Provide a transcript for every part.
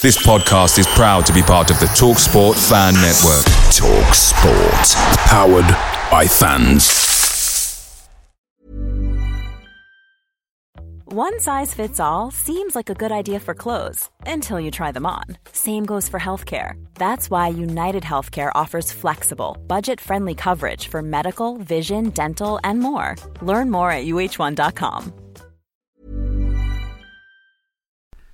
This podcast is proud to be part of the TalkSport Fan Network. TalkSport. Powered by fans. One size fits all seems like a good idea for clothes until you try them on. Same goes for healthcare. That's why United Healthcare offers flexible, budget friendly coverage for medical, vision, dental, and more. Learn more at uhc.com.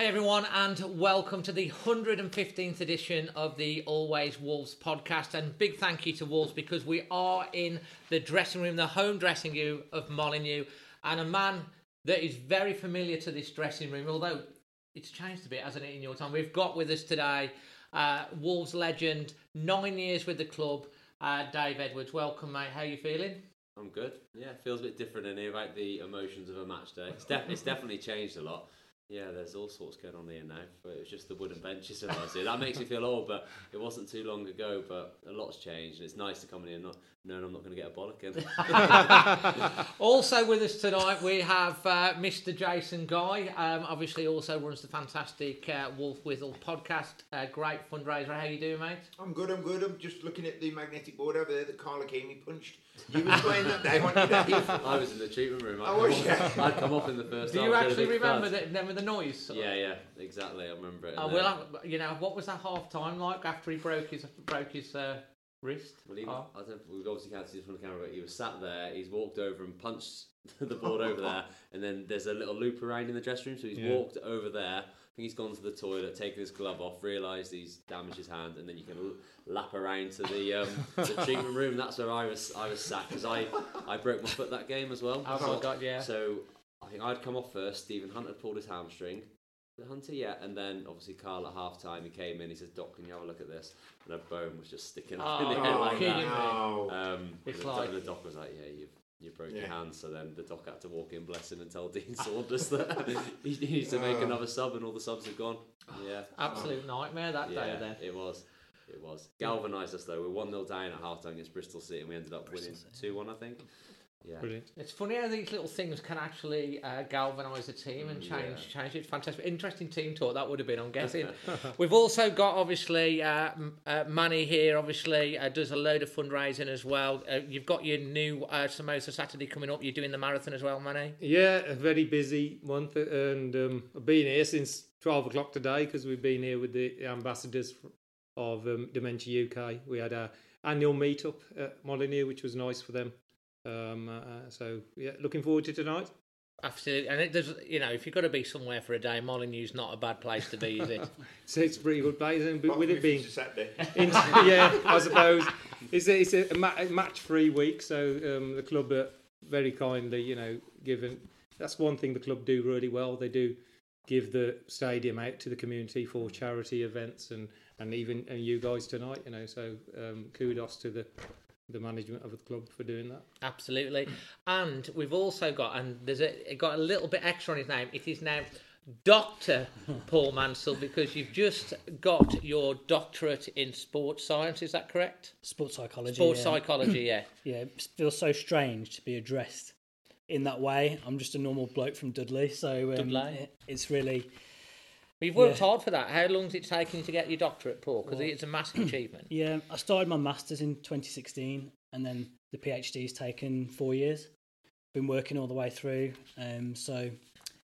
Hey everyone, and welcome to the 115th edition of the Always Wolves podcast. And big thank you to Wolves because we are in the dressing room, the home dressing room of Molyneux, and a man that is very familiar to this dressing room, although it's changed a bit, hasn't it, in your time? We've got with us today uh, Wolves legend, nine years with the club, uh, Dave Edwards. Welcome, mate. How are you feeling? I'm good. Yeah, feels a bit different in here about the emotions of a match day. It's, def- it's definitely changed a lot. Yeah, there's all sorts going on here now. But it was just the wooden benches that I here. That makes me feel old, but it wasn't too long ago. But a lot's changed, and it's nice to come in here and not knowing I'm not going to get a bollocking. Also with us tonight we have uh, Mr. Jason Guy. Um, obviously, also runs the fantastic uh, Wolf Whistle podcast. Uh, great fundraiser. How you doing, mate? I'm good, I'm good. I'm just looking at the magnetic board over there that Carl Ikeme punched. You was playing that day, weren't you, I was in the treatment room. I'd, Oh, come, was off. I'd come off in the first Do you actually remember the, remember the noise? Yeah, yeah, exactly. I remember it. Oh, well, you know, what was that half time like after he broke his broke his uh, wrist? Well, he, Oh. I don't, we've obviously can't see this from the camera, but he was sat there. He's walked over and punched the board over there, and then there's a little loop around in the dressing room. So he's walked over there. I think he's gone to the toilet, taken his glove off, realised he's damaged his hand, and then you can l- lap around to the um, the treatment room. That's where I was. I was sat because I I broke my foot that game as well. Oh, my God, yeah. So I think I'd come off first. Stephen Hunt had pulled his hamstring. The Hunter, yeah, and then obviously Carl at half time he came in. He says, "Doc, can you have a look at this?" And a bone was just sticking up in the Oh, air like that. me. No. Um, It's and the, like- the doc was like, "Yeah, you've you broke your hand." So then the doc had to walk in, bless him, and tell Dean Saunders that he needs to make Oh. another sub, and all the subs have gone. Yeah, Absolute nightmare that day. Then it was. It was galvanised us though. We're one 0 down at half time against Bristol City, and we ended up winning two one, I think. Yeah, it's funny how these little things can actually uh, galvanise a team and change change it. Fantastic, interesting team talk that would have been. I'm guessing. We've also got obviously uh, M- uh, Manny here. Obviously uh, does a load of fundraising as well. Uh, you've got your new uh, Samosa Saturday coming up. You're doing the marathon as well, Manny. Yeah, a very busy month, and um, I've been here since twelve o'clock today because we've been here with the ambassadors of um, Dementia UK. We had our annual meetup at Molyneux, which was nice for them. Um, uh, so yeah, looking forward to tonight. Absolutely, and it does. You know, if you've got to be somewhere for a day, Molyneux's not a bad place to be, is it? So it's a pretty good place, and Apart with from it being it's a Saturday. in- yeah, I suppose it's a, it's a, ma- match-free week, so um, the club are very kindly, you know, given. That's one thing the club do really well. They do give the stadium out to the community for charity events, and and even and you guys tonight, you know. So um, kudos to the the management of the club for doing that. Absolutely. And we've also got, and there's a, it got a little bit extra on his name. It is now Dr. Paul Mansell because you've just got your doctorate in sports science. Is that correct? Sports psychology. Sports yeah. psychology, yeah. Yeah, it feels so strange to be addressed in that way. I'm just a normal bloke from Dudley, so um, Dudley. it's really You've worked Yeah. hard for that. How long long's it taken you to get your doctorate, Paul? Because Well- it's a massive achievement. yeah. I started my masters in 2016, and then the PhD's taken four years. Been working all the way through, um, so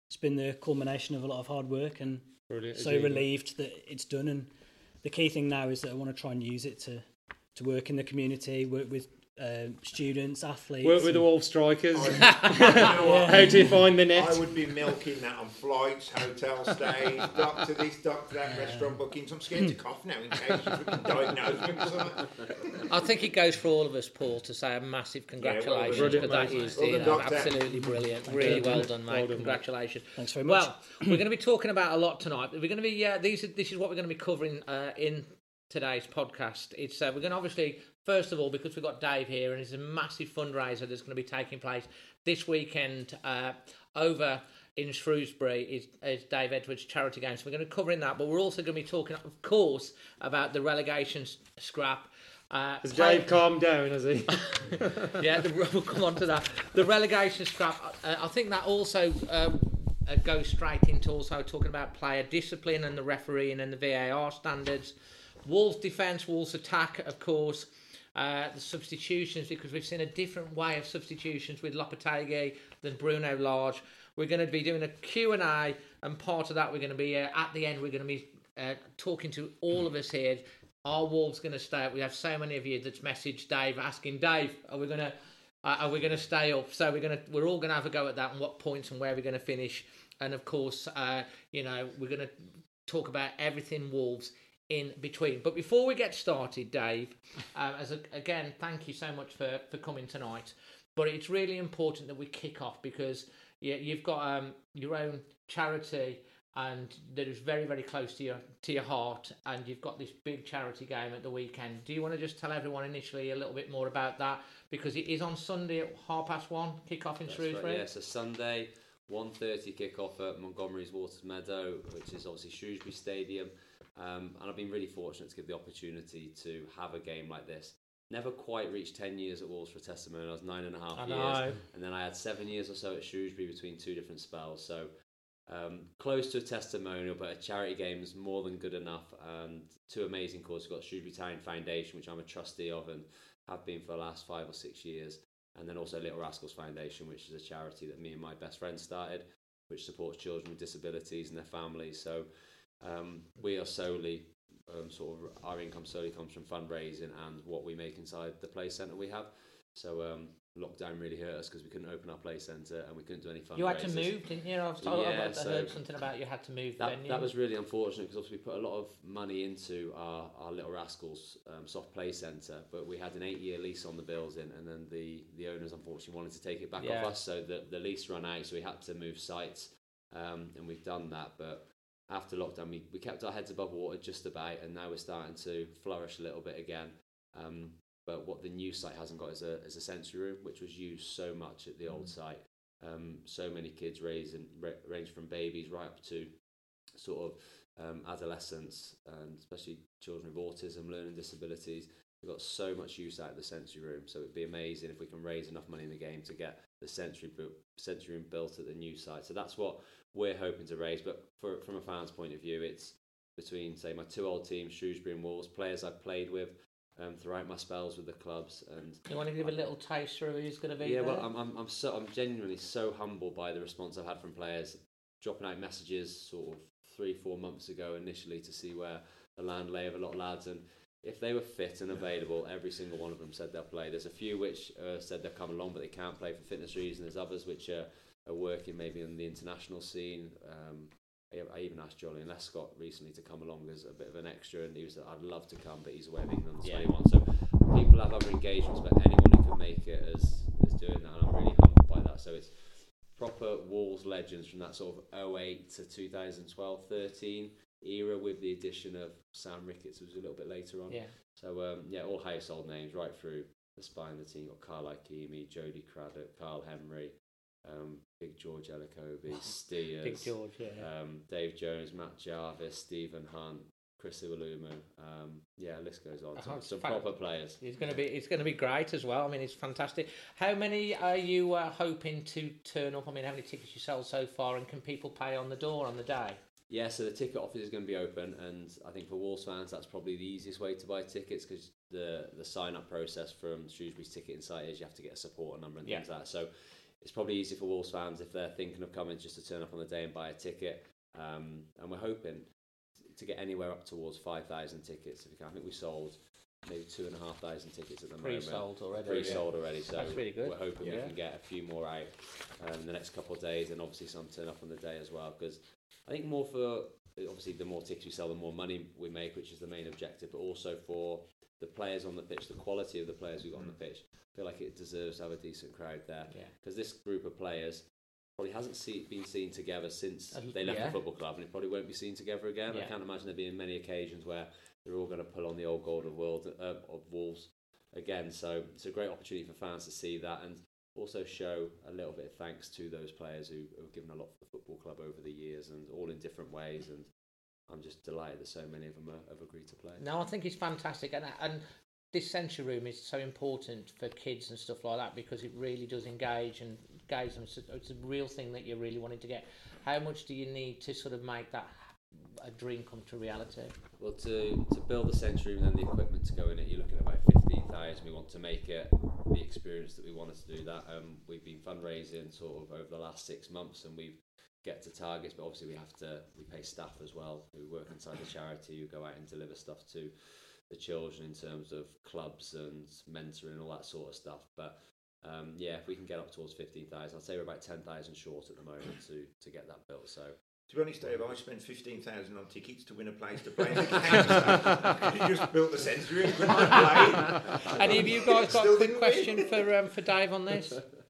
it's been the culmination of a lot of hard work, and Brilliant. so achievement. relieved that it's done. And the key thing now is that I want to try and use it to to work in the community, work with um, students, athletes. Work with the and- Wolf strikers. I- you know? How do you find the net? I would be milking that on flights, hotel stays, doctor this, doctor that, restaurant bookings. I'm scared to cough now in case you freaking diagnose me with something. I think it goes for all of us, Paul, to say a massive congratulations well done. because Brilliant, is mate. you know, absolutely brilliant. Really well done, mate. Well done, mate. congratulations. Thanks very much. Well, we're going to be talking about a lot tonight. We're going to be uh, these. Are, this is what we're going to be covering uh, in today's podcast. It's uh, we're going to obviously first of all because we've got Dave here and it's a massive fundraiser that's going to be taking place this weekend uh, over in Shrewsbury is, is Dave Edwards charity game. So we're going to cover in that, but we're also going to be talking, of course, about the relegation scrap. Uh, Has play- Dave calmed down, has he? yeah, the, we'll come on to that. The relegation scrap. Uh, I think that also uh, goes straight into also talking about player discipline and the refereeing and the VAR standards. Wolves defence, Wolves attack, of course. Uh, the substitutions because we've seen a different way of substitutions with Lopetegui than Bruno Lage. We're going to be doing a Q&A and part of that we're going to be uh, at the end we're going to be uh, talking to all of us here. Are Wolves going to stay up? We have so many of you that's messaged Dave asking Dave, are we going to uh, are we going to stay up? So we're going to we're all going to have a go at that and what points and where we're going to finish. And of course, uh, you know, we're going to talk about everything Wolves in between. But before we get started, Dave, uh, as a, again, thank you so much for for coming tonight. But it's really important that we kick off because you, you've got um, your own charity and that is very very close to your to your heart and you've got this big charity game at the weekend do you want to just tell everyone initially a little bit more about that because it is on sunday at half past one kick off in That's right, shrewsbury yeah, so Sunday, 1.30 kick-off at Montgomery's Waters Meadow, which is obviously Shrewsbury Stadium. Um, and I've been really fortunate to get the opportunity to have a game like this. Never quite reached 10 years at Wolves for a testimony. I was nine and a half I years. know. And then I had seven years or so at Shrewsbury between two different spells. So um, close to a testimonial, but a charity game is more than good enough. And two amazing causes. We've got Shrewsbury Town Foundation, which I'm a trustee of and have been for the last five or six years. And then also Little Rascals Foundation, which is a charity that me and my best friend started, which supports children with disabilities and their families. So um, we are solely, um, sort of, our income solely comes from fundraising and what we make inside the play centre we have. So um, lockdown really hurt us because we couldn't open our play centre and we couldn't do any fundraisers. you had to move didn't you I've, I've- Yeah, I've so- heard something about you had to move the That, venue. that was really unfortunate because obviously we put a lot of money into our, our Little Rascals um, soft play centre, but we had an eight year lease on the building, and then the, the owners unfortunately wanted to take it back Yeah. off us, so the, the lease ran out, so we had to move sites, um, and we've done that. But after lockdown, we, we kept our heads above water just about, and now we're starting to flourish a little bit again. Um, but what the new site hasn't got is a, is a sensory room, which was used so much at the old site. Um, so many kids raising, ra- range from babies right up to sort of um, adolescents and especially children with autism, learning disabilities. We've got so much use out of the sensory room, so it'd be amazing if we can raise enough money in the game to get the sensory bu- sensory room built at the new site. So that's what we're hoping to raise. But for, from a fan's point of view, it's between say my two old teams, Shrewsbury and Wolves, players I've played with um, throughout my spells with the clubs, and you want to give a little taste for who's going to be yeah, there? well, I'm, I'm, I'm so I'm genuinely so humbled by the response I've had from players, dropping out messages sort of three, four months ago initially to see where the land lay of a lot of lads, and if they were fit and available, every single one of them said they'll play. There's a few which uh, said they'll come along, but they can't play for fitness reasons. There's others which are, are working maybe in the international scene. Um, I, I even asked Joleon Lescott recently to come along as a bit of an extra, and he was like, I'd love to come, but he's away in England Yeah. 21. So people have other engagements, but anyone who can make it is is doing that, and I'm really humbled by that. So it's proper Wolves legends from that sort of 08 to 2012, 13 era with the addition of Sam Ricketts, who was a little bit later on. yeah. So um, yeah, all household names right through the spine of the team. Got Carl Ikeme, Jody Craddock, Karl Henry, um, Big George Elokobi, Steers, Big George, yeah. um, Dave Jones, Matt Jarvis, Stephen Hunt, Chris Iwelumo. Um, yeah, list goes on. Some, Oh, some proper players. It's going to be it's going to be great as well. I mean, it's fantastic. How many are you uh, hoping to turn up? I mean, how many tickets you sold so far, and can people pay on the door on the day? Yeah, so the ticket office is going to be open, and I think for Wolves fans, that's probably the easiest way to buy tickets because the the sign up process from Shrewsbury's ticketing site is you have to get a supporter number and things like that. So it's probably easy for Wolves fans if they're thinking of coming just to turn up on the day and buy a ticket. Um, and we're hoping to get anywhere up towards five thousand tickets if we can. I think we sold maybe two and a half thousand tickets at the moment. Pre-sold already. Pre-sold already. So That's really good. We're hoping Yeah. we can get a few more out um, in the next couple of days, and obviously some turn up on the day as well. Because I think more for obviously the more tickets we sell, the more money we make, which is the main objective. But also for the players on the pitch, the quality of the players we've got on the pitch. I feel like it deserves to have a decent crowd there. Yeah. Because this group of players probably hasn't see, been seen together since they left yeah. the football club, and it probably won't be seen together again. Yeah. I can't imagine there being many occasions where they're all going to pull on the old gold of world uh, of Wolves again. So it's a great opportunity for fans to see that and also show a little bit of thanks to those players who have given a lot for the football club over the years and all in different ways. And I'm just delighted that so many of them are, have agreed to play. No, I think it's fantastic, and and this sensory room is so important for kids and stuff like that because it really does engage and engage them. So It's a real thing that you're really wanting to get. How much do you need to sort of make that a dream come to reality? Well, to, to build the sensory room and then the equipment to go in it, you're looking at about 15,000. We want to make it the experience that we wanted to do that. Um, we've been fundraising sort of over the last six months and we've get to targets, but obviously we have to, we pay staff as well who work inside the charity, who go out and deliver stuff to the children in terms of clubs and mentoring and all that sort of stuff. But um, yeah, if we can get up towards 15,000, I'd say we're about 10,000 short at the moment to, to get that built. So To be honest, Dave, I spent fifteen thousand on tickets to win a place to play in the game. you just built the centre room, couldn't play? Any of you guys got a quick question win. for um, for Dave on this?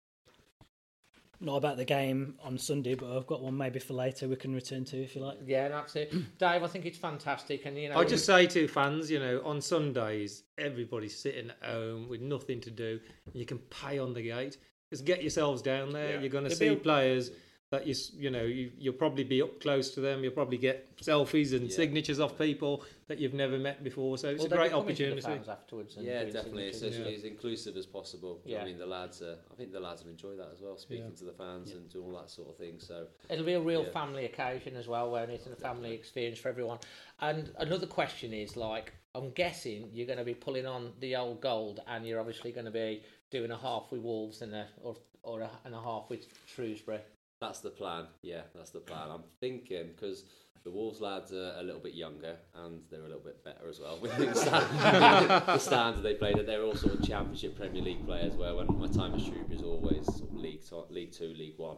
Not about the game on Sunday, but I've got one maybe for later we can return to if you like. Yeah, that's it. Dave, I think it's fantastic, and you know, I just say to fans, you know, on Sundays, everybody's sitting at home with nothing to do. You can pay on the gate. Just get yourselves down there. Yeah. You're going to There'll see be players that you you know you, you'll probably be up close to them. You'll probably get selfies and Yeah. signatures off people that you've never met before. So it's Well, a great coming to the opportunity. fans afterwards. and Yeah, definitely. It's signatures. as, as inclusive as possible. Yeah. I mean, the lads are. I think the lads will enjoy that as well, speaking to the fans and doing all that sort of thing. So It'll be a real Yeah. family occasion as well, won't it? And a family experience for everyone. And another question is like, I'm guessing you're going to be pulling on the old gold, and you're obviously going to be doing a half with Wolves and a or or a, and a half with Shrewsbury. That's the plan. Yeah, that's the plan. I'm thinking because the Wolves lads are a little bit younger and they're a little bit better as well. With the, stand, the standard they played, at. they're all sort of Championship Premier League players. Where when my time at Shrewsbury is always sort of League to, League Two, League One.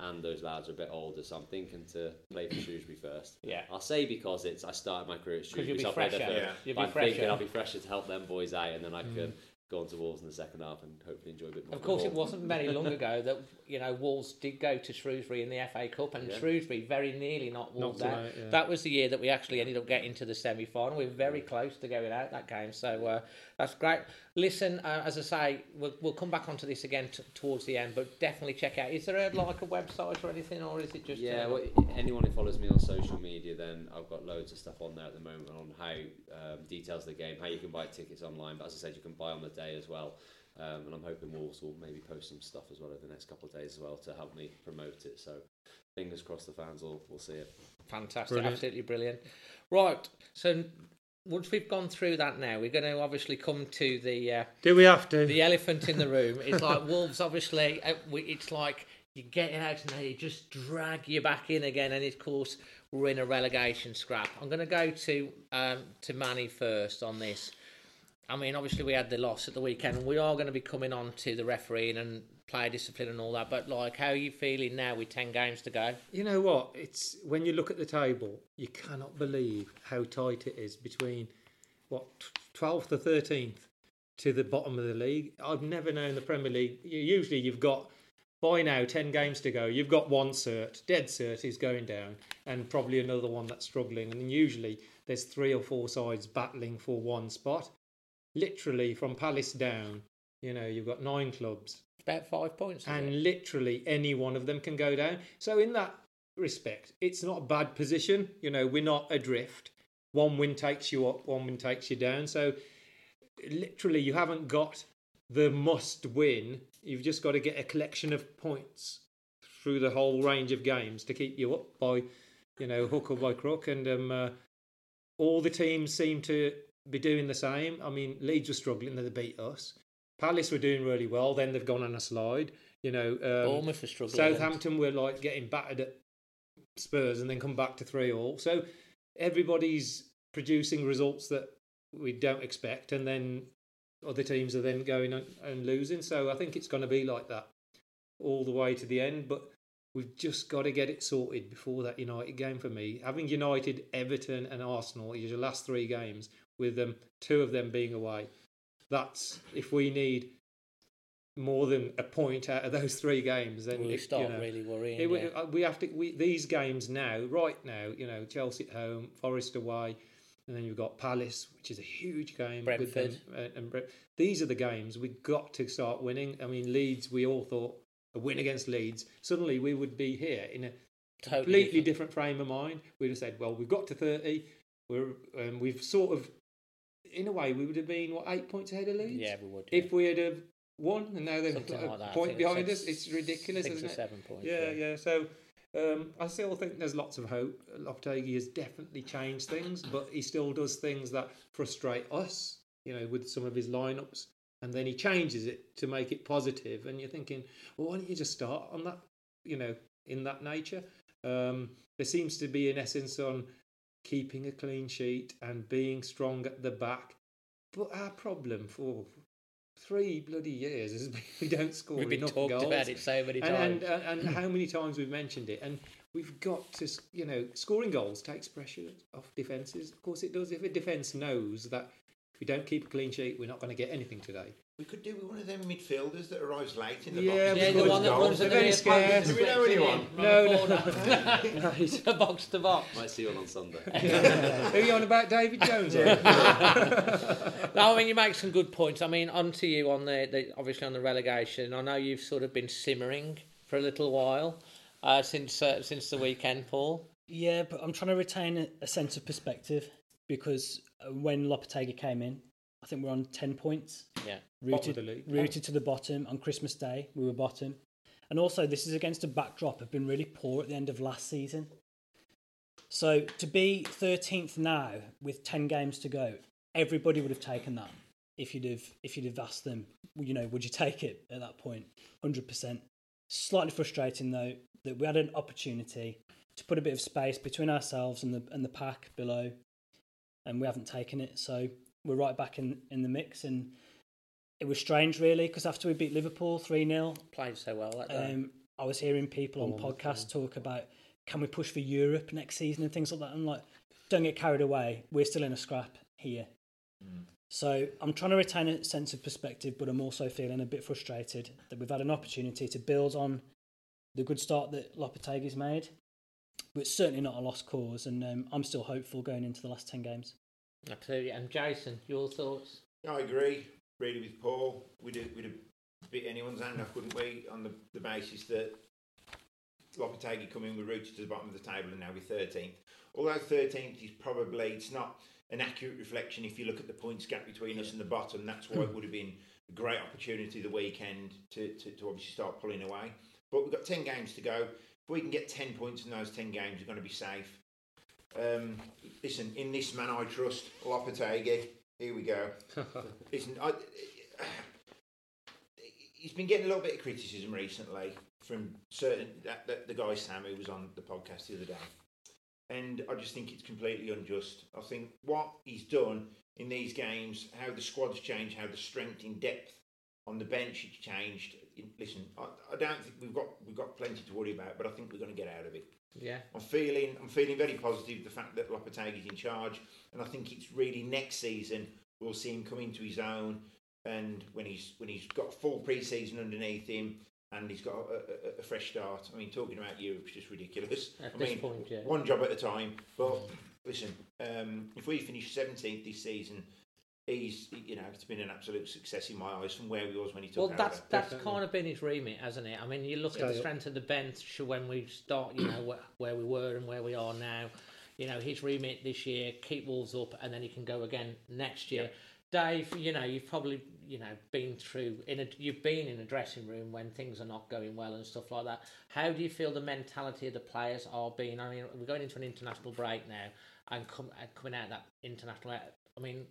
And those lads are a bit older, so I'm thinking to play for Shrewsbury first. Yeah. I'll say because it's I started my career at Shrewsbury, you'll be so I'll play there fresher. first. Yeah. You'll But be I'm thinking fresher. I'll be fresher to help them boys out, and then I can go on to Wolves in the second half and hopefully enjoy a bit more. Of course, it wasn't very long ago that you know Wolves did go to Shrewsbury in the FA Cup, and Yeah. Shrewsbury very nearly knocked Wolves Knocked out. them out, yeah. That was the year that we actually ended up getting to the semi final. We were very close to going out that game, so uh, that's great. Listen, uh, as I say, we'll, we'll come back onto this again t- towards the end, but definitely check out. Is there a, like a website or anything, or is it just Yeah, uh, well, anyone who follows me on social media, then I've got loads of stuff on there at the moment on how um, details of the game, how you can buy tickets online. But as I said, you can buy on the day as well. Um, and I'm hoping Wolves will also maybe post some stuff as well over the next couple of days as well to help me promote it. So fingers crossed the fans will, will see it. Fantastic, Brilliant. absolutely brilliant. Right, so once we've gone through that now, we're going to obviously come to the uh, Do we have to? the elephant in the room. It's like Wolves, obviously, uh, it's like you're getting out and they just drag you back in again, and of course, we're in a relegation scrap. I'm going to go to um, to Manny first on this. I mean, obviously, we had the loss at the weekend, and we are going to be coming on to the refereeing and player discipline and all that. But, like, how are you feeling now with 10 games to go? You know what? It's when you look at the table, you cannot believe how tight it is between what twelfth to thirteenth to the bottom of the league. I've never known the Premier League. Usually, you've got by now ten games to go. You've got one cert, dead cert is going down, and probably another one that's struggling. And usually there's three or four sides battling for one spot. Literally from Palace down, you know, you've got nine clubs About five points. is it? and literally any one of them can go down. So in that respect, it's not a bad position. You know, we're not adrift. One win takes you up, one win takes you down. So literally, you haven't got the must win. You've just got to get a collection of points through the whole range of games to keep you up by, you know, hook or by crook. And um, uh, all the teams seem to be doing the same. I mean, Leeds were struggling; they beat us. Palace were doing really well. Then they've gone on a slide. You know, um, Bournemouth were struggling. Southampton were like getting battered at Spurs and then come back to three all. So everybody's producing results that we don't expect, and then other teams are then going and, and losing. So I think it's going to be like that all the way to the end. But we've just got to get it sorted before that United game for me. Having United, Everton, and Arsenal is your last three games, with them two of them being away. That's if we need more than a point out of those three games, then we it- start you know, really worrying. it, yeah. we, uh, have to we, these games now, right now. You know, Chelsea at home, Forest away, and then you've got Palace, which is a huge game. Brentford. uh, and Brent- these are the games we've got to start winning. I mean, Leeds, we all thought a win against Leeds, suddenly we would be here in a Totally completely different. different. frame of mind. We'd have said, well, we've got to thirty. We're um, we've sort of, in a way, we would have been what eight points ahead of Leeds. Yeah, we would. If we had have won, and now they're Something a that. Point behind six- us, it's ridiculous, six isn't or it? seven points, Yeah, yeah. yeah. So um, I still think there's lots of hope. Lopetegui has definitely changed things, but he still does things that frustrate us. You know, with some of his lineups, and then he changes it to make it positive. And you're thinking, well, why don't you just start on that? You know, in that nature. Um, there seems to be an essence on keeping a clean sheet and being strong at the back. But our problem for three bloody years is we don't score We've been enough talked goals. about it so many times. And, and, and how many times we've mentioned it. And we've got to, you know, scoring goals takes pressure off defences. Of course it does. If a defence knows that if we don't keep a clean sheet, we're not going to get anything today. We could do with one of them midfielders that arrives late in the Yeah, box. Yeah, the one that runs at the near post. Do we know anyone? No, no. no. He's a box to box. Might see one on Sunday. Who are you on about David Jones? no, I mean you make some good points. I mean, on to you on the, the obviously on the relegation. I know you've sort of been simmering for a little while uh, since uh, since the weekend, Paul. Yeah, but I'm trying to retain a, a sense of perspective because uh, when Lopetegui came in, I think we're on 10 points. Yeah. Rooted, the rooted to the bottom. On Christmas Day, we were bottom. And also, this is against a backdrop of being really poor at the end of last season. So to be 13th now with 10 games to go, everybody would have taken that if you'd have if you'd have asked them, you know, would you take it at that point? 100%. Slightly frustrating though that we had an opportunity to put a bit of space between ourselves and the and the pack below, and we haven't taken it. So we're right back in in the mix, and it was strange really because after we beat Liverpool three 0 Played so well that um, I was hearing people on Bournemouth, podcasts talk about can we push for Europe next season and things like that. I'm like, don't get carried away. We're still in a scrap here. So I'm trying to retain a sense of perspective, but I'm also feeling a bit frustrated that we've had an opportunity to build on the good start that Lopetegui's made. But it's certainly not a lost cause, and um, I'm still hopeful going into the last 10 games. Absolutely. And Jason, your thoughts? I agree, really, with Paul. We'd have, we'd have bit anyone's hand off, couldn't we, on the, the basis that Lopetegui coming, we're rooted to the bottom of the table and now we're 13th. Although 13th is probably, it's not an accurate reflection if you look at the points gap between us and the bottom. That's why it would have been a great opportunity the weekend to, to, to obviously start pulling away. But we've got 10 games to go. If we can get 10 points in those 10 games, we're going to be safe. Um, listen, in this man I trust, Lopetegui. Here we go. listen, I, he's been getting a little bit of criticism recently from certain that, that the guy Sam who was on the podcast the other day, and I just think it's completely unjust. I think what he's done in these games, how the squad's changed, how the strength in depth on the bench has changed. Listen, I, I don't think we've got we've got plenty to worry about, but I think we're going to get out of it. Yeah. I'm feeling I'm feeling very positive the fact that Lopetegui's in charge, and I think it's really next season we'll see him come into his own, and when he's when he's got full pre-season underneath him, and he's got a, a, a fresh start. I mean, talking about Europe is just ridiculous. At I this mean, point, yeah. one job at a time. But listen, um, if we finish 17th this season, he's you know it's been an absolute success in my eyes from where he was when he took Well, over. that's that's kind of been his remit, hasn't it? I mean, you look at the up. strength of the bench when we start, you know, where, where we were and where we are now. You know, his remit this year, keep Wolves up, and then he can go again next year. Dave, you know, you've probably, you know, been through in a, you've been in a dressing room when things are not going well and stuff like that. How do you feel the mentality of the players are being? I mean, we're going into an international break now, and come, uh, coming out of that international. I mean,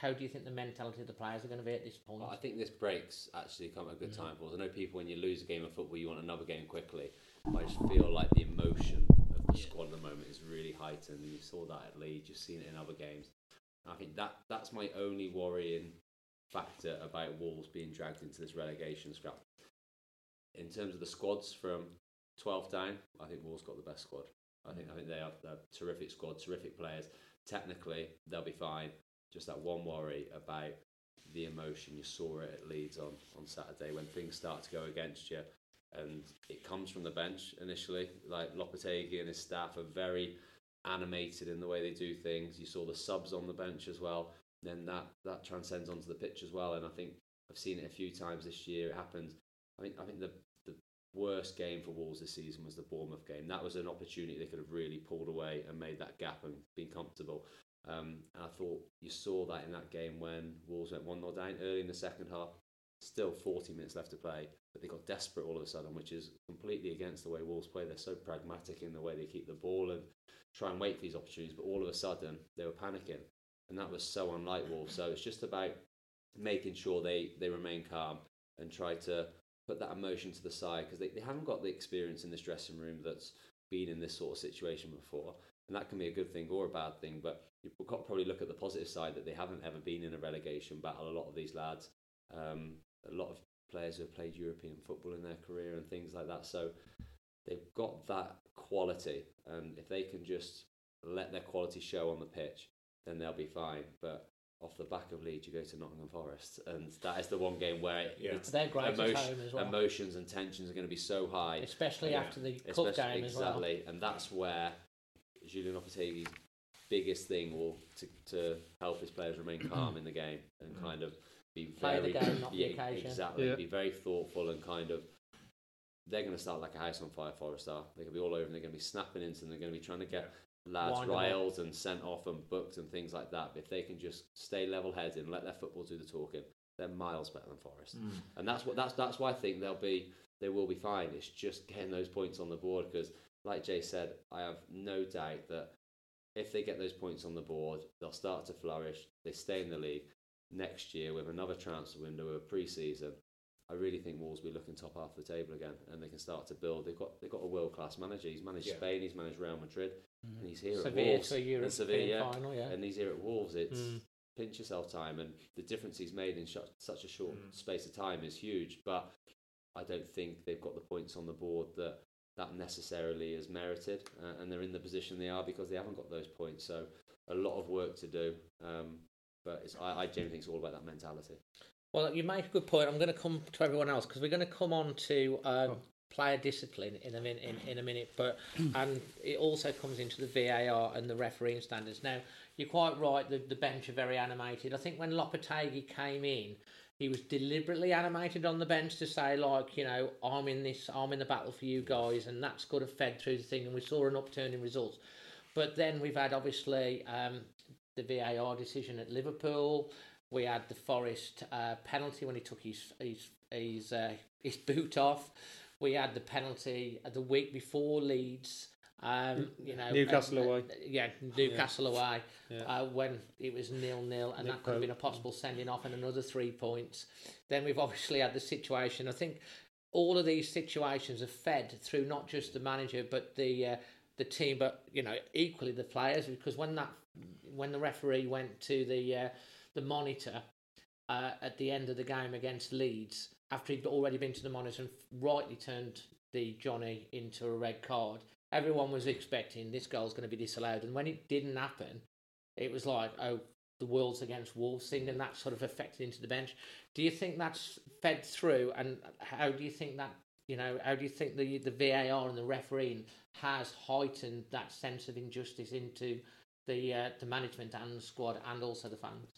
how do you think the mentality of the players are going to be at this point? I think this break's actually come at a good mm. time for us. I know people, when you lose a game of football, you want another game quickly. I just feel like the emotion of the squad at the moment is really heightened. You saw that at Leeds, you've seen it in other games. I think that that's my only worrying factor about Wolves being dragged into this relegation scrap. In terms of the squads from 12th down, I think Wolves got the best squad. I think I think they have a terrific squad, terrific players. Technically, they'll be fine. Just that one worry about the emotion. You saw it at Leeds on, on Saturday when things start to go against you, and it comes from the bench initially. Like Lopetegui and his staff are very animated in the way they do things. You saw the subs on the bench as well. Then that that transcends onto the pitch as well. And I think I've seen it a few times this year. It happened. I think I think the the worst game for Wolves this season was the Bournemouth game. That was an opportunity they could have really pulled away and made that gap and been comfortable. Um, and I thought you saw that in that game when Wolves went 1 0 down early in the second half. Still 40 minutes left to play, but they got desperate all of a sudden, which is completely against the way Wolves play. They're so pragmatic in the way they keep the ball and try and wait for these opportunities, but all of a sudden they were panicking. And that was so unlike Wolves. So it's just about making sure they, they remain calm and try to put that emotion to the side because they, they haven't got the experience in this dressing room that's been in this sort of situation before. And that can be a good thing or a bad thing, but you've got to probably look at the positive side that they haven't ever been in a relegation battle. A lot of these lads, um, a lot of players who have played European football in their career and things like that. So they've got that quality, and if they can just let their quality show on the pitch, then they'll be fine. But off the back of Leeds, you go to Nottingham Forest, and that is the one game where it, Yeah. it's They're great at home as well. emotions and tensions are going to be so high, especially Yeah. after the cup Especially- game as well. exactly, and that's where Julen Lopetegui's biggest thing will to, to help his players remain calm in the game and kind of be Play the very game, not the yeah, occasion. exactly Yeah. be very thoughtful and kind of they're going to start like a house on fire Forest are they're going to be all over and they're going to be snapping into and they're going to be trying to get lads Wind 'em up. riled and sent off and booked and things like that but if they can just stay level headed and let their football do the talking they're miles better than Forest mm. and that's what that's that's why I think they'll be they will be fine. It's just getting those points on the board because, like Jay said, I have no doubt that if they get those points on the board, they'll start to flourish. They stay in the league next year with another transfer window of pre-season. I really think Wolves will be looking top half of the table again, and they can start to build. They've got they've got a world class manager. He's managed Yeah. Spain. He's managed Real Madrid, and he's here Sevilla at Wolves. for European and Sevilla, yeah. final, yeah. And he's here at Wolves. It's Mm. pinch yourself time, and the difference he's made in sh- such a short Mm. space of time is huge. But I don't think they've got the points on the board that that necessarily is merited, uh, and they're in the position they are because they haven't got those points. So a lot of work to do. Um, but it's, I, I genuinely think it's all about that mentality. Well, you make a good point. I'm going to come to everyone else because we're going to come on to um, Oh. player discipline in a minute. In, in a minute, but and it also comes into the VAR and the refereeing standards. Now, you're quite right. The, the bench are very animated. I think when Lopetegui came in, he was deliberately animated on the bench to say like, you know, I'm in this, I'm in the battle for you guys, and that's got to fed through the thing. And we saw an upturn in results. But then we've had obviously um, the VAR decision at Liverpool. We had the Forest uh, penalty when he took his his his, uh, his boot off. We had the penalty the week before Leeds. Um, you know, Newcastle uh, away. Yeah, Newcastle away. Yeah. Uh, when it was nil nil, and Nick that could have been a possible sending off and another three points. Then we've obviously had the situation. I think all of these situations are fed through not just the manager but the uh, the team, but you know equally the players. Because when that when the referee went to the uh, the monitor uh, at the end of the game against Leeds, after he'd already been to the monitor and rightly turned the Jonny into a red card, everyone was expecting this goal's going to be disallowed. And when it didn't happen, it was like, oh, the world's against Wolves thing, and that sort of affected into the bench. Do you think that's fed through, and how do you think that? You know, how do you think the the VAR and the refereeing has heightened that sense of injustice into the uh, the management and the squad and also the fans?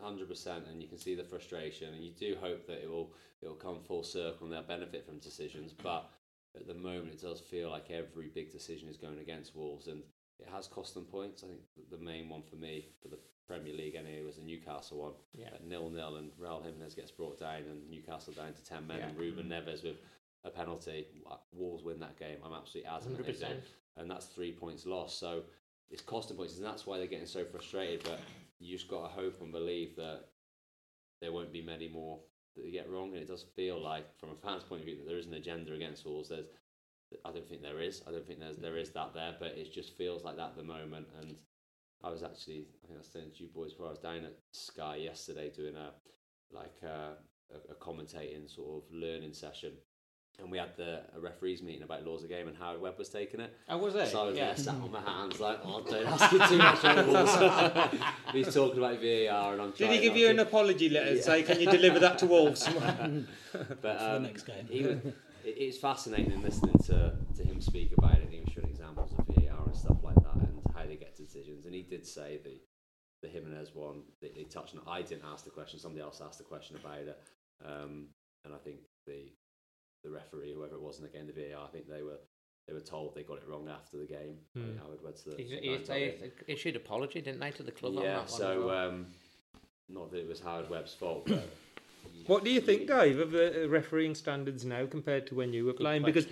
Hundred percent, and you can see the frustration, and you do hope that it will it will come full circle and they'll benefit from decisions. But at the moment, it does feel like every big decision is going against Wolves, and it has cost them points. I think the main one for me for the Premier League anyway was the Newcastle one, Yeah. nil nil, and Raul Jimenez gets brought down, and Newcastle down to ten men, Yeah. and Ruben Neves with a penalty. Wolves win that game. I'm absolutely adamant Hundred they do percent. and that's three points lost. So it's costing points, and that's why they're getting so frustrated. But you just got to hope and believe that there won't be many more that they get wrong. And it does feel like, from a fan's point of view, that there is an agenda against Wolves. There's, I don't think there is. I don't think there's there mm-hmm. is that there, but it just feels like that at the moment. And I was actually, I think I was saying to you boys before I was down at Sky yesterday doing a like a, a, a commentating sort of learning session. And we had the a referees meeting about laws of game and Howard Webb was taking it. Oh, was it? So I was Yeah. there sat on my hands like, oh, don't ask me too much on. He's talking about VAR and I'm Did he give you to. an apology letter and say, can you deliver that to Wolves? but the um, next game. he was, it, it's fascinating listening to, to him speak about it. And he was showing examples of VAR and stuff like that, and how they get decisions. And he did say the the Jimenez one. They, they touched on. I didn't ask the question. Somebody else asked the question about it. Um, and I think the the referee, whoever it was, and again the VAR, I think they were they were told they got it wrong after the game. I think Howard Webb's the, He, the he, they me. issued apology, didn't they, to the club on yeah. that one? So well? um, not that it was Howard Webb's fault, but. what do you think, Dave, of the uh, refereeing standards now compared to when you were playing? Because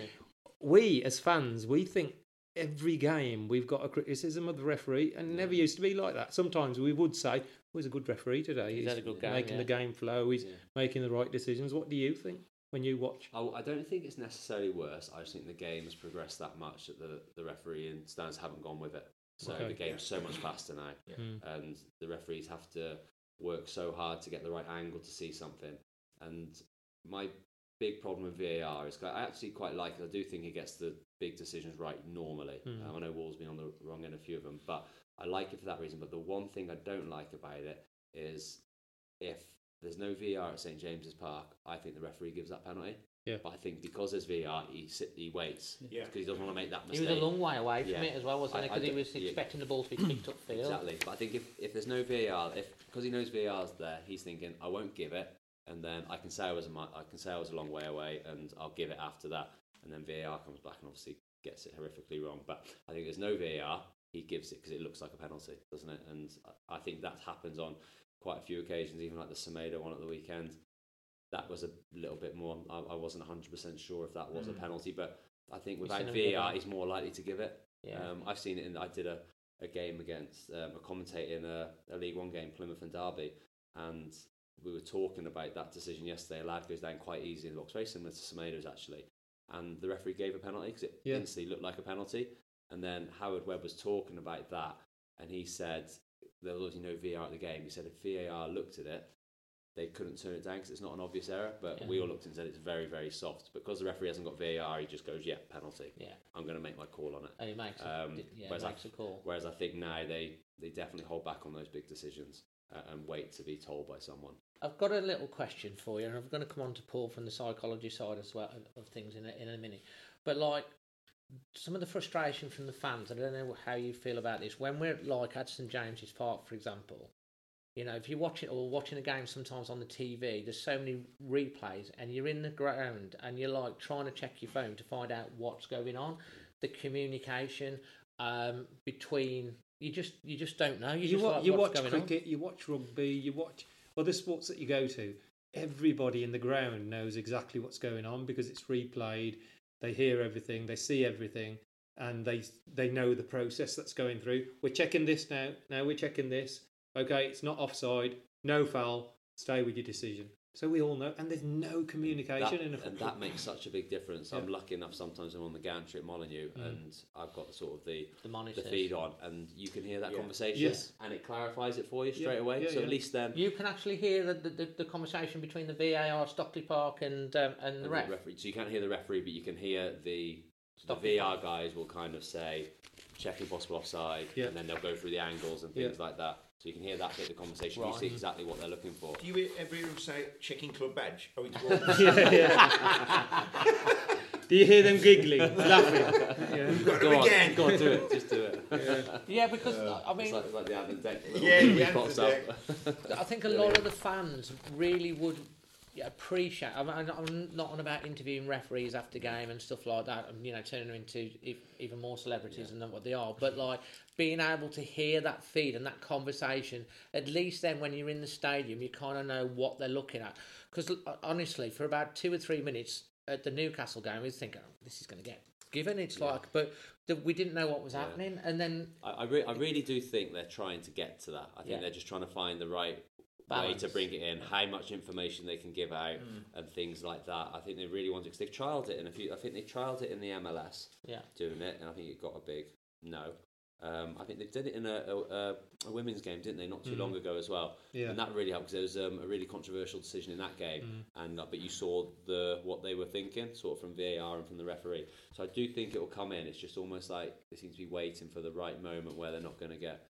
we, as fans, we think every game we've got a criticism of the referee, and it never used to be like that. Sometimes we would say, "Oh, he's a good referee today. He's had a good game, making the game flow. He's Yeah. making the right decisions." What do you think when you watch? I, I don't think it's necessarily worse. I just think the game has progressed that much that the, the referee and stands haven't gone with it. So Okay. the game's so much faster now, Mm. and the referees have to work so hard to get the right angle to see something. And my big problem with VAR is 'cause I actually quite like it. I do think it gets the big decisions right normally. Mm. Um, I know Wall's been on the wrong end of a few of them, but I like it for that reason. But the one thing I don't like about it is if there's no VAR at St James's Park, I think the referee gives that penalty. Yeah. But I think because there's VAR, he sit, he waits Yeah. because he doesn't want to make that he mistake. was a long way away from Yeah. it as well, wasn't I- he? Because he d- was yeah. expecting the ball to be kicked upfield. Exactly. But I think if, if there's no VAR, if because he knows VAR's there, he's thinking I won't give it, and then I can say I was a, mi- I can say I was a long way away, and I'll give it after that, and then VAR comes back and obviously gets it horrifically wrong. But I think there's no VAR, he gives it because it looks like a penalty, doesn't it? And I I think that happens on quite a few occasions, even like the Semedo one at the weekend. That was a little bit more. I, I wasn't 100% sure if that was a penalty, but I think without seen him give VAR, he's more likely to give it. Yeah. Um, I've seen it in. I did a, a game against um, a commentator in a, a League One game, Plymouth and Derby, and we were talking about that decision yesterday. A lad goes down quite easy in the box, very similar to Semedo's actually, and the referee gave a penalty because it Yeah. instantly looked like a penalty. And then Howard Webb was talking about that, and he said there was obviously no VAR at the game. He said if VAR looked at it, they couldn't turn it down because it's not an obvious error. But Yeah. we all looked and said it's very, very soft. Because the referee hasn't got VAR, he just goes, "Yeah, penalty. Yeah. I'm going to make my call on it." And he makes, Um, a, yeah, whereas, makes I, a call. whereas I think now they, they definitely hold back on those big decisions uh, and wait to be told by someone. I've got a little question for you, and I'm going to come on to Paul from the psychology side as well of things in a, in a minute. But like some of the frustration from the fans, I don't know how you feel about this. When we're like at St James's Park, for example, you know, if you watch it or watching a game sometimes on the TV, there's so many replays, and you're in the ground and you're like trying to check your phone to find out what's going on, the communication um, between you just you just don't know. You, You, just wa- like, you what's watch going on. cricket, you watch rugby, you watch other sports that you go to. Everybody in the ground knows exactly what's going on because it's replayed. They hear everything, they see everything, and they they know the process that's going through. We're checking this now. Now we're checking this. Okay, it's not offside. No foul. Stay with your decision. So we all know, and there's no communication That, in a and that makes such a big difference. I'm Yeah. lucky enough sometimes I'm on the gantry at Molyneux Mm. and I've got sort of the, The monitors. feed on and you can hear that Yeah. conversation Yes. and it clarifies it for you Yeah, straight away. yeah, so yeah. at least then You can actually hear the, the, the, the conversation between the VAR, Stockley Park, and um, and the And ref. referee, so you can't hear the referee, but you can hear the Stop the the VAR guys will kind of say checking possible offside, Yeah. and then they'll go through the angles and Yeah. things like that. So you can hear that bit of the conversation. You see exactly what they're looking for. Do you ever hear him say checking club badge? Oh, it's yeah, yeah. Do you hear them giggling, laughing? Yeah. Got Go on, again. go on, do it, just do it. Yeah, because I It's mean, like, it's like the admin deck. Yeah, Little the pops admin. I think a lot of the fans really would yeah, appreciate. I'm, I'm not on about interviewing referees after game and stuff like that, and you know, turning them into even more celebrities than what they are. But like being able to hear that feed and that conversation, at least then when you're in the stadium, you kind of know what they're looking at. Because honestly, for about two or three minutes at the Newcastle game, we was thinking, oh, this is going to get given. It's like, but the, we didn't know what was happening, and then I, I, re- I really do think they're trying to get to that. I think Yeah. they're just trying to find the right way to bring it in, how much information they can give out, and things like that. I think they really want to because they've trialed it in a few. I think they trialed it in the MLS, yeah. doing it, and I think it got a big no. Um, I think they did it in a, a, a women's game, didn't they? Not too Mm. long ago as well, Yeah. and that really helped because there was um, a really controversial decision in that game, Mm. and uh, but you saw the what they were thinking, sort of from VAR and from the referee. So I do think it will come in. It's just almost like they seem to be waiting for the right moment where they're not going to get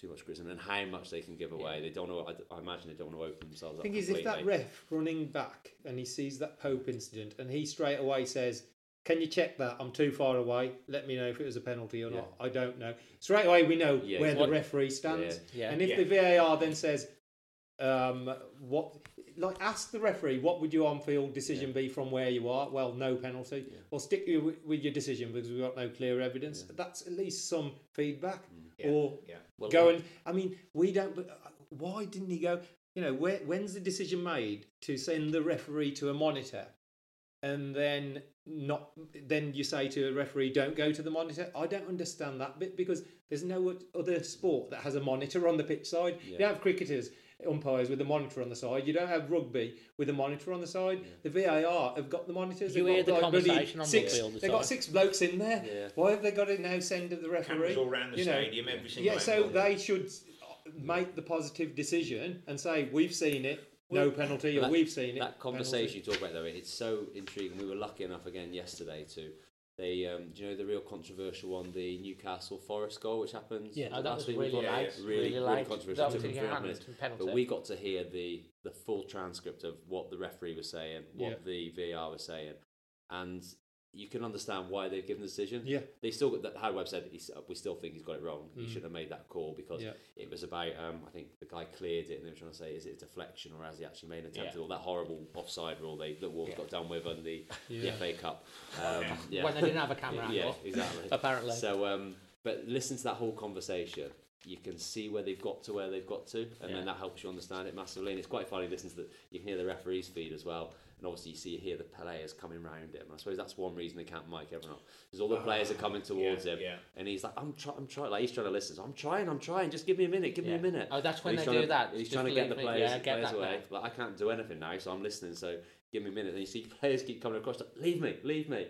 too much criticism and how much they can give away. They don't know. I, I imagine they don't want to open themselves The up. thing is, if that ref running back and he sees that Pope incident and he straight away says, "Can you check that? I'm too far away. Let me know if it was a penalty or not. I don't know." Straight away, we know Yeah, where it's the referee stands. Yeah. Yeah. And if Yeah. the VAR then says, um, "What?" Like, ask the referee, "What would your on-field decision be from where you are?" Well, no penalty. Well, stick you with, with your decision because we've got no clear evidence. That's at least some feedback. Yeah, Or yeah. Well, go and I mean, we don't. But uh, why didn't he go? You know, where, when's the decision made to send the referee to a monitor, and then not? Then you say to a referee, "Don't go to the monitor." I don't understand that bit because there's no other sport that has a monitor on the pitch side. You Yeah. don't have cricketers. Umpires with a monitor on the side. You don't have rugby with a monitor on the side. The VAR have got the monitors. You They've hear got, the like, conversation on six, rugby all the They've got six blokes in there. Yeah. Why have they got to now send to the referee? Cameras all round the You know, stadium, every single yeah, so angle. they should uh, make the positive decision and say we've seen it, no penalty, or that- we've seen it. That conversation you talk about though, it's so intriguing. We were lucky enough again yesterday to. They, um, do you know the real controversial one, the Newcastle Forest goal, which happened Yeah. That was really Yeah, yeah. Really, really really controversial. That Took was them a three and a half penalty. minutes. But we got to hear the the full transcript of what the referee was saying, what Yeah. the VAR was saying, and you can understand why they've given the decision. Yeah. They still got that. Howard Webb said he's, we still think he's got it wrong. He Mm. shouldn't have made that call because Yeah. it was about. Um, I think the guy cleared it, and they were trying to say, is it a deflection or has he actually made an attempt? Yeah. All that horrible offside rule they that Wolves Yeah. got done with on the, the FA Cup. Um, yeah. When they didn't have a camera Yeah, angle. exactly. Apparently. So, um, but listen to that whole conversation. You can see where they've got to where they've got to, and Yeah. then that helps you understand it massively. And it's quite funny. Listen to the, you can hear the referee's feed as well, and obviously you see hear the players coming round him. I suppose that's one reason they can't mic everyone up because all the players are coming towards yeah, him, yeah. and he's like, "I'm trying, I'm trying." Like he's trying to listen. So I'm trying, I'm trying. Just give me a minute. Give me a minute. Oh, that's when they do to- that. He's Just trying to get the players, Yeah, get players away. now. Like I can't do anything now, so I'm listening. So give me a minute. And you see players keep coming across. Like, leave me, leave me.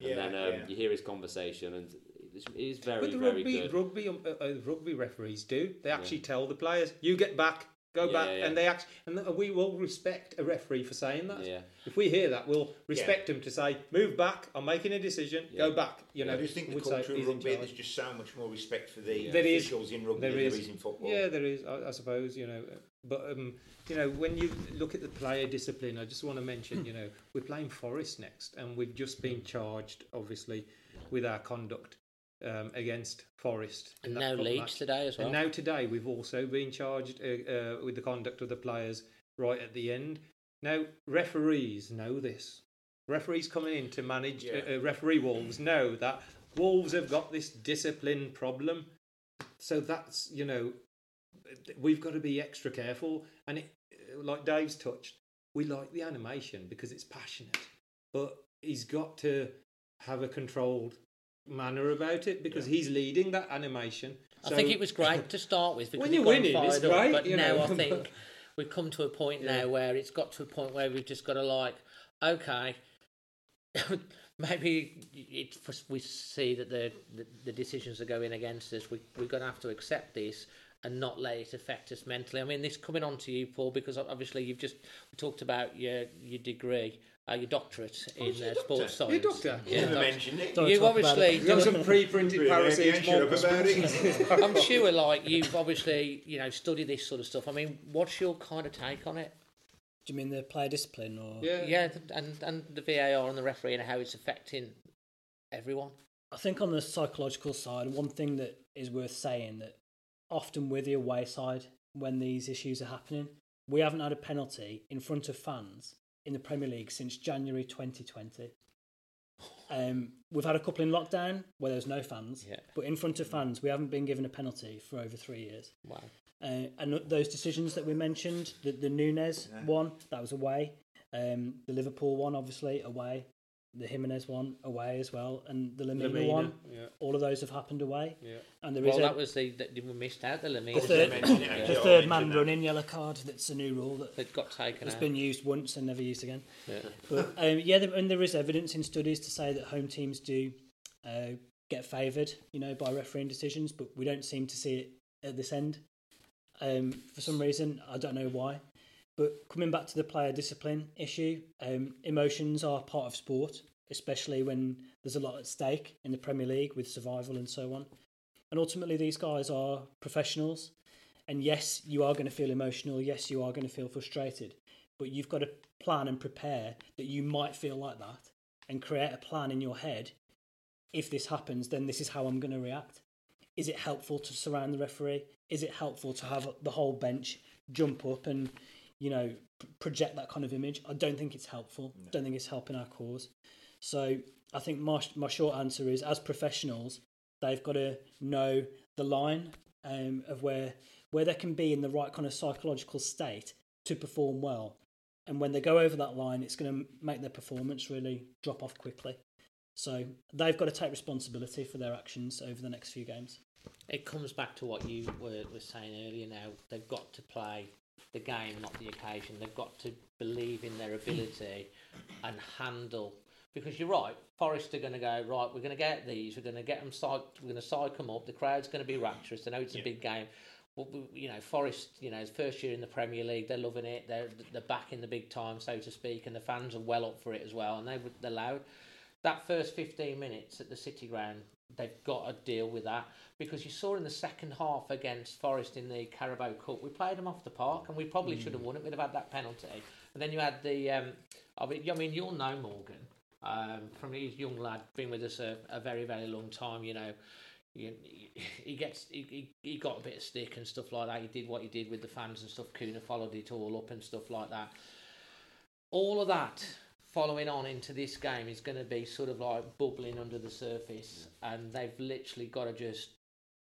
And Yeah, then um, yeah. you hear his conversation, and it's, it is very, But the very rugby, good. rugby, um, uh, uh, rugby referees do. They actually tell the players, "You get back, go Yeah, back," yeah. and they act. And we will respect a referee for saying that. Yeah. If we hear that, we'll respect him to say, "Move back. I'm making a decision. Go back." You know, I just think the culture of he's rugby, there's just so much more respect for the There is. officials in rugby There than is. there is in football. Yeah, there is. I, I suppose you know, but um, you know, when you look at the player discipline, I just want to mention, you know, we're playing Forest next, and we've just been charged, obviously, with our conduct um, against Forest. And now Leeds match. today as well. And now today, we've also been charged uh, uh, with the conduct of the players right at the end. Now, referees know this. Referees coming in to manage Yeah. uh, uh, referee Wolves know that Wolves have got this discipline problem. So that's you know, we've got to be extra careful. And it, uh, like Dave's touched, we like the animation because it's passionate, but he's got to have a controlled manner about it because he's leading that animation. I think it was great to start with because When you're winning, it's up, great, But you now know. I think we've come to a point now where it's got to a point where we've just got to like, okay, maybe it, we see that the, the the decisions are going against us. We we're going to have to accept this and not let it affect us mentally. I mean, this coming on to you, Paul, because obviously you've just talked about your your degree. Uh, your doctorate in uh, sports You're a science. doctor? You Yeah, never mentioned it. Don't You've obviously it. We've some pre-printed Really, paracetamol. again, shut up about it. I'm sure, like you've obviously, you know, studied this sort of stuff. I mean, what's your kind of take on it? Do you mean the player discipline or? Yeah. Yeah, and and the VAR and the referee and how it's affecting everyone. I think on the psychological side, one thing that is worth saying that often we're the away side when these issues are happening. We haven't had a penalty in front of fans in the Premier League since January 2020. Um, we've had a couple in lockdown where there was no fans, Yeah. but in front of fans, we haven't been given a penalty for over three years. Wow. Uh, and those decisions that we mentioned, the, the Nunez one, that was away. Um, the Liverpool one, obviously, away. The Jimenez one, away as well. And the Lemina, Lemina, one, yeah. all of those have happened away. Yeah. And there is Well, a, that was the that we missed out the Lemina. the third, mentioned it, the third man that. running yellow card. That's a new rule that that got taken has out. been used once and never used again. Yeah. But um, yeah, there, and there is evidence in studies to say that home teams do uh, get favoured, you know, by refereeing decisions, but we don't seem to see it at this end. Um, for some reason, I don't know why. But coming back to the player discipline issue, um, emotions are part of sport, especially when there's a lot at stake in the Premier League with survival and so on. And ultimately, these guys are professionals. And yes, you are going to feel emotional. Yes, you are going to feel frustrated. But you've got to plan and prepare that you might feel like that and create a plan in your head. If this happens, then this is how I'm going to react. Is it helpful to surround the referee? Is it helpful to have the whole bench jump up and, you know, project that kind of image? I don't think it's helpful. No. don't think it's helping our cause. So I think my, my short answer is as professionals, they've got to know the line um, of where where they can be in the right kind of psychological state to perform well. And when they go over that line, it's going to make their performance really drop off quickly. So they've got to take responsibility for their actions over the next few games. It comes back to what you were, were saying earlier now. They've got to play the game, not the occasion. They've got to believe in their ability and handle because you're right. Forest are going to go right. We're going to get these. We're going to get them. Psych, we're going to psych them up. The crowd's going to be rapturous. They know it's yeah. a big game. But you know, Forest. You know, first year in the Premier League, they're loving it. They're they're back in the big time, so to speak, and the fans are well up for it as well. And they they're loud. That first 15 minutes at the City Ground, they've got to deal with that because you saw in the second half against Forest in the Carabao Cup, we played them off the park, and we probably mm. should have won it. We'd have had that penalty, and then you had the. Um, I mean, you'll know Morgan um, from his young lad, been with us a, a very, very long time, you know. He, he gets he, he got a bit of stick and stuff like that. He did what he did with the fans and stuff. Cunha followed it all up and stuff like that. All of that following on into this game is going to be sort of like bubbling under the surface, and they've literally got to just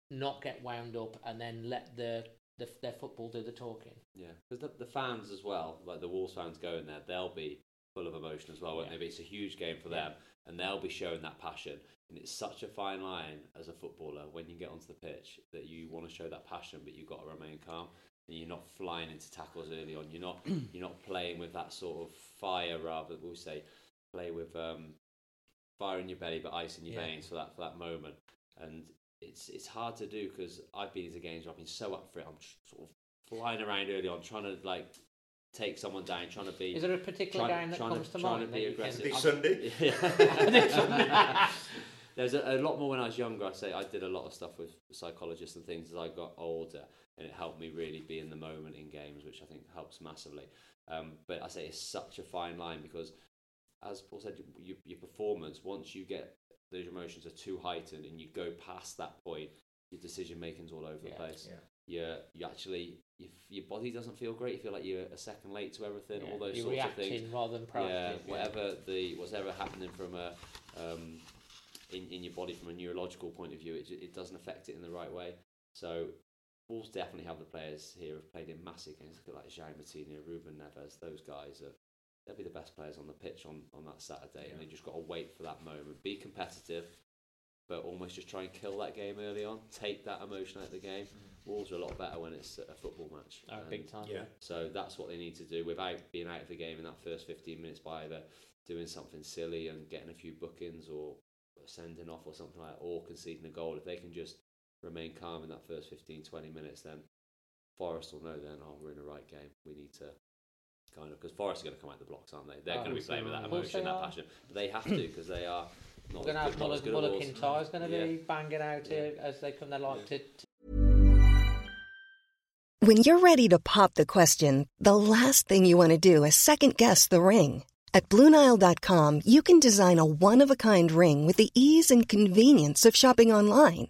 not get wound up and then let the, the their football do the talking. Yeah, because the, the fans as well, like the Wolves fans going there, they'll be full of emotion as well, won't yeah. they? But it's a huge game for them, and they'll be showing that passion. And it's such a fine line as a footballer when you get onto the pitch that you want to show that passion, but you've got to remain calm. And you're not flying into tackles early on. You're not you're not playing with that sort of fire. Rather, we'll say play with um, fire in your belly but ice in your yeah. veins for that for that moment. And it's it's hard to do because I've been into games where I've been so up for it. I'm sort of flying around early on, trying to like take someone down, trying to be. Is there a particular trying, game that comes to, to mind? Trying to be aggressive. This Sunday. There's a, a, lot more when I was younger. I say I did a lot of stuff with psychologists and things as I got older, and it helped me really be in the moment in games, which I think helps massively. Um, but I say it's such a fine line because, as Paul said, your, your performance once you get those emotions are too heightened and you go past that point, your decision making's all over yeah, the place. Yeah you you actually you, your body doesn't feel great. You feel like you're a second late to everything. Yeah, all those sorts of things. rather than proactive. Yeah, whatever the whatever happening from a um, in in your body from a neurological point of view, it it doesn't affect it in the right way. So Wolves definitely have the players here who've played in massive games. Look at like João Moutinho, Ruben Neves. Those guys are they'll be the best players on the pitch on, on that Saturday, yeah. and they just got to wait for that moment. Be competitive, but almost just try and kill that game early on. Take that emotion out of the game. Mm Wolves are a lot better when it's a football match. Oh, big time. Yeah. So that's what they need to do without being out of the game in that first 15 minutes by either doing something silly and getting a few bookings or sending off or something like that, or conceding a goal. If they can just remain calm in that first 15, 20 minutes, then Forest will know then, oh, we're in the right game. We need to kind of, because Forest are going to come out the blocks, aren't they? They're oh, going to be playing with that uh, emotion, that passion. But they have to because they are. Not We're going to have Muller, Muller going to be yeah. banging out yeah. here as they come. They like yeah. to, to when you're ready to pop the question, the last thing you want to do is second guess the ring. At Bluenile.com, you can design a one of a kind ring with the ease and convenience of shopping online.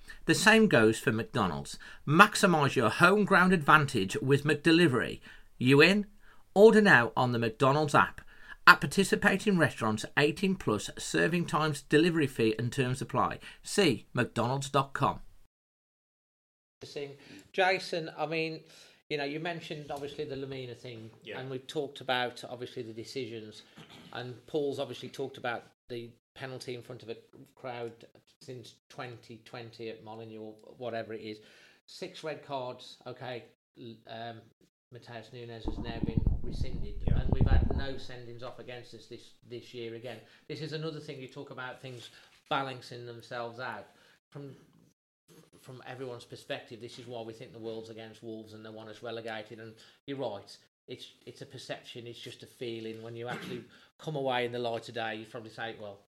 The same goes for McDonald's. Maximise your home ground advantage with McDelivery. You in? Order now on the McDonald's app. At participating restaurants, 18 plus serving times, delivery fee and terms apply. See McDonald's.com. Jason, I mean, you know, you mentioned obviously the Lemina thing, Yeah. and we've talked about obviously the decisions, and Paul's obviously talked about the penalty in front of a crowd since 2020 at Molineux or whatever it is. Six red cards. Okay, um, Matheus Nunes has now been rescinded, Yeah. and we've had no sendings off against us this this year again. This is another thing you talk about things balancing themselves out from from everyone's perspective, this is why we think the world's against Wolves and they want us relegated. And you're right, it's it's a perception, it's just a feeling. When you actually come away in the light of day, you probably say, well,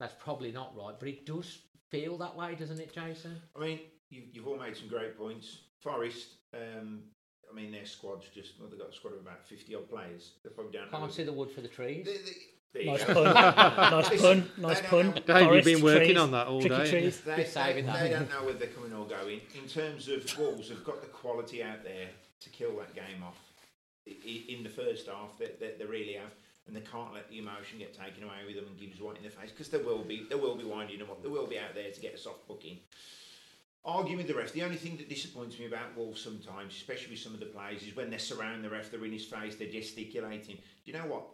that's probably not right. But it does feel that way, doesn't it, Jason? I mean, you, you've all made some great points. Forest, um, I mean, their squad's just, well, they've got a squad of about 50 odd players. They're probably don't know. Can't see the wood for the trees. They- they- Nice pun. nice pun. Nice pun. know- Dave, you've been working trees, on that all day. trees. They, Good they, saving that. they don't know whether they're coming or going. In terms of Wolves, have got the quality out there to kill that game off. I- i- In the first half, they, they, they really have, and they can't let the emotion get taken away with them and give us right in the face because there will be, there will be winding them up. There will be out there to get a soft booking. Arguing with the ref, the only thing that disappoints me about Wolves sometimes, especially with some of the players, is when they're surrounding the ref, they're in his face, they're gesticulating. Do you know what?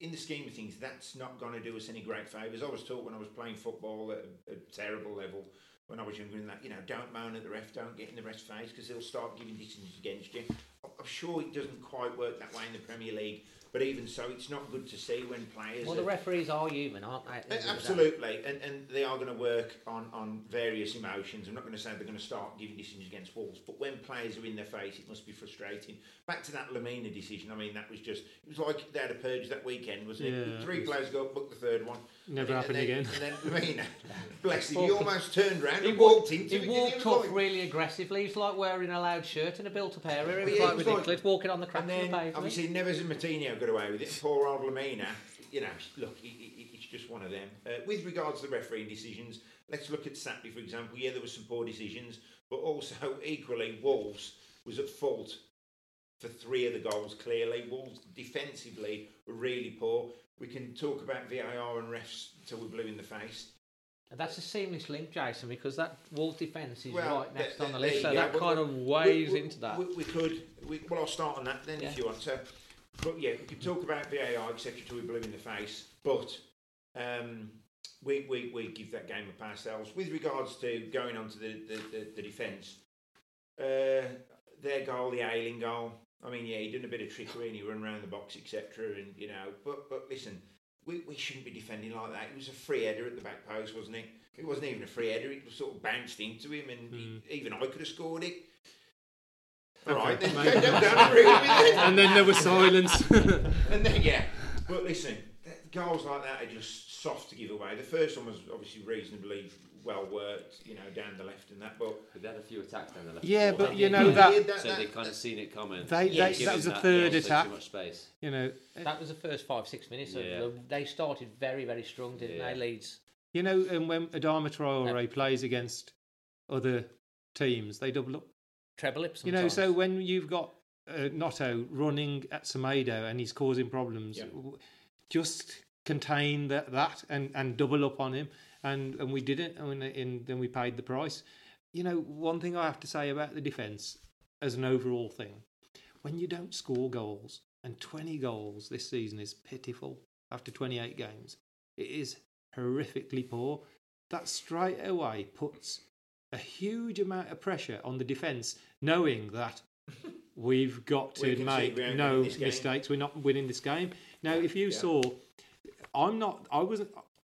In the scheme of things, that's not going to do us any great favours. I was taught when I was playing football at a, a terrible level when I was younger than that, you know, don't moan at the ref, don't get in the ref's face because they'll start giving decisions against you. I'm sure it doesn't quite work that way in the Premier League, but even so, it's not good to see when players. Well, the referees are human, aren't they? end of the day? Absolutely, and, and they are going to work on, on various emotions. I'm not going to say they're going to start giving decisions against Wolves, but when players are in their face, it must be frustrating. Back to that Lemina decision, I mean, that was just, it was like they had a purge that weekend, wasn't it? Yeah, Three players go up, book the third one. Never and, happened then, again. And then Lemina, bless him, he almost turned around He and walked, walked into he it. walked didn't off really aggressively. He's like wearing a loud shirt and a built-up area. It was Well, yeah, like it was like- ridiculous, walking on the cracks And of the pavement. obviously, Neves and Moutinho got away with it. Poor old Lemina, you know, look, it, it, it's just one of them. Uh, with regards to the refereeing decisions, let's look at Saturday, for example. Yeah, there were some poor decisions, but also equally, Wolves was at fault for three of the goals, clearly. Wolves defensively were really poor. We can talk about VAR and refs till we're blue in the face. And that's a seamless link, Jason, because that Wolves defence is Well, right next th- on the list, so you that go. kind of we- weighs we- into that. We, we could. We, well, I'll start on that then Yeah. if you want. to. but yeah, we could talk about VAR, etc. till we're blue in the face. But um, we, we, we give that game up ourselves. With regards to going on to the, the, the, the defence, uh, their goal, the Ayling goal. I mean, yeah, he done a bit of trickery and he run around the box, etc. And you know, but but listen, we, we shouldn't be defending like that. It was a free header at the back post, wasn't it? It wasn't even a free header. It was sort of bounced into him, and he, hmm. even I could have scored it. All right, then don't, don't agree with it. And then there was silence. and then yeah, but listen, goals like that are just soft to give away. The first one was obviously reasonably well worked, you know, down the left and that, but But they had a few attacks down the left. Yeah, before but you know they? that- So they kind of seen it coming. They- they- Giving that was the that third also attack. Too much space. you know, That was the first five, six minutes. Of Yeah. the, they started very, very strong, didn't Yeah. they, Leeds? you know, and when Adama Traore plays against other teams, they double up. Treble lips. You know, so when you've got uh, Gnonto running at Semedo and he's causing problems, Yeah. just contain that, that and, and double up on him. And, and we did it, and, and then we paid the price. You know, one thing I have to say about the defence as an overall thing, when you don't score goals, and 20 goals this season is pitiful after 28 games, it is horrifically poor. That straight away puts a huge amount of pressure on the defence, knowing that we've got to see make no winning this game. mistakes. We're not winning this game. Now, if you Yeah. saw, I'm not. I wasn't.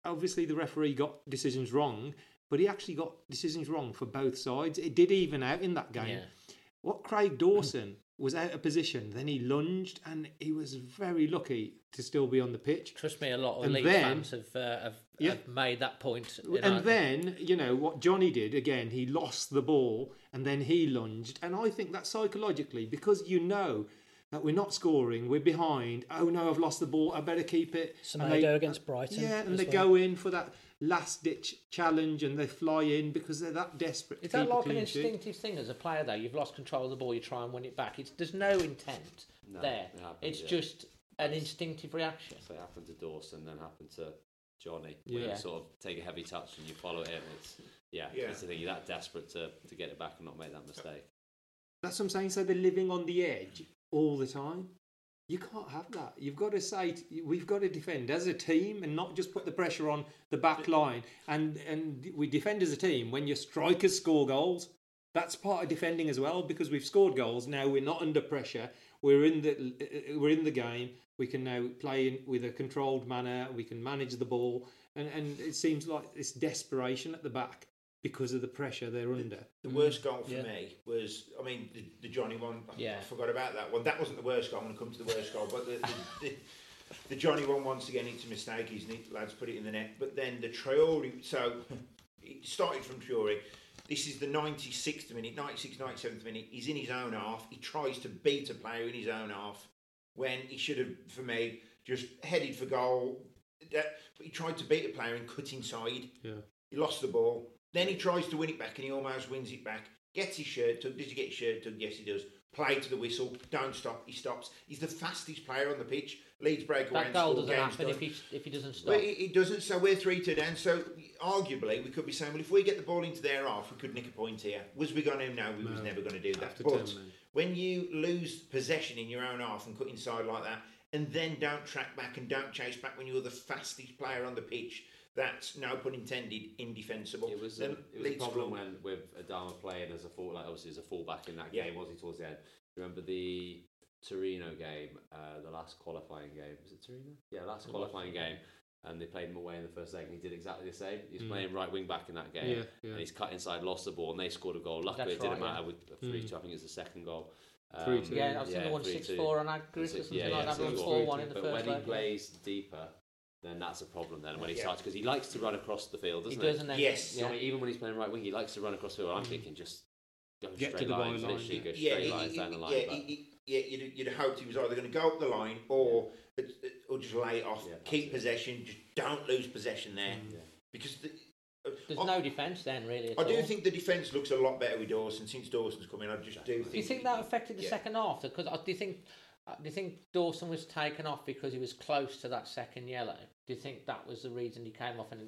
Obviously, the referee got decisions wrong, but he actually got decisions wrong for both sides. It did even out in that game. Yeah. What Craig Dawson was out of position, then he lunged, and he was very lucky to still be on the pitch. Trust me, a lot of And Leeds then- fans have, uh, have, Yeah. have made that point. And then, you know, what Johnny did again, he lost the ball and then he lunged. And I think that psychologically, because you know we're not scoring, we're behind. Oh no, I've lost the ball. I better keep it. And Semedo against Brighton Yeah, and they well. go in for that last ditch challenge and they fly in because they're that desperate. Is that like an clean sheet. instinctive thing as a player, though? You've lost control of the ball, you try and win it back. It's, there's no intent No, there. it happens, it's yeah. just an instinctive reaction. So it happened to Dawson, then happened to Johnny. Yeah. You sort of take a heavy touch and you follow him. It's yeah, Yeah. it's the thing. You're that desperate to, to get it back and not make that mistake. That's what I'm saying. So they're living on the edge all the time. You can't have that. You've got to say we've got to defend as a team and not just put the pressure on the back line. And and we defend as a team when your strikers score goals. That's part of defending as well because we've scored goals. Now we're not under pressure. We're in the uh, we're in the game. We can now play in, with a controlled manner. We can manage the ball, and and it seems like this desperation at the back because of the pressure they're under. The worst goal for Yeah. me was, I mean, the, the Johnny one. I- Yeah. I forgot about that one. That wasn't the worst goal. I'm going to come to the worst goal, but the, the, the, the Johnny one once again, it's a mistake. His neat lads put it in the net, but then the Traore. So it started from Traore. This is the 96th minute, 96th, 97th minute. He's in his own half. He tries to beat a player in his own half when he should have, for me, just headed for goal. But he tried to beat a player and cut inside. Yeah. He lost the ball. Then he tries to win it back and he almost wins it back. Gets his shirt tugged. Does he get his shirt tugged? Yes, he does. Play to the whistle. Don't stop. He stops. He's the fastest player on the pitch. Leeds break away That and goal doesn't happen if he if he doesn't stop. Well, it, it doesn't. So we're three two down. So arguably, we could be saying, well, if we get the ball into their half, we could nick a point here. Was we going to? No, we was never going to do that. After But 10 when you lose possession in your own half and cut inside like that, and then don't track back and don't chase back when you're the fastest player on the pitch, that's no pun intended, indefensible. It was, Then a, it was a problem when with Adama playing as a full, like obviously as a fullback in that Yeah. game, wasn't he towards the end? Remember the Torino game, uh, the last qualifying game? Was it Torino? Yeah, last qualifying game. And they played him away in the first leg, and he did exactly the same. He's Mm. playing right wing back in that game, Yeah, yeah. and he's cut inside, lost the ball, and they scored a goal. Luckily, That's it didn't right, yeah. matter with three Mm. two. I think it's the second goal. Um, 3-2. yeah, I've seen the one 3-2. six four on Agris or Six- something like that. so One it's four one in the but first when he leg. plays deeper, then that's a problem. Then when he Yeah. starts because he likes to run across the field, doesn't does, and then Yes. yeah. I mean, even when he's playing right wing, he likes to run across the field. I'm thinking just go Get straight to the lines, byline, literally yeah. go yeah, straight he- lines he- down the line. yeah, he- he- yeah, you'd, you'd hoped he was either going to go up the line or or just lay it off, Yeah, keep absolutely. possession, just don't lose possession there Yeah. because. The, uh, There's I, no defence then, really. At I do all. think the defence looks a lot better with Dawson since Dawson's come in. I just do think. Do you think that affected the Yeah. second half? Because I do you think do you think Dawson was taken off because he was close to that second yellow? Do you think that was the reason he came off in,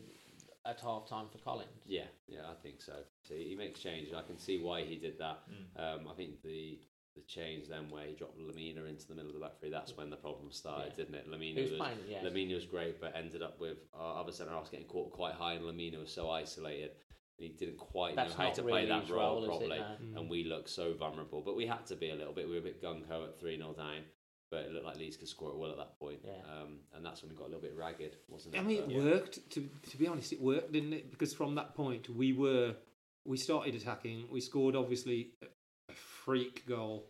at half time for Collins? Yeah, yeah, I think so. so he makes changes. I can see why he did that. Mm. Um, I think the the change then where he dropped Lemina into the middle of the back three, that's when the problem started, Yeah. didn't it? Lemina was was, playing, yes. Lemina was great, but ended up with our other centre halves getting caught quite high, and Lemina was so isolated. And he didn't quite That's know how to really play that role, role, properly, no? and we looked so vulnerable. But we had to be a little bit. We were a bit gung ho at three 0 down, but it looked like Leeds could score at will at that point. Yeah. Um, and that's when we got a little bit ragged, wasn't it? I mean, But- it worked. To to be honest, it worked, didn't it? Because from that point, we were we started attacking. We scored obviously a freak goal.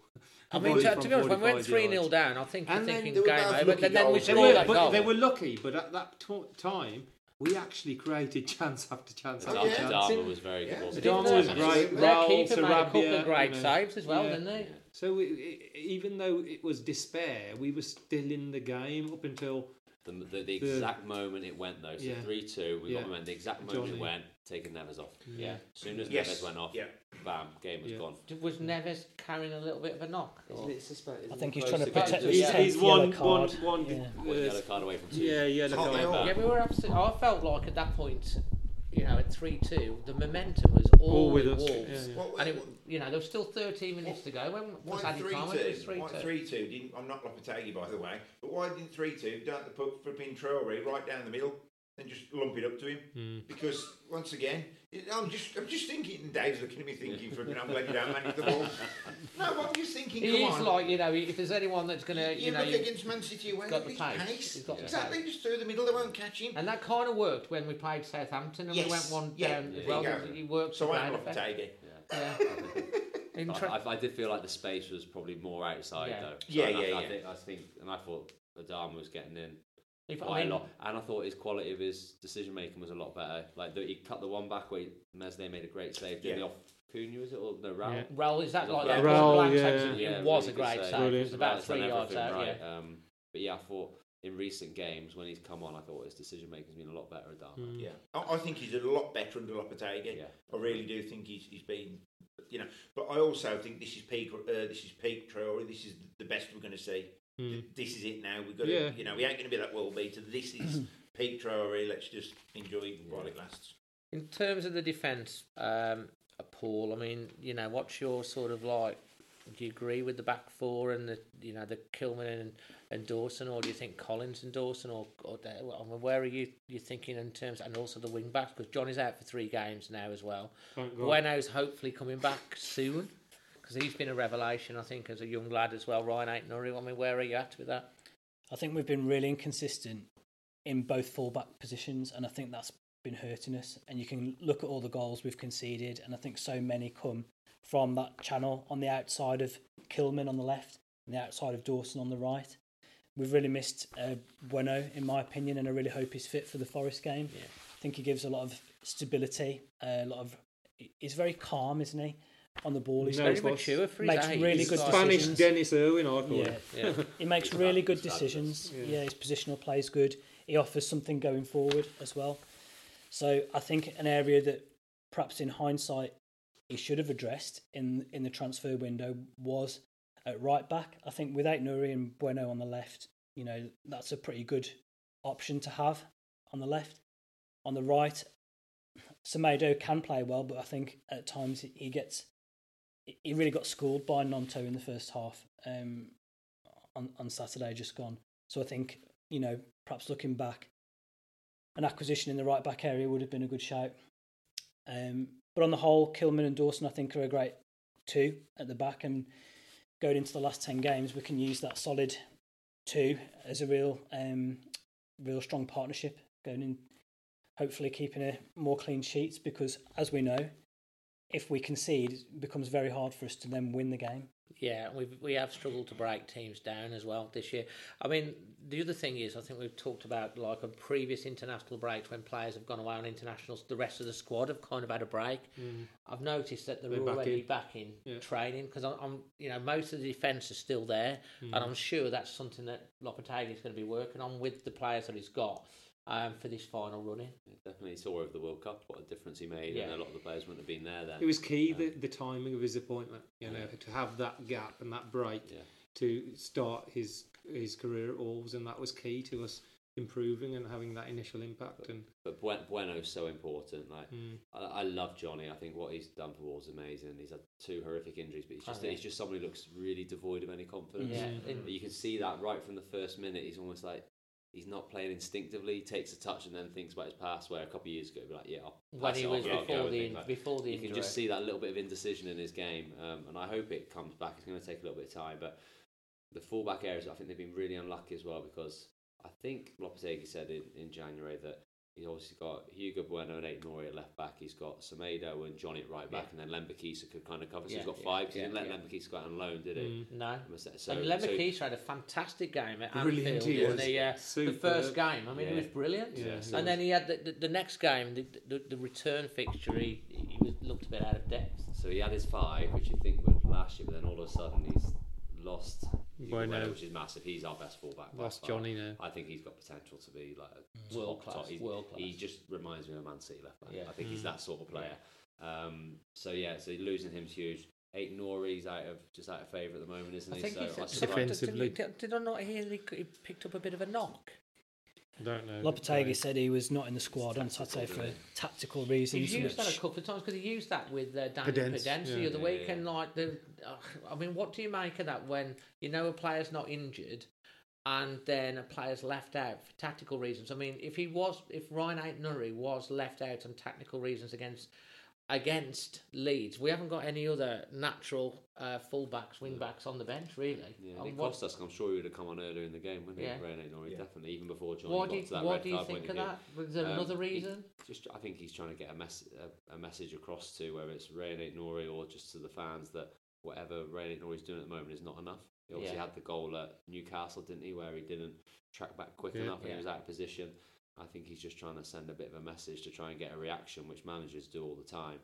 I mean, to, to be honest, when we went 3 0 down, I think you're then thinking game over. But then we. They scored were, that but goal. they were lucky. But at that to- time, we actually created chance after chance Adama, after yeah. chance. Adama was very good. Yeah. wasn't was Yeah. great. Their Raul, keeper made a couple Sarabia, of great you know. saves as well, Yeah. didn't they? Yeah. So we, i- even though it was despair, we were still in the game up until The, the, the exact moment it went though, so Yeah. three two, we Yeah. got momentum. The exact moment Johnny. it went, taking Neves off. Yeah. As soon as Yes. Neves went off, Yeah. bam, game was Yeah. gone. Was Neves carrying a little bit of a knock? or- I think he's trying to close protect to his Yeah. he's, he's tenth one, yellow card. Yeah. One yellow card away from two. yeah, yellow Hot card. they. Yeah, we were absolutely. Oh, I felt like at that point, you know, at three two, the momentum was all, All with with us, Wolves, yeah, yeah. What- and it, you know there was still thirteen minutes to go. When Why was added three time? It was two? three Why two. three two? Didn't I'm not Lopetegui by the way, but why didn't three two don't they put flipping Traore right down the middle and just lump it up to him? Hmm. Because once again, I'm just I'm just thinking. and Dave's looking at me thinking, flipping, I'm glad you don't manage the ball. No, I'm just thinking. He come is on. like you know, if there's anyone that's gonna, you, you know, look you- against Man City away, got look the at pace. pace. He's got the exactly, pace. just through the middle, they won't catch him. and that kind of worked when we played Southampton and we went one yeah, down there as well. go. He worked. So the I'm ground effect. Lopetegui. Yeah. Inter- I, I, I did feel like the space was probably more outside Yeah. though. So Yeah, I, yeah, I, yeah. I think, I think, and I thought Adama was getting in if, quite I mean, a lot, and I thought his quality of his decision making was a lot better. Like the, he cut the one back where Meslier made a great save, didn't he? Yeah. Off Cunha, was it or no Raul? Yeah. Raul, is that like Yeah, that? Raul, yeah. It Yeah, was really a great save. save. It was about three yards everything out. right. Yeah. Um, but yeah, I thought in recent games when he's come on, I thought his decision making has been a lot better. Adama. Yeah, I, I think he's a lot better under Lopetegui. Yeah. I really do think he's, he's been, you know. But I also think this is peak. Uh, this is peak Traore. This is the best we're going to see. This is it now. We've got Yeah. to, you know, we ain't going to be that world beater. This is peak Traore. Let's just enjoy it while it lasts. In terms of the defence, um, uh, Paul, I mean, you know, what's your sort of like do you agree with the back four and the you know the Kilman and, and Dawson, or do you think Collins and Dawson, or, or I mean, where are you you thinking in terms and also the wing backs because Johnny's out for three games now as well. Thank God. Bueno's hopefully coming back soon because he's been a revelation I think as a young lad as well. Rayan Aït-Nouri, I mean, where are you at with that? I think we've been really inconsistent in both fullback positions, and I think that's been hurting us. And you can look at all the goals we've conceded, and I think so many come from that channel on the outside of Kilman on the left and the outside of Dawson on the right. We've really missed uh, Bueno, in my opinion, and I really hope he's fit for the Forest game. Yeah. I think he gives a lot of stability, uh, a lot of. He's very calm, isn't he? On the ball, he's No, Very mature for his makes age. really He's good Spanish decisions. Dennis Irwin, I call Yeah, him. Yeah. he makes He's really good decisions. Yeah. Yeah. his positional play is good. He offers something going forward as well. So I think an area that perhaps in hindsight he should have addressed in in the transfer window was at right back. I think without Nuri and Bueno on the left, you know that's a pretty good option to have on the left. On the right, Semedo can play well, but I think at times he- he gets he really got schooled by Gnonto in the first half um, on on Saturday just gone. So I think you know perhaps looking back, an acquisition in the right back area would have been a good shout. Um, but on the whole, Kilman and Dawson I think are a great two at the back, and going into the last ten games, we can use that solid two as a real um, real strong partnership going in. Hopefully, keeping a more clean sheets because, as we know, if we concede, it becomes very hard for us to then win the game. Yeah, we we have struggled to break teams down as well this year. I mean, the other thing is, I think we've talked about like on previous international breaks when players have gone away on internationals, the rest of the squad have kind of had a break. Mm. I've noticed that they're, They're back in. back in Yeah. training because I'm, I'm, you know, most of the defence is still there, mm. and I'm sure that's something that Lopetegui is going to be working on with the players that he's got um, for this final running. Definitely saw over the World Cup what a difference he made, and a lot of the players wouldn't have been there then. It was key the, the timing of his appointment. You know, to have that gap and that break Yeah. to start his his career at Wolves, and that was key to us improving and having that initial impact. And But Buen- Bueno's so important. Like Mm. I, I love Johnny. I think what he's done for Wolves is amazing. He's had two horrific injuries, but he's just Oh, yeah. he's just somebody who looks really devoid of any confidence. Yeah, Mm. you can see that right from the first minute. He's almost like he's not playing instinctively. He takes a touch and then thinks about his past. Where a couple of years ago, he'd be like, yeah, I'll When pass he was before the like- before the you can just see that little bit of indecision in his game, um, and I hope it comes back. It's going to take a little bit of time, but the fullback areas, I think they've been really unlucky as well because I think Lopetegui said in, in January that he's obviously got Hugo Bueno and Aït-Nouri at left back. He's got Semedo and Johnny at right back, Yeah. and then Lembikisa could kind of cover. So Yeah, he's got five. 'cause yeah, he didn't let yeah. Go out on loan, did he? No. So, and so- Lembikisa had a fantastic game at Brilliant, Anfield in the, uh, the first game. I mean, he was brilliant. Yeah, and was. then he had the, the, the next game, the, the, the return fixture, he, he was, looked a bit out of depth. So he had his five, which you think would last year, but then all of a sudden he's lost. Hugo Bueno. Bueno, which is massive. He's our best fullback. by Lost far. Johnny now. I think he's got potential to be like a World top, class, top. He, world class. He just reminds me of a Man City left back. Yeah. I think he's that sort of player. Um, so yeah, so losing him's huge. Aït-Nouri's out of just out of favour at the moment, isn't I he? think so he's, I did, suppose- Defensively. did, did I not hear he, he picked up a bit of a knock? I don't know. Lopetegui said he was not in the squad on Saturday for tactical reasons. He's used that a couple of times because he used that with uh, Daniel Podence, Podence the other Yeah, week. yeah. And like the, uh, I mean, what do you make of that when you know a player's not injured, and then a player's left out for tactical reasons? I mean, if he was, if Ryan Nuri was left out on tactical reasons against against Leeds, we haven't got any other natural uh, fullbacks, wing backs on the bench, really. Yeah, I and it what- cost us. I'm sure he would have come on earlier in the game, wouldn't he? Yeah. Ryan Nori, definitely, even before Johnny what got do you, to that what red do you card think of that? Was there Um, another he- reason? just I think he's trying to get a, mess, a, a message across to whether it's Ray Nate Nori or just to the fans that whatever Ray Nate Nori's doing at the moment is not enough. He obviously Yeah. had the goal at Newcastle, didn't he, where he didn't track back quick Yeah. enough and Yeah. he was out of position. I think he's just trying to send a bit of a message to try and get a reaction, which managers do all the time.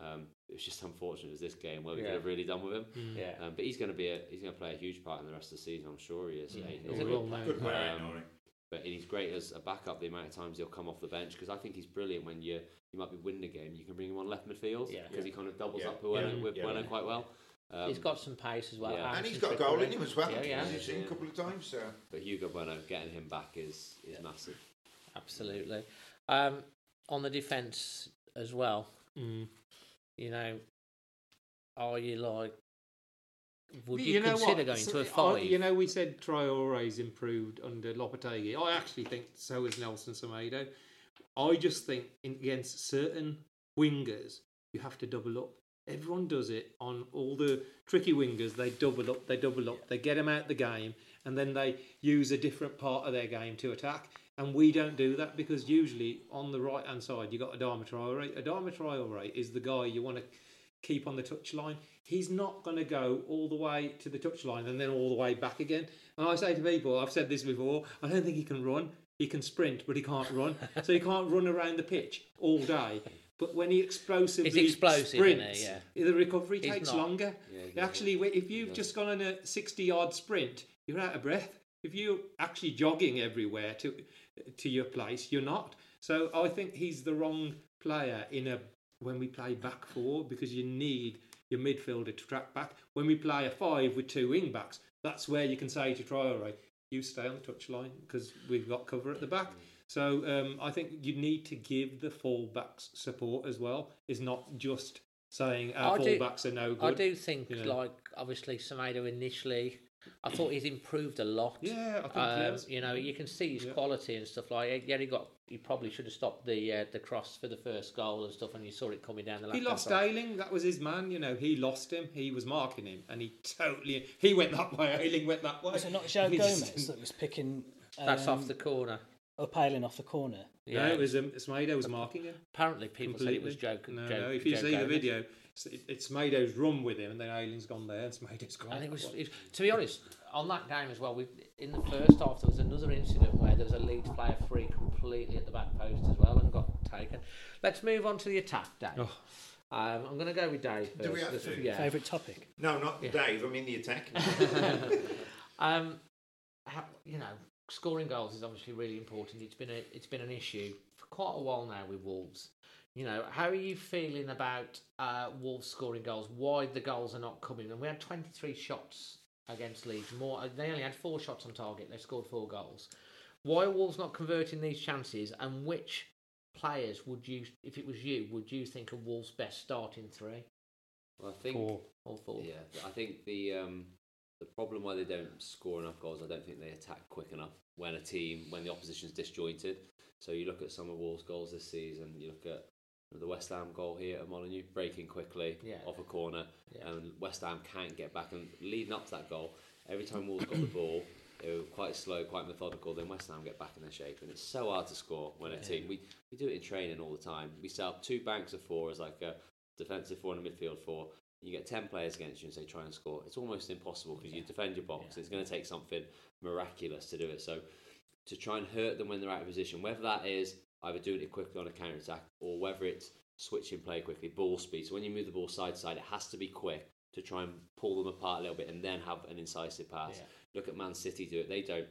Um, it was just unfortunate as this game where we Yeah. could have really done with him. Mm. Yeah. Um, but he's going to be a, he's going to play a huge part in the rest of the season. I'm sure he is. Yeah, Ain't he's a Nori. good player. Good player, Um, But he's great as a backup. The amount of times he'll come off the bench because I think he's brilliant when you you might be winning a game. You can bring him on left midfield Yeah. because he kind of doubles Yeah. up with Bueno, Yeah. with Yeah. Bueno quite well. Um, he's got some pace as well. yeah. And he's Alisson got a goal in him as well. Yeah, yeah. As you've seen a couple of times. So. But Hugo Bueno getting him back is is massive. Absolutely. Um, on the defence as well, Mm. you know, are you like would you, consider going to a I- five? you know, we said Traore's improved under Lopetegui. I actually think so is Nelson Semedo. I just think in, against certain wingers, you have to double up. Everyone does it on all the tricky wingers. They double up, they double up, they get them out the game, and then they use a different part of their game to attack. And we don't do that because usually on the right hand side, you've got a Adama Traore. Adama Traore is the guy you want to keep on the touchline. He's not going to go all the way to the touchline and then all the way back again. And I say to people, I've said this before, I don't think he can run. He can sprint, but he can't run. so he can't run around the pitch all day. But when he explosively He's explosive, isn't sprints, he? Yeah. the recovery He's takes not. longer. Yeah, Actually, wait, if you've just gone on a 60 yard sprint, you're out of breath. If you're actually jogging everywhere to to your place, you're not. So I think he's the wrong player in a when we play back four because you need your midfielder to track back. When we play a five with two wing backs, that's where you can say to Traore, you stay on the touchline because we've got cover at the back. So um, I think you need to give the fullbacks support as well. Is not just saying our I do- are no good. I do think, you know. like obviously Semedo initially, I thought he's improved a lot. Yeah, I think he um, has. You know, you can see his Yeah. quality and stuff like. it. Yeah, he got. He probably should have stopped the uh, the cross for the first goal and stuff, and you saw it coming down the left. He lost Ayling. That was his man. You know, he lost him. He was marking him, and he totally he went that way. Ayling went that way. Was it not Joe And he just Gomez that was picking That's off um, the corner. up Ayling off the corner? No, it was um, Semedo was marking him. Apparently, people said it was Completely. Joe. No, Joe no. If you Joe see the video, it's, it- it's Semedo's run with him, and then Ayling's gone there, and Semedo's gone. And it was, that way. it, to be honest, on that game as well. We in the first half there was another incident where there was a Leeds player free completely at the back post as well and got taken. Let's move on to the attack, Dave. Oh. Um, I'm going to go with Dave first. Do we have to? Yeah. Favourite topic? No, not Yeah. Dave. I mean the attack. Um, how, you know, scoring goals is obviously really important. It's been a it's been an issue for quite a while now with Wolves. You know, how are you feeling about uh, Wolves scoring goals? Why the goals are not coming? And we had 23 shots against Leeds. More, they only had four shots on target. They scored four goals. Why are Wolves not converting these chances? And which players would you, if it was you, would you think are Wolves' best starting three? Well, I think Four. All four. Yeah, I think the um, the problem why they don't score enough goals, I don't think they attack quick enough when a team when the opposition is disjointed. So you look at some of Wolves' goals this season. You look at the West Ham goal here at Molineux, breaking quickly Yeah. off a corner, Yeah. and West Ham can't get back. And leading up to that goal, every time Wolves got the ball, they were quite slow, quite methodical. Then West Ham get back in their shape, and it's so hard to score when a team. We we do it in training all the time. We set up two banks of four as like a defensive four and a midfield four. You get ten players against you and say try and score. It's almost impossible because you defend your box. It's going to take something miraculous to do it. So to try and hurt them when they're out of position, whether that is either doing it quickly on a counter attack or whether it's switching play quickly, ball speed. So when you move the ball side to side, it has to be quick to try and pull them apart a little bit and then have an incisive pass. Yeah. Look at Man City do it. They don't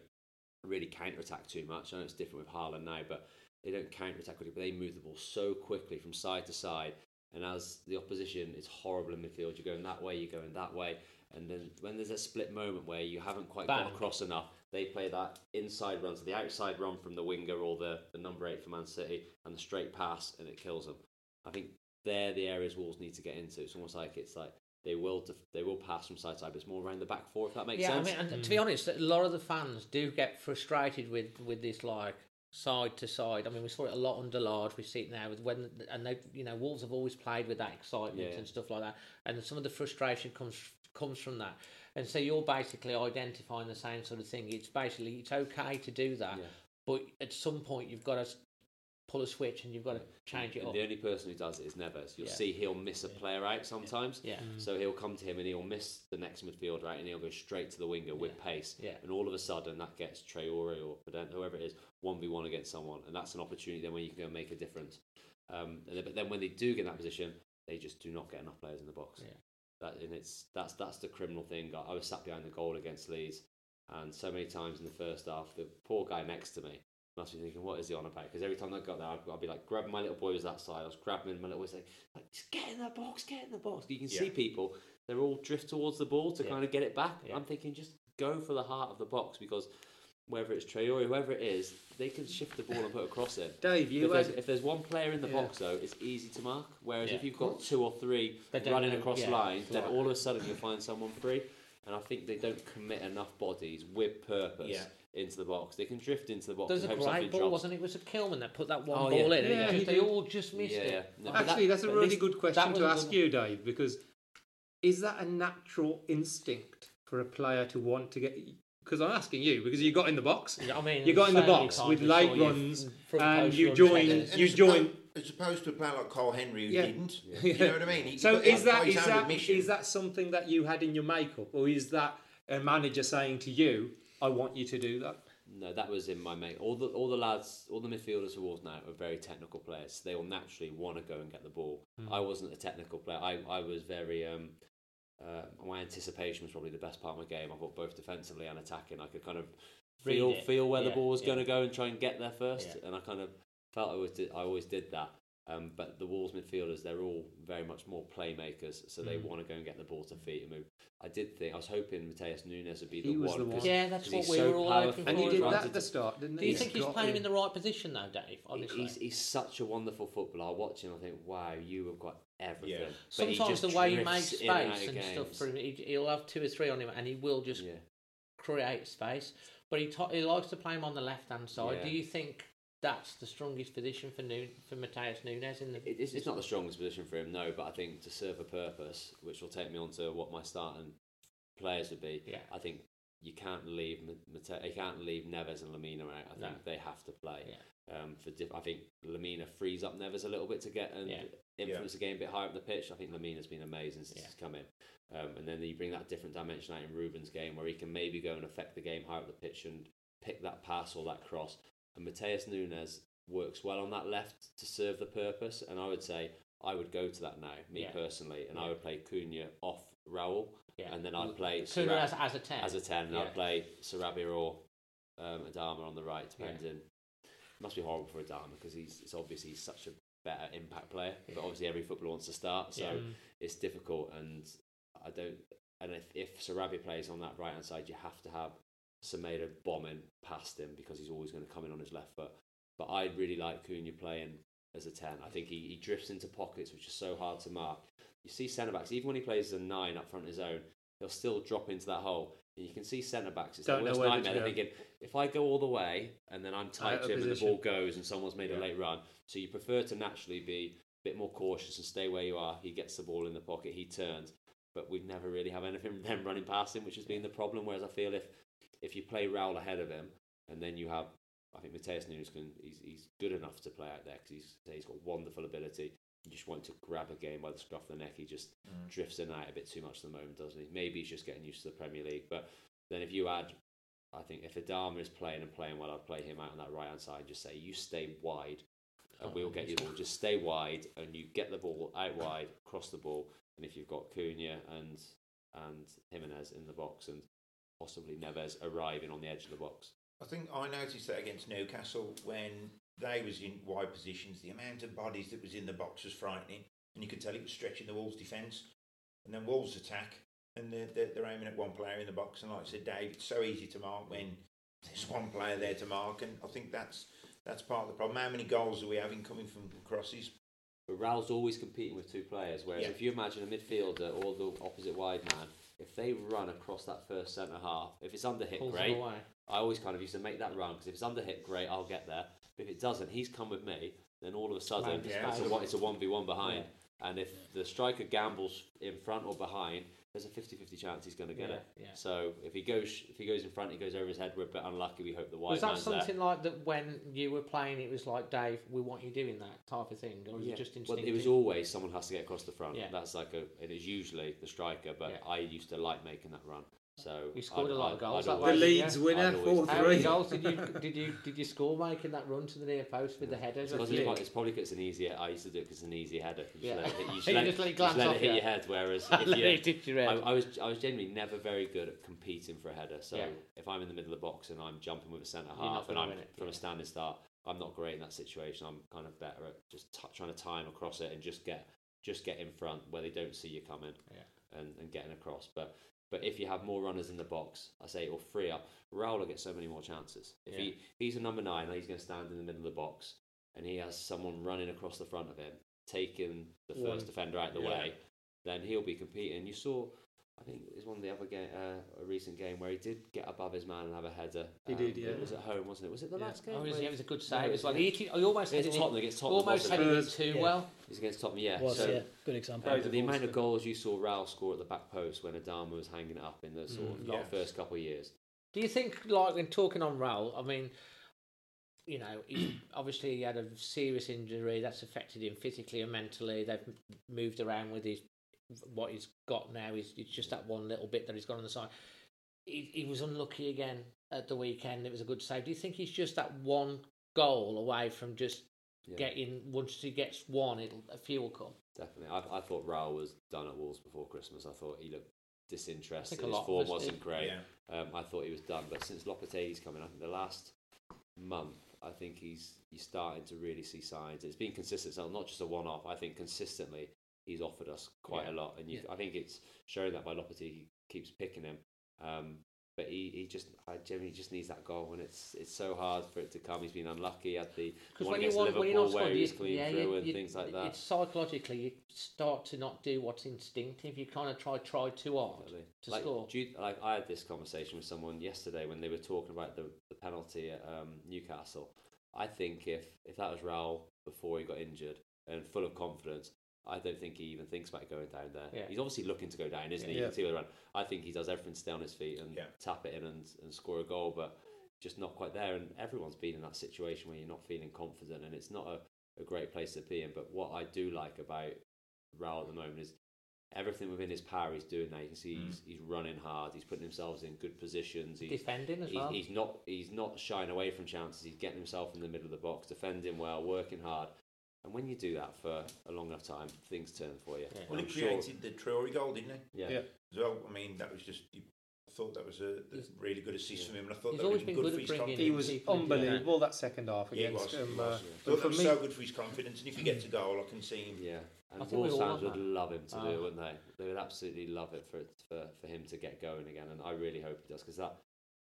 really counter attack too much. I know it's different with Haaland now, but they don't counter attack quickly, but they move the ball so quickly from side to side. And as the opposition is horrible in midfield, you're going that way, you're going that way. And then when there's a split moment where you haven't quite Bang. got across enough, they play that inside run, so the outside run from the winger or the, the number eight for Man City, and the straight pass, and it kills them. I think they're the areas Wolves need to get into. It's almost like it's like they will def- they will pass from side to side, but it's more around the back four, if that makes yeah, sense. I mean, and to mm. be honest, a lot of the fans do get frustrated with with this like side to side. I mean, we saw it a lot under Lage. We see it now with when and they, you know, Wolves have always played with that excitement Yeah. and stuff like that, and some of the frustration comes comes from that. And so you're basically identifying the same sort of thing. It's basically it's okay to do that, Yeah. but at some point you've got to pull a switch and you've got to change it And up. the only person who does it is Neves. You'll Yeah. see he'll miss a player out sometimes. Yeah. So he'll come to him and he'll miss the next midfielder out and he'll go straight to the winger with pace. Yeah. And all of a sudden that gets Traore or Podence, whoever it is, 1v1 against someone. And that's an opportunity then where you can go and make a difference. Um, but then when they do get in that position, they just do not get enough players in the box. Yeah. That, and it's that's that's the criminal thing. I, I was sat behind the goal against Leeds, and so many times in the first half, the poor guy next to me must be thinking, "What is he on about?" Because every time I got there, I'd, I'd be like grabbing my little boy was that side. I was grabbing him, my little boy saying, "Like, just get in the box, get in the box." You can see people; they're all drift towards the ball to Yeah. kind of get it back. Yeah. I'm thinking, just go for the heart of the box because whether it's Traore, whoever it is, they can shift the ball and put a cross in. Dave, you if, there's, if there's one player in the Yeah. box though, it's easy to mark. Whereas Yeah, if you've got two or three They don't running know- across yeah, lines, then all of a sudden you'll find someone free. and I think they don't commit enough bodies with purpose Yeah. into the box. They can drift into the box. There's a and hope great ball, drops. wasn't it? It was a Kilman that put that one Oh, ball yeah. in. Yeah, and just, they all just missed Yeah, it. yeah. No, Actually, that- that's a really this- good question to ask you, Dave, because is that a natural instinct for a player to want to get? Because I'm asking you because you got in the box. Yeah, I mean, you got in the box with late saw runs, and you joined. join. You joined. join. oppo- as opposed to a player like Karl Henry who Yeah. didn't. You know what I mean? He- So but is that by is own that admission- is that something that you had in your makeup, or is that a manager saying to you, "I want you to do that"? No, that was in my mate. All the all the lads, all the midfielders for Wolves now are very technical players. They will naturally want to go and get the ball. Hmm. I wasn't a technical player. I, I was very um, uh, my anticipation was probably the best part of my game. I thought both defensively and attacking. I could kind of feel feel where the ball was yeah. going to go and try and get there first. Yeah. And I kind of felt I always did, I always did that. Um, but the Wolves midfielders, they're all very much more playmakers, so they Mm. want to go and get the ball to feet and move. I did think I was hoping Matheus Nunes would be He the was one. the 'cause- one. Yeah, that's 'cause what we so were all powerful. hoping And for he as did well. that at the start, didn't he? Do he? you think he's playing him in. in the right position though, Dave? Honestly, He's, he's such a wonderful footballer. I watch him. I think, wow, you have got everything. Yeah. But sometimes the way he makes in and out space and stuff for him, he, he'll have two or three on him, and he will just Yeah. create space. But he to- he likes to play him on the left hand side. Yeah. Do you think that's the strongest position for Nu- for Matheus Nunes in the? It- It's, it's not the strongest position for him, no. But I think to serve a purpose, which will take me on to what my starting players would be. Yeah. I think you can't leave Mate- you can't leave Neves and Lemina out. I think No. they have to play. Yeah. Um, for diff- I think Lemina frees up Neves a little bit to get and Yeah. Influence the game a bit higher up the pitch. I think Lemina's been amazing since Yeah. he's come in. Um, and then you bring that different dimension out in Ruben's game where he can maybe go and affect the game higher up the pitch and pick that pass or that cross. And Matheus Nunes works well on that left to serve the purpose. And I would say I would go to that now, me Yeah. personally, and I would play Cunha off Raul, Yeah. and then I'd play Cunha Sarab- as, as a ten. as a 10, and Yeah. I'd play Sarabia or um, Adama on the right, depending. It must be horrible for Adama because he's it's obviously he's such a better impact player, but obviously every footballer wants to start, so Yeah. Mm. it's difficult. And I don't. And if if Sarabia plays on that right hand side, you have to have Semedo bombing past him because he's always going to come in on his left foot. But I really like Cunha playing as a 10. I think he, he drifts into pockets, which is so hard to mark. You see centre backs, even when he plays as a 9 up front of his own, he'll still drop into that hole. And you can see centre backs, it's Don't the worst nightmare. They're thinking, if I go all the way and then I'm tight to him and the ball goes and someone's made Yeah. a late run, so you prefer to naturally be a bit more cautious and stay where you are. He gets the ball in the pocket, he turns. But we've never really have anything from them running past him, which has been the problem. Whereas I feel if if you play Raul ahead of him, and then you have, I think Matheus Nunes can, he's, he's good enough to play out there because he's he's got wonderful ability. You just want to grab a game by the scruff of the neck. He just drifts in and out a bit too much at the moment, doesn't he? Maybe he's just getting used to the Premier League. But then if you add, I think if Adama is playing and playing well, I'd play him out on that right hand side. Just say you stay wide, and we'll get you the ball. Just stay wide, and you get the ball out wide, cross the ball. And if you've got Cunha and and Jimenez in the box, and possibly Neves arriving on the edge of the box. I think I noticed that against Newcastle when they was in wide positions, the amount of bodies that was in the box was frightening, and you could tell it was stretching the Wolves' defence. And then Wolves attack, and they're, they're, they're aiming at one player in the box. And like I said, Dave, it's so easy to mark when there's one player there to mark, and I think that's that's part of the problem. How many goals are we having coming from crosses? But Raul's always competing with two players. Whereas Yeah. if you imagine a midfielder or the opposite wide man, if they run across that first centre half, if it's under hit, Pulls great. him. I always kind of used to make that run because if it's under hit, great, I'll get there. If it doesn't, he's come with me. Then all of a sudden, it's, a, one- it's a one v one behind. And if the striker gambles in front or behind, there's a 50-50 chance he's going to get Yeah, it. yeah. So if he goes if he goes in front, he goes over his head. We're a bit unlucky. We hope the wide Was that man's there. something like that when you were playing? It was like Dave, we want you doing that type of thing, or was Yeah. it just Well, instinctive? it was always someone has to get across the front. Yeah. That's like a. It is usually the striker, but Yeah. I used to like making that run. So You scored I'd- a lot of I'd- goals I'd that The way, Leeds yeah. winner, I'd always- four How many three. goals did you did you did you score making that run to the near post with the headers? Because it's, it's probably because it's an easier. I used to do it because it's an easy header. You Yeah. let it hit, you just let, just let it you glance let off it hit you. your head. Whereas Let if it you, hit your I, head. I was I was genuinely never very good at competing for a header. So Yeah. if I'm in the middle of the box and I'm jumping with a centre half and I'm from yeah. a standing start, I'm not great in that situation. I'm kind of better at just t- trying to time across it and just get just get in front where they don't see you coming Yeah. and, and getting across. But but if you have more runners in the box, I say it will free up. Raul will get so many more chances. If he Yeah. if he's a number nine, he's going to stand in the middle of the box, and he has someone running across the front of him, taking the first One. defender out of the Yeah. way, then he'll be competing. You saw, I think it was one of the other game, uh, a recent game where he did get above his man and have a header. He did, yeah. It was at home, wasn't it? Was it the Yeah. last game? Oh, it was, yeah, it was a good No, save it as well. was- He, he almost Against headed Tottenham, it, against Tottenham, almost wasn't headed it? it too Yeah. well. It was against Tottenham, yeah. Was, so, yeah. Good example. Uh, Both the amount of goals you saw Raul score at the back post when Adama was hanging it up in the sort of Mm, like, yeah. first couple of years. Do you think, like, when talking on Raul, I mean, you know, he, obviously he had a serious injury that's affected him physically and mentally. They've moved around with his what he's got now. Is it's just that one little bit that he's got on the side. He, he was unlucky again at the weekend. It was a good save. Do you think he's just that one goal away from just Yeah. getting? Once he gets one, it'll a few will come. Definitely. I, I thought Raul was done at Wolves before Christmas. I thought he looked disinterested. I think a His form us wasn't did. great. Yeah. Um, I thought he was done. But since Lopetegui's coming, I think the last month, I think he's he's starting to really see signs. It's been consistent, so not just a one off. I think consistently he's offered us quite Yeah. a lot, and you, Yeah. I think it's showing that by Lopetegui keeps picking him. Um, but he, he just I generally just needs that goal, and it's it's so hard for it to come. He's been unlucky at the one when you against want, Liverpool not where scoring, he was you- clean yeah, through you- and you- things like that. It's psychologically you start to not do what's instinctive. You kind of try try too hard Definitely. to like, score. do you- like I had this conversation with someone yesterday when they were talking about the, the penalty at um, Newcastle. I think if if that was Raul before he got injured and full of confidence, I don't think he even thinks about going down there. Yeah. He's obviously looking to go down, isn't he? Yeah. You can see where around. I think he does everything to stay on his feet and Yeah. tap it in and, and score a goal, but just not quite there. And everyone's been in that situation where you're not feeling confident, and it's not a, a great place to be in. But what I do like about Raul at the moment is everything within his power he's doing now. You can see Mm. he's, he's running hard. He's putting himself in good positions. He's, Defending as he's, well. he's not he's not shying away from chances. He's getting himself in the middle of the box, defending well, working hard. And when you do that for a long enough time, things turn for you. Yeah. Well, he I'm sure- created the Traore goal, didn't he? yeah. Yeah. As well. I mean, that was just. I thought that was a, a He's- really good assist from him, and I thought he's that always was been good, good for his confidence. He was people into unbelievable that second half Yeah, he against was, he him. was, uh, yeah. but Thought for that was me, so good for his confidence, and if he gets a goal, I can see him. Yeah, and I think Wolves all fans would love him to Ah. do, wouldn't they? They would absolutely love it for for, for him to get going again, and I really hope he does because that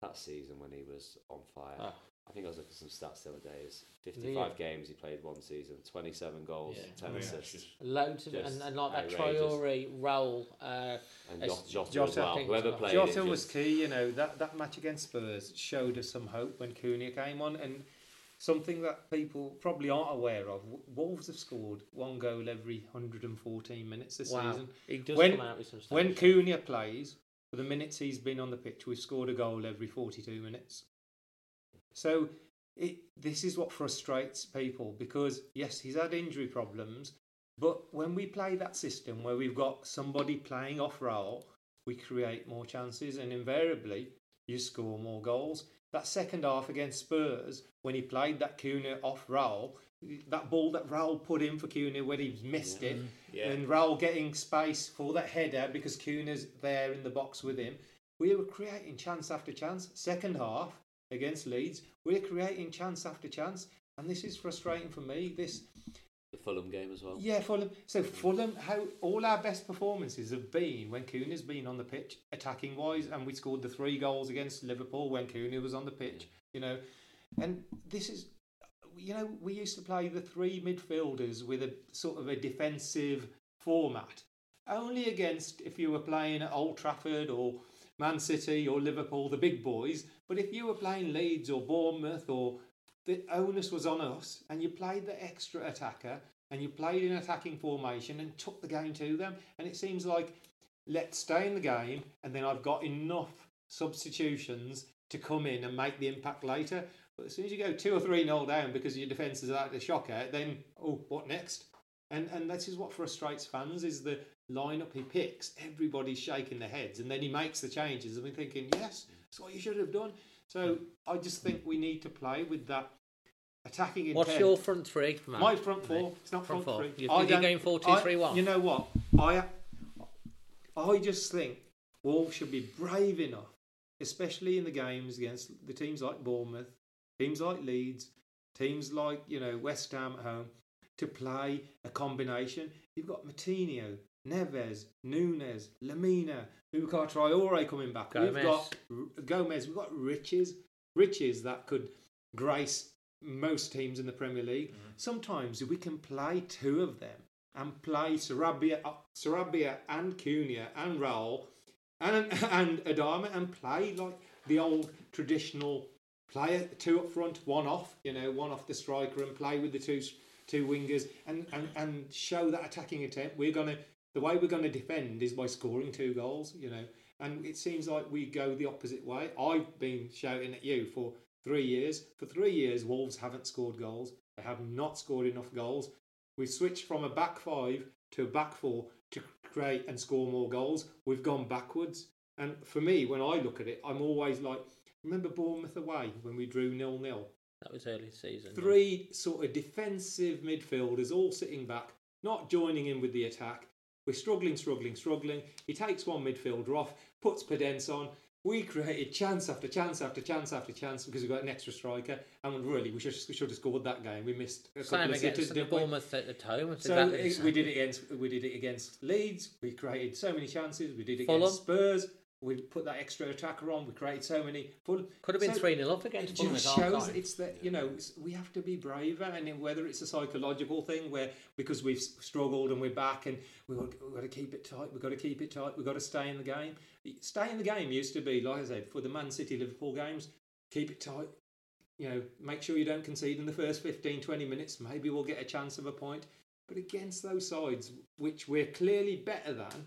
that season when he was on fire. Ah. I think I was looking at some stats the other day. It's 55 Yeah. games he played one season, 27 goals, Yeah. 10 Oh, yeah, assists, just- Loads of Just and, and like that outrageous. Traore Raul. Uh, and As- Jota, Jota, Jota, as well. Whoever as well. played Jota was just- key. You know that that match against Spurs showed us some hope when Cunha came on, and something that people probably aren't aware of. Wolves have scored one goal every 114 minutes this wow, season. he does When- come out with some stuff. When Cunha plays, for the minutes he's been on the pitch, we've scored a goal every 42 minutes. So it, this is what frustrates people because, yes, he's had injury problems, but when we play that system where we've got somebody playing off Raul, we create more chances and invariably you score more goals. That second half against Spurs, when he played that Cunha off Raul, that ball that Raul put in for Cunha when he missed it, Yeah. and Raul getting space for that header because Cunha's there in the box with him. We were creating chance after chance. Second half against Leeds, we're creating chance after chance, and this is frustrating for me. This, the Fulham game as well. yeah, Fulham. So mm. Fulham, how all our best performances have been when Cunha's been on the pitch, attacking wise, and we scored the three goals against Liverpool when Cunha was on the pitch. You know, and this is, you know, we used to play the three midfielders with a sort of a defensive format. Only against if you were playing at Old Trafford or Man City or Liverpool, the big boys. But if you were playing Leeds or Bournemouth or the onus was on us and you played the extra attacker and you played in attacking formation and took the game to them. And it seems like let's stay in the game and then I've got enough substitutions to come in and make the impact later. But as soon as you go two or three nil down because your defence is out of the shocker, then oh, what next? And and this is what frustrates fans is the lineup he picks. Everybody's shaking their heads, and then he makes the changes, and we're thinking, yes, that's what you should have done. So I just think we need to play with that attacking intent. What's your front three, man? My front four. It's not front, Front four. three. You I think you're don't- going 4 2 I- 3 1? You know what? I I just think Wolves should be brave enough, especially in the games against the teams like Bournemouth, teams like Leeds, teams like you know West Ham at home, to play a combination. You've got Moutinho, Neves, Nunes, Lemina, Boubacar Traore coming back. We've got R- Gomes. We've got riches, riches that could grace most teams in the Premier League. Sometimes we can play two of them and play Sarabia, uh, Sarabia and Cunha and Raul and and Adama and play like the old traditional player, two up front, one off, you know, one off the striker, and play with the two two wingers, and and, and show that attacking intent. We're gonna the way we're gonna defend is by scoring two goals, you know. And it seems like we go the opposite way. I've been shouting at you for three years. For three years, Wolves haven't scored goals. They have not scored enough goals. We've switched from a back five to a back four to create and score more goals. We've gone backwards. And for me, when I look at it, I'm always like, remember Bournemouth away when we drew nil nil? That was early season. yeah. Three sort of defensive midfielders all sitting back, not joining in with the attack. We're struggling, struggling, struggling. He takes one midfielder off, puts Podence on. We created chance after chance after chance after chance because we got an extra striker. And really, we should, we should have scored that game. We missed a couple Same of against? Bournemouth at the home. It's So exactly it- eh, we did it against we did it against Leeds. We created so many chances. We did it Fulham. against Spurs. We put that extra attacker on. We created so many. Full, Could have been so 3 0 up against It just shows it's that you know we have to be braver, and whether it's a psychological thing where because we've struggled and we're back and we've got, we've got to keep it tight. We've got to keep it tight. We've got to stay in the game. Stay in the game used to be like I said for the Man City Liverpool games. Keep it tight you know, make sure you don't concede in the first 15, 20 minutes. Maybe we'll get a chance of a point. But against those sides, which we're clearly better than,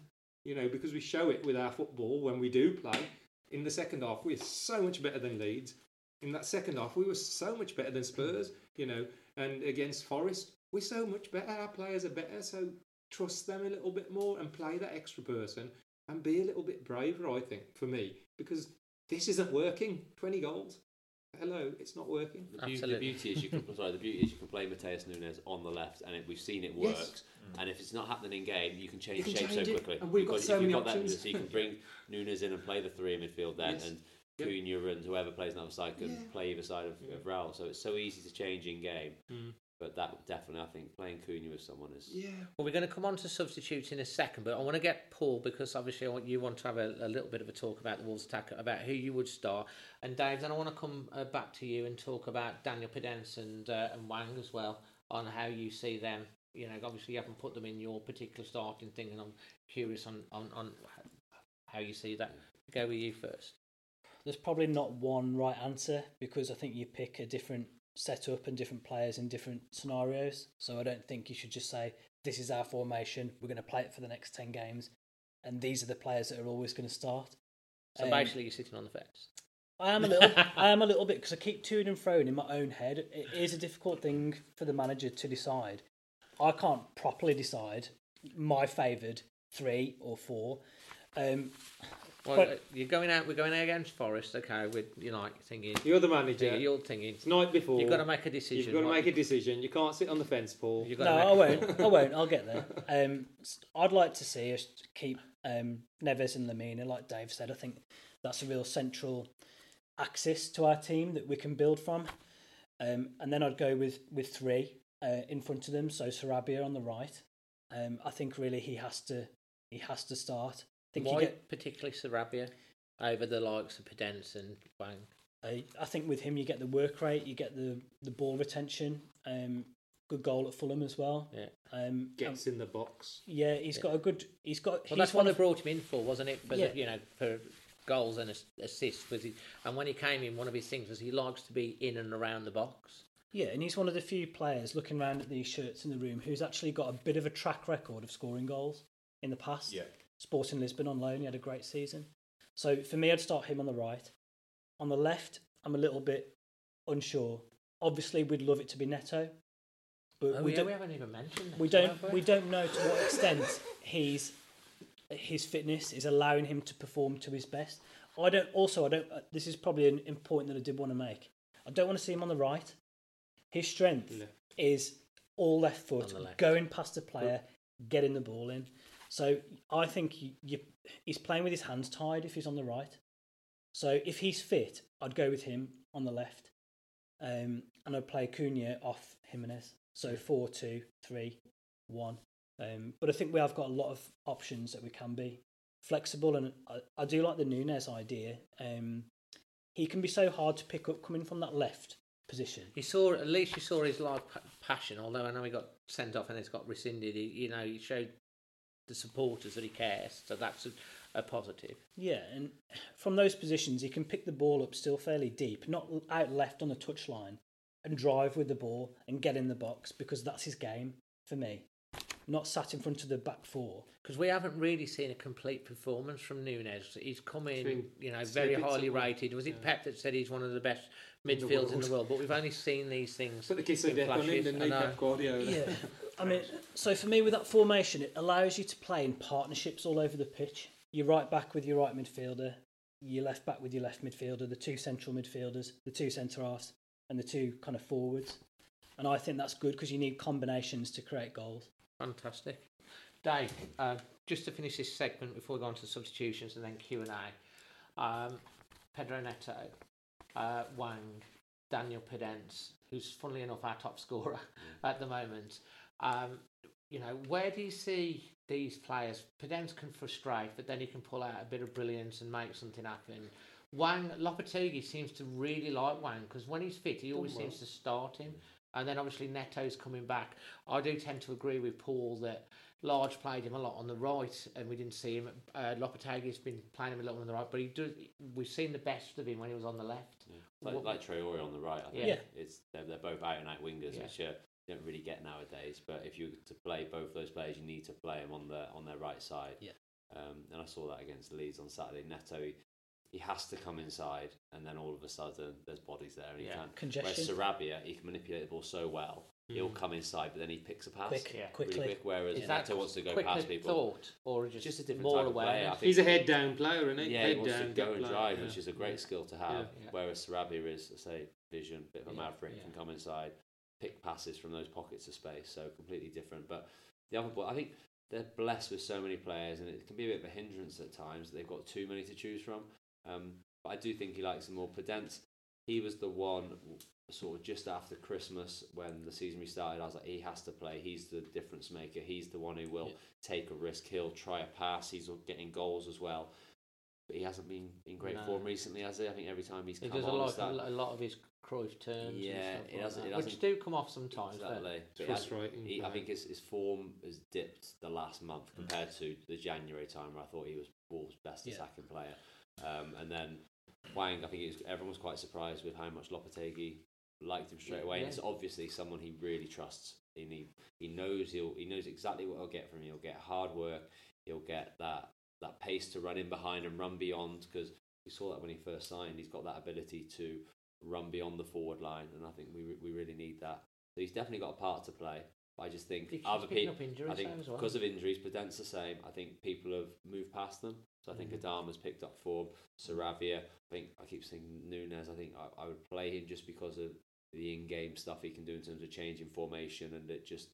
you know, because we show it with our football when we do play, in the second half, we're so much better than Leeds. In that second half, we were so much better than Spurs, you know, and against Forest, we're so much better. Our players are better. So trust them a little bit more and play that extra person and be a little bit braver, I think, for me, because this isn't working. 20 goals. Hello, it's not working. The, beau- the beauty is you can sorry. The beauty is you can play Matheus Nunes on the left, and it, we've seen it works. Yes. works. And if it's not happening in game, you can change can shape change so it, quickly. and we've You've got so if many you've got options. That, so you can bring Nunes in and play the three in midfield then, Yes. and Yep. Cunha and whoever plays on the other side can Yeah. play either side of, of Raul. So it's so easy to change in game. Mm. But that definitely, I think, playing Cunha with someone is Yeah. Well, we're going to come on to substitutes in a second, but I want to get Paul because obviously I want, you want to have a, a little bit of a talk about the Wolves attack, about who you would start. And Dave, then I want to come uh, back to you and talk about Daniel Podence and, uh, and Hwang as well on how you see them. You know, obviously you haven't put them in your particular starting thing, and I'm curious on, on, on how you see that. Go with you first. There's probably not one right answer because I think you pick a different setup and different players in different scenarios. So I don't think you should just say, this is our formation, we're going to play it for the next 10 games, and these are the players that are always going to start. So Um, basically, you're sitting on the fence. I am a little, I am a little bit because I keep to and fro in my own head. It is a difficult thing for the manager to decide. I can't properly decide my favoured three or four. Um, Well, but- uh, you're going out. We're going out against Forest. Okay, with you know, thinking You're the manager. You're thinking. It's night before. You've got to make a decision. You've got to what- make a decision. You can't sit on the fence, Paul. You've no, to I won't. I won't. I'll get there. Um, s- I'd like to see us keep um, Neves and Lemina, like Dave said. I think that's a real central axis to our team that we can build from. Um, and then I'd go with with three uh, in front of them. So Sarabia on the right. Um, I think really he has to he has to start. I think you Why get particularly Sarabia over the likes of Podence and Hwang? I, I think with him you get the work rate, you get the the ball retention. Um, good goal at Fulham as well. Yeah. Um, Gets in the box. Yeah, he's got a good. He's got. Well, he's that's one what they brought him in for, wasn't it? For Yeah. the, you know, for goals and assists. Was he? And when he came in, one of his things was he likes to be in and around the box. Yeah, and he's one of the few players looking around at these shirts in the room who's actually got a bit of a track record of scoring goals in the past. Yeah. Sporting Lisbon on loan, he had a great season. So for me, I'd start him on the right. On the left, I'm a little bit unsure. Obviously, we'd love it to be Neto, but Oh, we yeah, don't. we haven't even mentioned we don't. We don't know to what extent he's his fitness is allowing him to perform to his best. I don't. Also, I don't. uh, This is probably an important that I did want to make. I don't want to see him on the right. His strength Left. is all left foot, left. going past the player, getting the ball in. So I think you, you, he's playing with his hands tied if he's on the right. So if he's fit, I'd go with him on the left, um, and I'd play Cunha off Jimenez. So four, two, three, one. Um, but I think we have got a lot of options that we can be flexible, and I, I do like the Nunes idea. Um, he can be so hard to pick up coming from that left position. You saw at least you saw his live pa- passion. Although I know he got sent off and it's got rescinded. He, you know, he showed the supporters that he cares. So that's a, a positive. Yeah, and from those positions, he can pick the ball up still fairly deep, not out left on the touchline, and drive with the ball and get in the box because that's his game for me. Not sat in front of the back four. Because we haven't really seen a complete performance from Nunes. He's come in, Seen you know, very highly of rated. Was it Yeah. Pep that said he's one of the best In the midfielders in the world. world? But we've only seen these things. Put the kiss of in death on him, didn't I. Pep Guardiola? Yeah, I mean, so for me, with that formation, it allows you to play in partnerships all over the pitch. You're right back with your right midfielder, your left back with your left midfielder, the two central midfielders, the two centre halves, and the two kind of forwards. And I think that's good because you need combinations to create goals. Fantastic. Dave, uh, just to finish this segment before we go on to the substitutions and then Q and A, um, Pedro Neto, uh, Hwang, Daniel Podence, who's funnily enough our top scorer at the moment. Um, you know, where do you see these players? Podence can frustrate, but then he can pull out a bit of brilliance and make something happen. Hwang Lopetegui seems to really like Hwang because when he's fit, he always well. seems to start him. And then obviously Neto's coming back. I do tend to agree with Paul that Lage played him a lot on the right, and we didn't see him. Uh, Lopetegui's been playing him a lot on the right, but he does. We've seen the best of him when he was on the left. Like, What- like Traore on the right, I think Yeah. it's they're, they're both out and out wingers, Yeah. which uh, you don't really get nowadays. But if you were to play both those players, you need to play them on the on their right side. Yeah. Um, and I saw that against Leeds on Saturday. Neto, he, he has to come inside, and then all of a sudden there's bodies there, and he Yeah. can. Congestion. Whereas Sarabia, he can manipulate the ball so well. He'll hmm. come inside, but then he picks a pass Quick, Yeah. quickly. really quick. Whereas Is Neto wants to go quicker past people. thought, or just, Just a different more type of player, I awareness? think. He's a head down player, isn't he? Yeah, head he wants down, to go and player, drive, yeah. which is a great Yeah. skill to have. Yeah. Whereas Sarabia is, say, vision, bit of a Yeah, maverick, yeah. can come inside, pick passes from those pockets of space. So completely different. But the other ball, I think they're blessed with so many players, and it can be a bit of a hindrance at times. They've got too many to choose from. Um, but I do think he likes them more. Podence, he was the one sort of just after Christmas when the season restarted. I was like, he has to play. He's the difference maker. He's the one who will Yeah. take a risk. He'll try a pass. He's getting goals as well. But he hasn't been in great No. form recently, has he? I think every time he's He come does a on, lot, that- a lot of his Cruyff turns. Yeah, it like it that, which do come off sometimes. Exactly. It's But it has- frustrating. he- I think his, his form has dipped the last month compared to the January time where I thought he was Wolves' best Yeah. attacking player. Um, and then Hwang, I think was, everyone was quite surprised with how much Lopetegui liked him straight Yeah, away. And it's obviously someone he really trusts. And he, he knows he'll he knows exactly what he'll get from him. He'll get hard work. He'll get that that pace to run in behind and run beyond because we saw that when he first signed. He's got that ability to run beyond the forward line, and I think we we really need that. So he's definitely got a part to play. But I just think He other people. up injuries I think though as well. because of injuries, Podence the same. I think people have moved past them. So I think Mhm. Adama's picked up form. Sarabia, I think I keep saying Nunes. I think I, I would play him just because of the in-game stuff he can do in terms of changing formation, and it just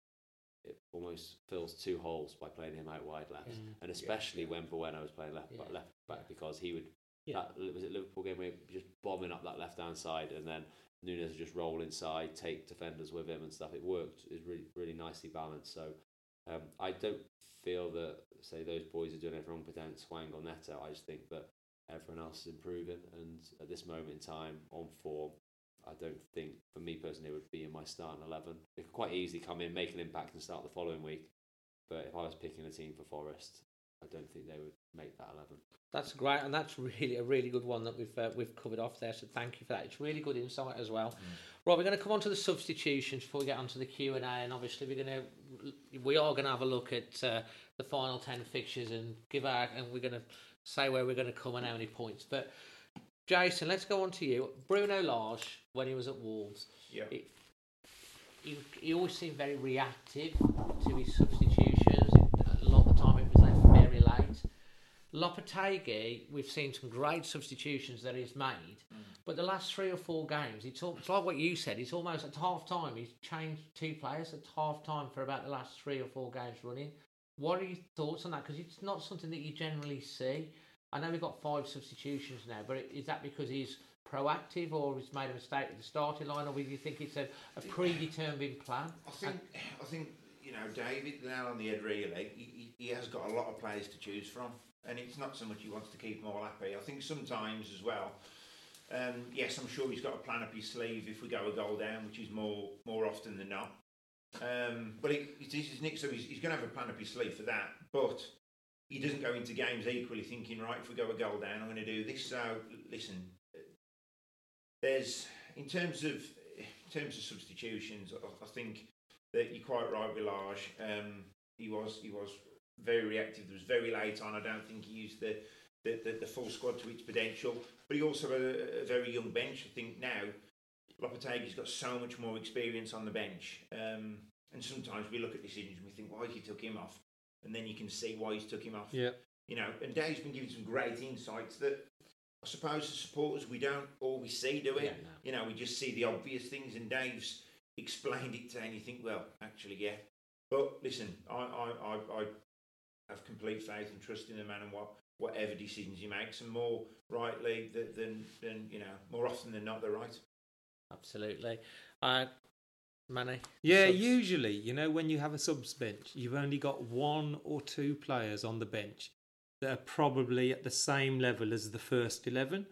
it almost fills two holes by playing him out wide left, Mm. and especially when Bueno was playing left Yeah. left back because he would. Yeah. That was it Liverpool game where he was just bombing up that left hand side, and then Nunes would just roll inside, take defenders with him and stuff. It worked. It's really really nicely balanced. So um, I don't feel that say those boys are doing everything wrong. Podence, Hwang or Neto. I just think that everyone else is improving, and at this moment in time, on form, I don't think for me personally it would be in my starting eleven. It could quite easily come in, make an impact, and start the following week. But if I was picking a team for Forest, I don't think they would make that eleven. That's great, and that's really a really good one that we've uh, we've covered off there. So thank you for that. It's really good insight as well. Right, we're going to come on to the substitutions before we get onto the Q and A, and obviously we're going to we are going to have a look at uh, the final ten fixtures and give our and we're going to say where we're going to come and how many points. But Jason, let's go on to you. Bruno Lage, when he was at Wolves, Yeah. he, he, he always seemed very reactive to his substitutions. A lot of the time, it was left very late. Lopetegui, we've seen some great substitutions that he's made, mm. but the last three or four games, it's, al- it's like what you said. It's almost at half time. He's changed two players at half time for about the last three or four games running. What are your thoughts on that? Because it's not something that you generally see. I know we've got five substitutions now, but is that because he's proactive or he's made a mistake with the starting line, or do you think it's a, a predetermined plan? I think I think you know David nail on the head. Really, he he has got a lot of players to choose from, and it's not so much he wants to keep them all happy. I think sometimes as well. Um, yes, I'm sure he's got a plan up his sleeve if we go a goal down, which is more more often than not. Um, but it, it is nick, so he's, he's going to have a plan up his sleeve for that. But he doesn't go into games equally thinking, right, if we go a goal down, I'm going to do this. So listen, there's in terms of in terms of substitutions, I, I think that you're quite right with Lage. Um, he was he was very reactive. It was very late on. I don't think he used the the, the, the full squad to its potential. But he also had a, a very young bench. I think now Lopetegui's got so much more experience on the bench. Um, and sometimes we look at decisions and we think, why he took him off? And then you can see why he's took him off. Yeah. You know, and Dave's been giving some great insights that I suppose as supporters we don't always see, do we? Yeah, no. You know, we just see the obvious things, and Dave's explained it to, and you think, well, actually, yeah. But listen, I, I, I, I have complete faith and trust in the man and what whatever decisions he makes, and more rightly than, than, than you know, more often than not, they're right. Absolutely. Uh, Manny? Yeah, subs? usually, you know, when you have a subs bench, you've only got one or two players on the bench that are probably at the same level as the first 11.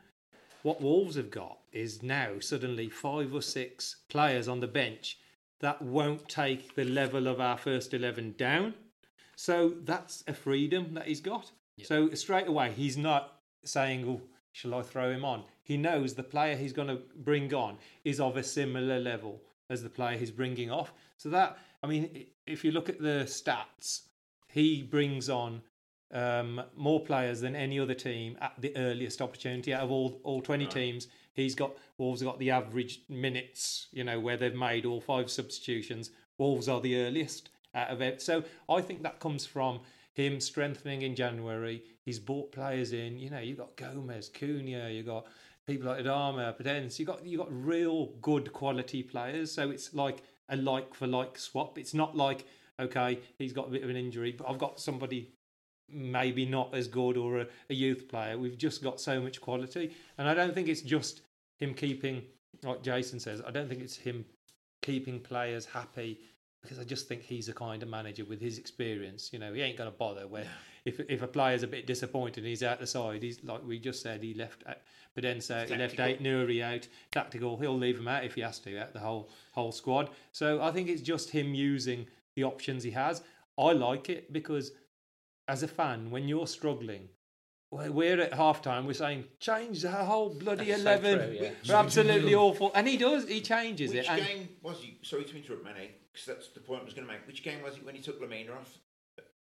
What Wolves have got is now suddenly five or six players on the bench that won't take the level of our first 11 down. So that's a freedom that he's got. So straight away, he's not saying, oh, shall I throw him on? He knows the player he's going to bring on is of a similar level as the player he's bringing off. So that, I mean, if you look at the stats, he brings on um, more players than any other team at the earliest opportunity out of all all 20 teams. He's got Wolves have got the average minutes, you know, where they've made all five substitutions. Wolves are the earliest out of it. So I think that comes from him strengthening in January. He's bought players in. You know, you got Gomes, Cunha, you got people like Adama, Podence. You got you got real good quality players. So it's like a like for like swap. It's not like okay, he's got a bit of an injury, but I've got somebody maybe not as good or a, a youth player. We've just got so much quality, and I don't think it's just him keeping, like Jason says. I don't think it's him keeping players happy because I just think he's a kind of manager with his experience. You know, he ain't going to bother where if if a player's a bit disappointed and he's out the side, he's like we just said, he left Podence out, he left Tactical. Aït-Nouri out, tactical. He'll leave him out if he has to, out the whole whole squad. So I think it's just him using the options he has. I like it because as a fan, when you're struggling, we- we're at halftime. We're saying change the whole bloody That's so eleven. true, yeah. We're absolutely awful, and he does. He changes Which it. and- game was he? Sorry to interrupt, Manny, because that's the point I was going to make. Which game was it when he took Lemina off?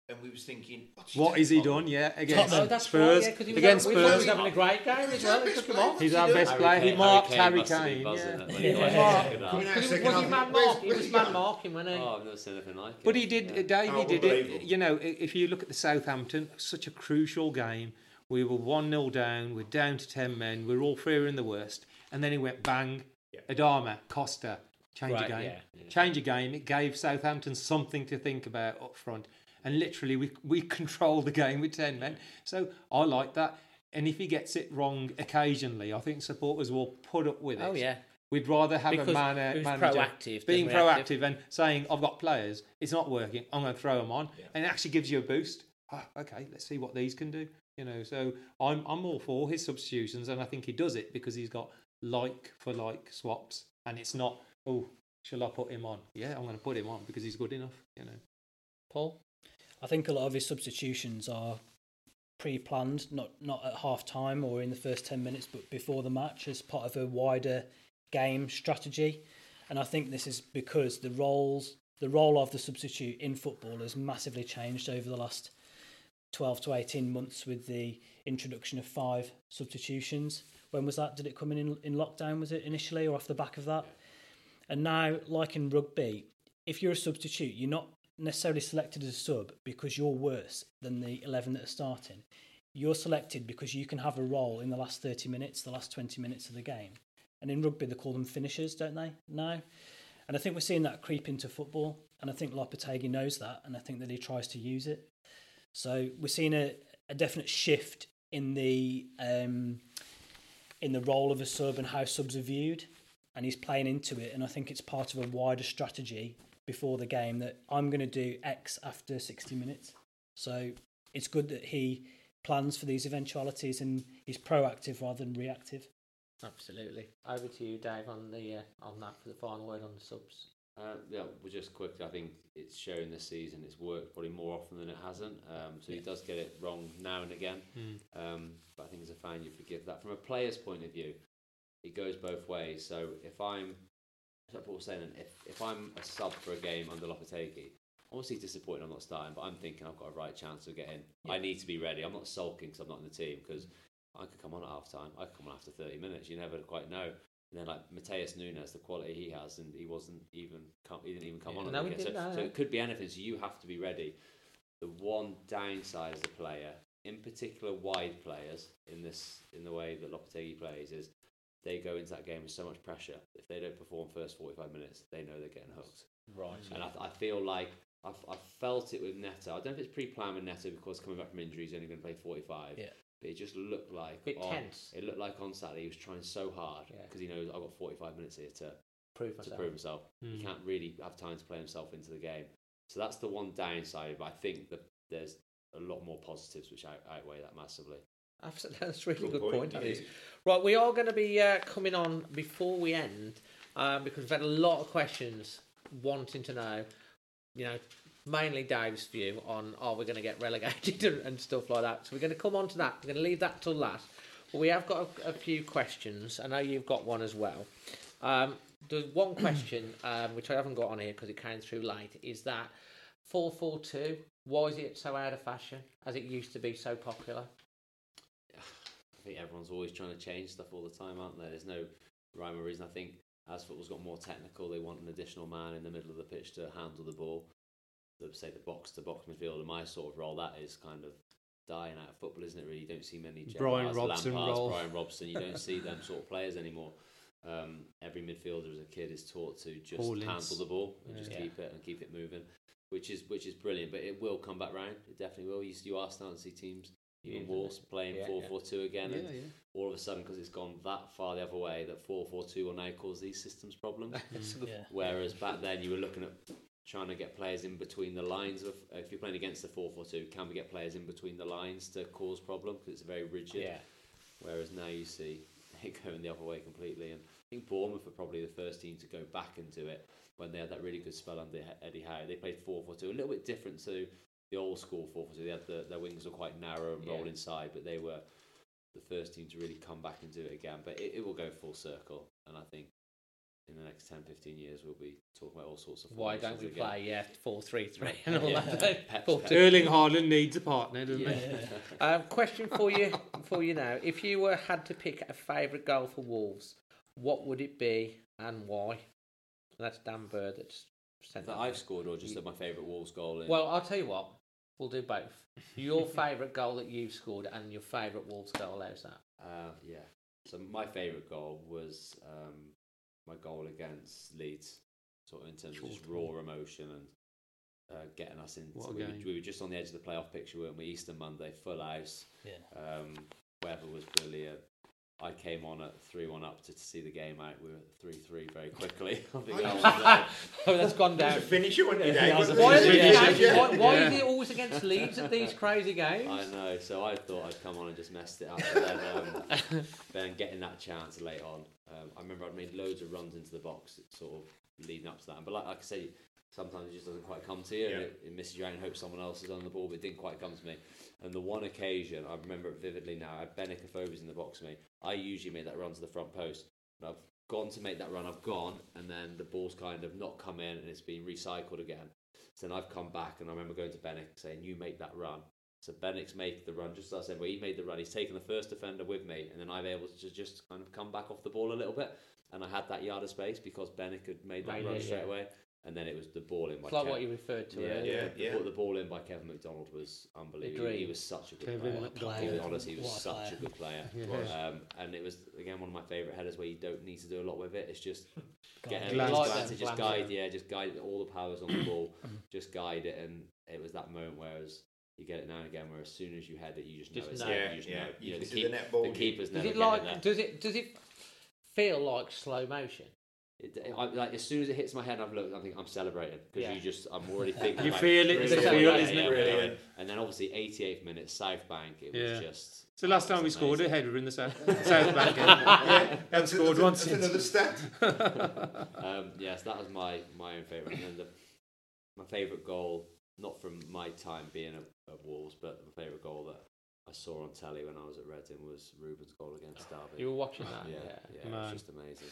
And we was thinking, what's What has he taking done? Yeah, oh, against Oh, that's Spurs. right, yeah, 'cause he was against having, we thought he was Spurs. having a great game as well. He took him off. He's our best player. He marked Harry Harry must have been Kane. buzzing Yeah. at when He he marked- marked- You Was he- was man marking? He where's was he man marking, wasn't he? Oh, I've never seen anything like it. But he did, Yeah. Dave. Oh, He did it. You know, if you look at the Southampton, such a crucial game. We were one 0 down. We're down to ten men. We're all fearing the worst. And then he went bang. Adama, Costa, change Right, a game. yeah. Change a game. It gave Southampton something to think about up front. And literally, we we controlled the game with ten men. So I like that. And if he gets it wrong occasionally, I think supporters will put up with it. Oh, yeah. We'd rather have Because a man, who's manager proactive being proactive and saying, "I've got players. It's not working. I'm going to throw them on," and it actually gives you a boost. Ah, okay, let's see what these can do. You know, so I'm I'm all for his substitutions, and I think he does it because he's got like for like swaps, and it's not oh, shall I put him on? Yeah, I'm going to put him on because he's good enough. You know, Paul? I think a lot of his substitutions are pre-planned, not not at half time or in the first ten minutes, but before the match as part of a wider game strategy. And I think this is because the roles, the role of the substitute in football has massively changed over the last twelve to eighteen months with the introduction of five substitutions. When was that? Did it come in in, in lockdown? Was it initially or off the back of that? And now, like in rugby, if you're a substitute, you're not necessarily selected as a sub because you're worse than the 11 that are starting. You're selected because you can have a role in the last 30 minutes, the last 20 minutes of the game. And in rugby, they call them finishers, don't they? Now. And I think we're seeing that creep into football. And I think Lopetegui knows that. And I think that he tries to use it. So we're seeing a, a definite shift in the um, in the role of a sub and how subs are viewed, and he's playing into it. And I think it's part of a wider strategy before the game that I'm going to do X after 60 minutes. So it's good that he plans for these eventualities and he's proactive rather than reactive. Absolutely. Over to you, Dave, on the uh, on that for the final word on the subs. Uh, yeah, well, just quickly, I think it's showing this season it's worked probably more often than it hasn't. Um, so he does get it wrong now and again. Um, but I think as a fan, you forgive that. From a player's point of view, it goes both ways. So if I'm, like Paul was saying, if, if I'm a sub for a game under Lopetegui, obviously disappointed I'm not starting, but I'm thinking I've got a right chance of getting. I need to be ready. I'm not sulking because I'm not in the team because I could come on at half time. I could come on after 30 minutes. You never quite know. And then like Matheus Nunes, the quality he has, and he wasn't even come, he didn't even come on. No, the he weekend. didn't, so, so it could be anything. So you have to be ready. The one downside as a player, in particular wide players, in this in the way that Lopetegui plays, is they go into that game with so much pressure. If they don't perform first 45 minutes, they know they're getting hooked. Right. And I, I feel like I've, I've felt it with Neto. I don't know if it's pre-planned with Neto because coming back from injury, he's only going to play 45. Yeah. But it just looked like Bit on, tense. It looked like on Saturday he was trying so hard Yeah. because he knows I've got 45 minutes here to Prove to myself. prove himself. Hmm. He can't really have time to play himself into the game. So that's the one downside. But I think that there's a lot more positives which out, outweigh that massively. Absolutely, that's a really Good good, point, point. that yeah. is. Right, we are going to be uh, coming on before we end um, because we've had a lot of questions wanting to know, you know, mainly Dave's view on are we going to get relegated and, and stuff like that. So we're going to come on to that. We're going to leave that till last. But we have got a, a few questions. I know you've got one as well. Um, there's one question um, which I haven't got on here because it came through late. Is that four four two? Why is it so out of fashion as it used to be so popular? I think everyone's always trying to change stuff all the time, aren't they? There's no rhyme or reason. I think as football's got more technical, they want an additional man in the middle of the pitch to handle the ball. The, say the box to box midfielder. My sort of role that is kind of dying out of football, isn't it? Really, you don't see many Brian Gerrards, Robson Lampards, role. Brian Robson. You don't see them sort of players anymore. Um, every midfielder as a kid is taught to just handle the ball and just Yeah. keep it and keep it moving, which is which is brilliant. But it will come back round. It definitely will. You, you are starting to see teams, even Yeah, Wolves, playing yeah, 4 4 2 again, and Yeah, yeah. all of a sudden because it's gone that far the other way that 4-4-2 will now cause these systems problems. Yeah. whereas back then you were looking at trying to get players in between the lines of if you're playing against the 4-4-2 can we get players in between the lines to cause problem? Because it's very rigid. Yeah. whereas now you see it going the other way completely and I think Bournemouth are probably the first team to go back into it when they had that really good spell under Eddie Howe. They played 4-4-2 a little bit different to the old school 4-4-2 they had the, their wings were quite narrow and Yeah. inside but they were the first team to really come back and do it again. But it, it will go full circle, and I think in the next 10, 15 years we'll be talking about all sorts of. Why don't formations we again. play yeah four three three and all Yeah. that? Pep- Four, Pep- two. Erling Haaland needs a partner, doesn't he? Um, question for you for you now: If you were had to pick a favourite goal for Wolves, what would it be and why? And that's Dan Bird that's sent that that. I've scored, or just my favourite Wolves goal. In, Well, I'll tell you what. We'll do both. Your favourite goal that you've scored and your favourite Wolves goal. How's that? uh, yeah. So my favourite goal was um, my goal against Leeds, sort of in terms of just raw emotion and uh, getting us into. What We were, game. we were just on the edge of the playoff picture, weren't we? Easter Monday, full house. Yeah. Um, weather was brilliant. I came on at three one up to, to see the game out. We were three three very quickly. I think that was, uh, Oh, that's gone down. finisher, wasn't it, Dave? Yeah, Why, there? is it Yeah. why, why is Yeah. it always against Leeds at these crazy games? I know. So I thought I'd come on and just messed it up. But then, um, then getting that chance late on, um, I remember I'd made loads of runs into the box, sort of leading up to that. But like, like I say, sometimes it just doesn't quite come to you, and Yeah. it, it misses you out and hope someone else is on the ball, but it didn't quite come to me. And the one occasion I remember it vividly now, I had Benik Afobe's in the box for me. I usually make that run to the front post, and I've gone to make that run. I've gone, and then the ball's kind of not come in, and it's been recycled again. So then I've come back, and I remember going to Benik saying, "You make that run." So Benik's make the run just as I said, where he made the run. He's taken the first defender with me, and then I'm able to just kind of come back off the ball a little bit. And I had that yard of space because Benik had made that Right, run yeah, straight yeah. away. And then it was the ball in by It's like Kev- what you referred to yeah, earlier. the, Yeah, the- yeah. the ball in by Kevin McDonald was unbelievable. Agreed. He was such a good Kevin player. McDonald. He was, Player. honestly, he was What such player. a good player. Yeah. Um, and it was again one of my favourite headers where you don't need to do a lot with it. It's just get Glance. it, Glance. just, glance it, just glance guide, it. yeah, just guide all the powers on the ball, just guide it, and it was that moment whereas you get it now and again where as soon as you head it, you just know Just it's know. there. Yeah, You just yeah. know. You know, the, see keep, the net ball, the you- keepers Does never it like? it there. Does it? Does it feel like slow motion It, I, like as soon as it hits my head, I've looked. I think I'm celebrating because Yeah. you just. I'm already thinking. You about feel it, really you feel it, yeah, isn't it? Really? yeah. And then obviously 88th minute, South Bank. It Yeah. was just. So last time we it's scored a amazing. header in the South, South Bank game. Yeah, Haven't that's, scored that's, one since. another stat. um, yes, that was my my own favourite. And then the, my favourite goal, not from my time being at, at Wolves, but my favourite goal that I saw on telly when I was at Reading was Ruben's goal against Derby. You were watching that, Yeah, yeah. yeah, it was just amazing.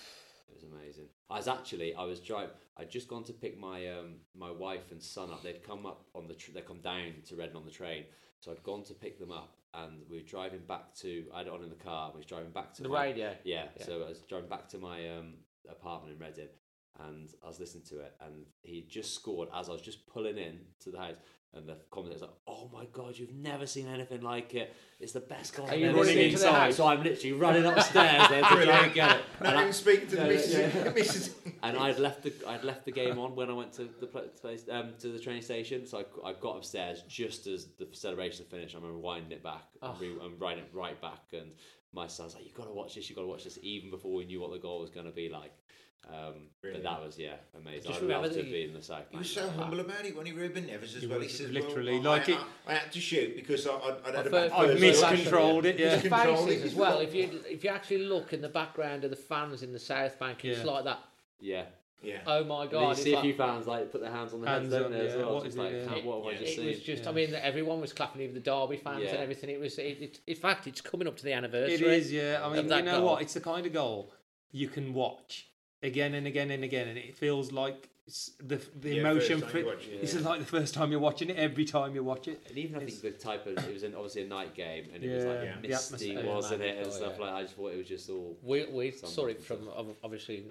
It was amazing. I was actually I was driving. I'd just gone to pick my um my wife and son up. They'd come up on the tr- they come down to Reading on the train. So I'd gone to pick them up, and we were driving back to. I had it on in the car. We was driving back to The my- radio? Yeah, Yeah. So I was driving back to my um apartment in Reading, and I was listening to it, and he just scored as I was just pulling in to the house. And the commentator's like, "Oh my god, you've never seen anything like it! It's the best goal Are I've you ever running seen." into the? So I'm literally running upstairs there to try and get it. Not And I- even speaking to the missus. yeah. missus. and I'd left the I'd left the game on when I went to the place um, to the train station. So I, I got upstairs just as the celebration finished. I remember winding it back Oh. and, re- and writing it right back. And my son's like, you've got to watch this. you've got to watch this." Even before we knew what the goal was going to be like. Um, but that was yeah amazing. Just I remember love to that be in the South. He was Bank so humble about it, wasn't he, Ruben Neves as He well? He said, literally well, like I, it- I, I had to shoot because I, I'd, I'd had a Well, bad first- I've miscontrolled it, yeah. The Miscontrolled faces it. as well. If you if you actually look in the background of the fans in the South Bank, it's Yeah. like that. Yeah. Yeah. Oh my god! you it's see a like- few fans like put their hands on their Hands heads, don't up, they, as well? What Just is it, like, yeah. What have I just it seen? was just, I Yeah. mean, everyone was clapping, even the Derby fans Yeah. and everything. It was, it, it, in fact, it's coming up to the anniversary. It is, yeah. I mean, you know goal. what? It's the kind of goal you can watch again and again and again, and it feels like it's the the Yeah, emotion. first time watch it, This yeah. is like the first time you're watching it. Every time you watch it, And even I think the type of it was an, obviously a night game and it was like Yeah. The misty, atmosphere. wasn't it, and magical, stuff yeah. like. that. I just thought it was just all. We we Some saw it from obviously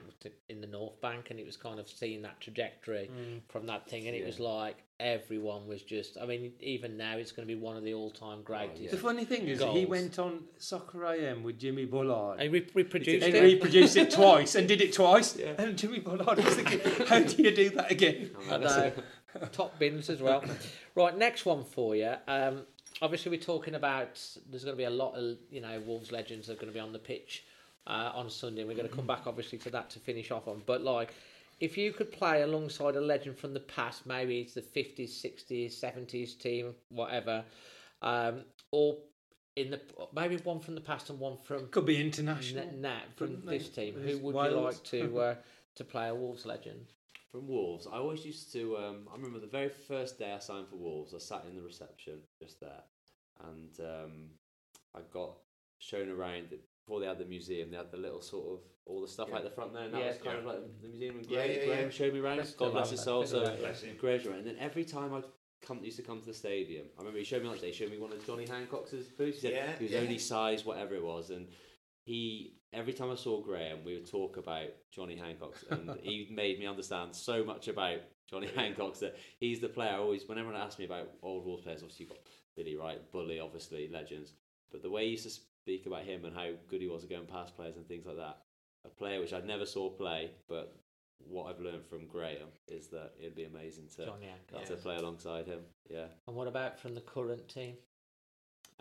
in the North Bank, and it was kind of seeing that trajectory Mm. from that thing, and it Yeah. was like everyone was just. I mean, even now, it's going to be one of the all-time greatest. the funny thing is, he went on Soccer AM with Jimmy Bullard. And we reproduced and it. reproduced it twice and did it twice. Yeah. And Jimmy Bullard was thinking, how do you do that again? I know. Top bins as well. Right, next one for you. Um, obviously, we're talking about there's going to be a lot of you know Wolves legends that are going to be on the pitch uh, on Sunday. And we're going to come back obviously to that to finish off on. But like, if you could play alongside a legend from the past, maybe it's the 50s, 60s, 70s team, whatever, um, or in the maybe one from the past and one from Could be international. n- now from From, this like, team. Who would Wales. you like to uh, to play a Wolves legend? From Wolves, I always used to. Um, I remember the very first day I signed for Wolves, I sat in the reception just there, and um, I got shown around. The, before they had the museum, they had the little sort of all the stuff Yeah. like the front there, and that Yeah. was kind of like the museum. And Graham, yeah, Graham yeah. showed me around. God bless his soul. So bless him. Graham's around. And then every time I come used to come to the stadium, I remember he showed me like they showed me one of Johnny Hancocks boots. He said Yeah, he was yeah. only size whatever it was, and he every time I saw Graham, we would talk about Johnny Hancocks, and he made me understand so much about Johnny Hancocks that he's the player. I always, whenever anyone asked me about old Wolves players, obviously you've got Billy Wright, Bully, obviously legends, but the way he used to speak about him and how good he was at going past players and things like that, a player which I never saw play, but what I've learned from Graham is that it'd be amazing to Hancock. to play alongside him. Yeah. And what about from the current team?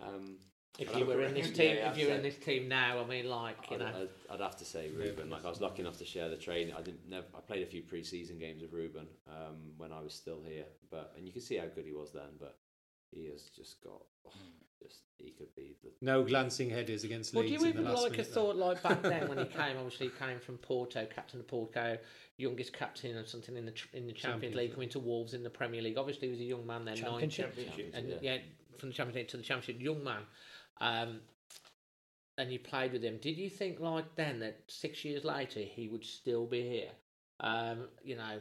Um, If you were in this team, yeah, if you're so- in this team now, I mean, like you I'd, know, I'd, I'd have to say Ruben. Like I was lucky enough to share the training. I didn't. Never, I played a few pre-season games with Ruben um, when I was still here. But and you can see how good he was then. But he has just got. oh, just he could be the. No glancing headers against Well, do Leeds you in the even last like a minute. thought like back then when he came? Obviously, he came from Porto, captain of Porto, youngest captain or something in the in the Champions League, Championship. coming to Wolves in the Premier League. Obviously, he was a young man then, Championship. 19, Championship, and yeah. yeah. from the Champions League to the Championship, young man. Um, and you played with him. Did you think like then that six years later he would still be here? Um, you know,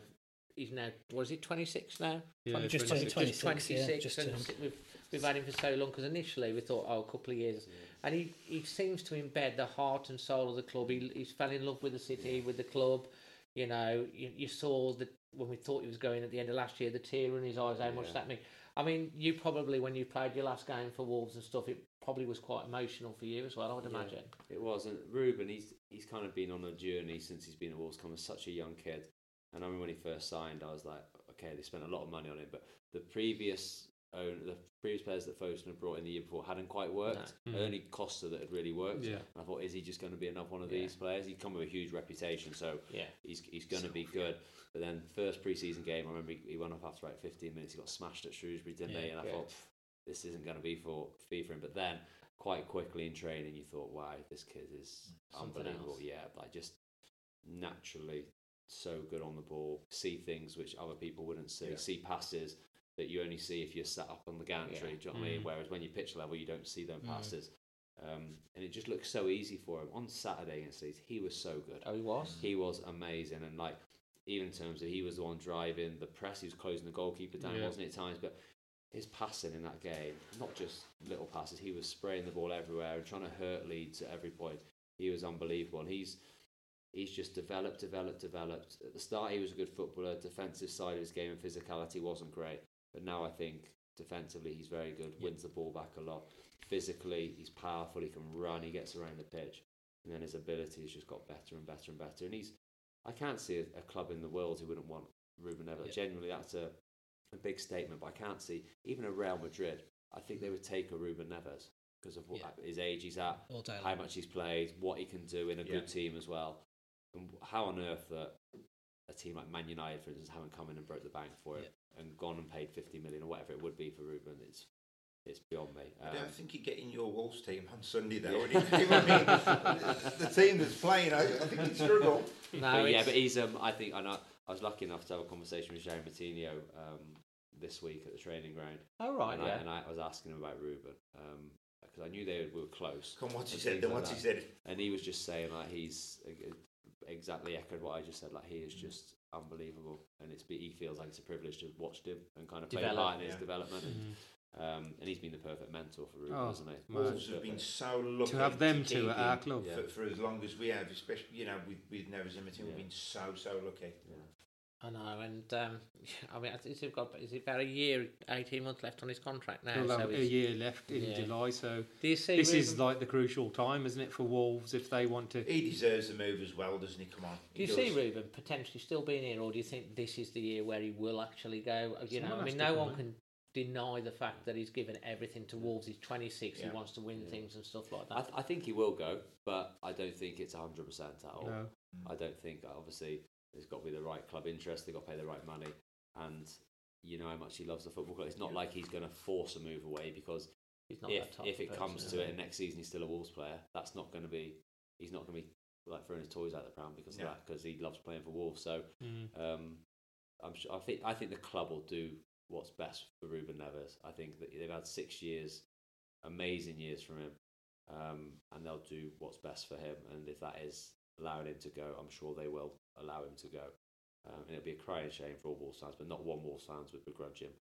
he's now was it twenty six now? Yeah, Just 26. turned Just 26, yeah, 26, just and turned. we've, we've had him for so long because initially we thought, oh, a couple of years. And he, he seems to embed the heart and soul of the club. He, he's fell in love with the city, with the club. You know, you, you saw that when we thought he was going at the end of last year, the tear in his eyes, how much that meant. I mean, you probably, when you played your last game for Wolves and stuff, it probably was quite emotional for you as well, I would Yeah. imagine. It was, and Ruben, he's he's kind of been on a journey since he's been at Wolves, come as such a young kid. And I remember when he first signed, I was like, okay, they spent a lot of money on him, but the previous own the previous players that Fosun had brought in the year before hadn't quite worked. No. Mm. Only Costa that had really worked. Yeah. And I thought, is he just going to be another one of Yeah. these players? He'd come with a huge reputation, so Yeah. he's he's going to be good. But then first preseason game, I remember he, he went off after like 15 minutes. He got smashed at Shrewsbury, didn't he? And I Yeah. thought this isn't going to be for FIFA. him. But then quite quickly in training, you thought, wow, this kid is Something unbelievable. else. Yeah, like just naturally so good on the ball, see things which other people wouldn't see, Yeah. see passes that you only see if you're sat up on the gantry. Yeah. Do you know what I mean? Mm. Whereas when you pitch level, you don't see them Mm. passes. Um, and it just looks so easy for him. On Saturday against Leeds, he was so good. Oh, he was. He was amazing, and like even in terms of he was the one driving the press, he was closing the goalkeeper down, Yeah. wasn't it at times? But his passing in that game, not just little passes, he was spraying the ball everywhere and trying to hurt Leeds at every point. He was unbelievable, and he's he's just developed, developed, developed. At the start, he was a good footballer. Defensive side of his game and physicality wasn't great, but now I think defensively he's very good. Wins the ball back a lot. Physically, he's powerful. He can run. He gets around the pitch, and then his ability has just got better and better and better. And he's I can't see a, a club in the world who wouldn't want Ruben Neves. Genuinely, that's a, a big statement, but I can't see even a Real Madrid. I think they would take a Ruben Neves because of what Yeah. his age he's at, how much he's played, what he can do in a Yeah. good team as well. And how on earth that a team like Man United, for instance, haven't come in and broke the bank for it and gone and paid 50 million or whatever it would be for Ruben, it's it's beyond me. I Um, don't think you get in your Wolves team on Sunday though. would you? I mean, the team that's playing, I, I think you'd struggle. No, but yeah, but he's um, I think I know, I was lucky enough to have a conversation with João Moutinho um, this week at the training ground. Oh, right, and I, yeah. and I was asking him about Ruben because I knew they were close. Come on, what's he and said then? like What's he said? And he was just saying like he's uh, exactly echoed what I just said. Like he is just unbelievable, and it's he feels like it's a privilege to watch him and kind of play a Develop, part in his yeah. development. And, um, and he's been the perfect mentor for Ruben, Oh, hasn't he? man. Wolves have been so lucky To have them keep two at our club. Yeah. for, for as long as we have, especially you know with with Neves and Matin, we've been so so lucky. I know, and um, I mean, is it got is it about a year, eighteen months left on his contract now? We'll so a year left in yeah. July, so Do you see this is like the crucial time, isn't it, for Wolves if they want to? He deserves the move as well, doesn't he? Come on. Do you He see does. Ruben potentially still being here, or do you think this is the year where he will actually go? You know, I mean, no one can deny the fact that he's given everything to Wolves. He's 26. Yeah. He wants to win things and stuff like I, that. th- I think he will go, but I don't think it's hundred percent at all. No. I don't think obviously there's got to be the right club interest. They've got to pay the right money, and you know how much he loves the football club. It's not like he's going to force a move away because He's not if if it comes to it and next season he's still a Wolves player, that's not going to be. He's not going to be like throwing his toys out the pram because No. of that because he loves playing for Wolves. So Mm. um, I'm sure, I think I think the club will do what's best for Ruben Neves. I think that they've had six years, amazing years from him, um, and they'll do what's best for him. And if that is allowing him to go, I'm sure they will allow him to go. Um, and it'd be a crying shame for all Wolves fans, but not one Wolves fans would begrudge him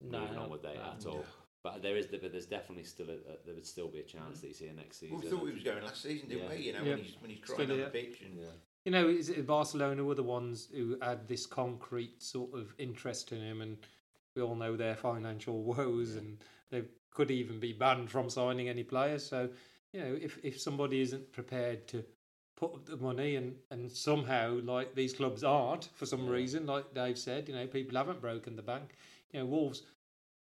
No, moving no, on with they at all. But there is, but there's definitely still a, a, there would still be a chance that he's here next season. Well, we thought he was going last season, didn't Yeah. we? You know, Yeah. when he's when he's Still crying on the pitch and Yeah. You know, is it Barcelona were the ones who had this concrete sort of interest in him, and we all know their financial woes, and they could even be banned from signing any players. So, you know, if if somebody isn't prepared to put up the money, and and somehow like these clubs aren't for some reason, like Dave said, you know, people haven't broken the bank. You know, Wolves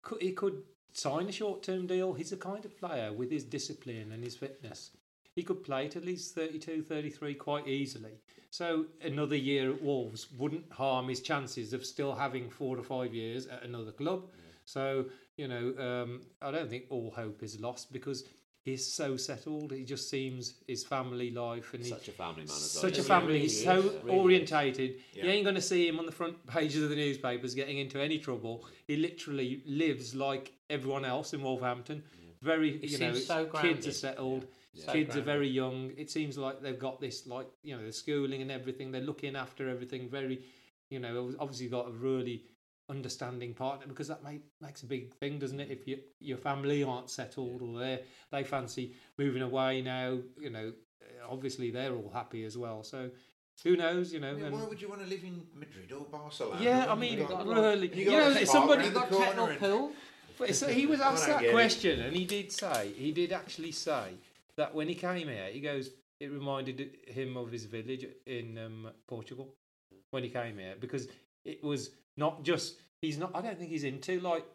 could he could sign a short term deal. He's the kind of player with his discipline and his fitness. He could play till he's 32, 33 quite easily. So another year at Wolves wouldn't harm his chances of still having four to five years at another club. So, you know, um, I don't think all hope is lost because he's so settled. He just seems his family life and he- Such a family man as well. such a He family. really He's so. Really orientated. Yeah. You ain't going to see him on the front pages of the newspapers getting into any trouble. He literally lives like everyone else in Wolverhampton. Very, He you know, so kids are settled. So Kids are very young. It seems like they've got this, like you know, the schooling and everything. They're looking after everything. Very, you know, obviously got a really understanding partner because that make, makes a big thing, doesn't it? If you, your family aren't settled or they they fancy moving away now, you know, obviously they're all happy as well. So who knows, you know? I mean, why would you want to live in Madrid or Barcelona? yeah, I mean, got- really, you got know, a there's park somebody got corner techno and- pool. But so he was asked that get it. question, and he did say he did actually say that when he came here, he goes, it reminded him of his village in um, Portugal when he came here because it was not just he's not. I don't think he's into like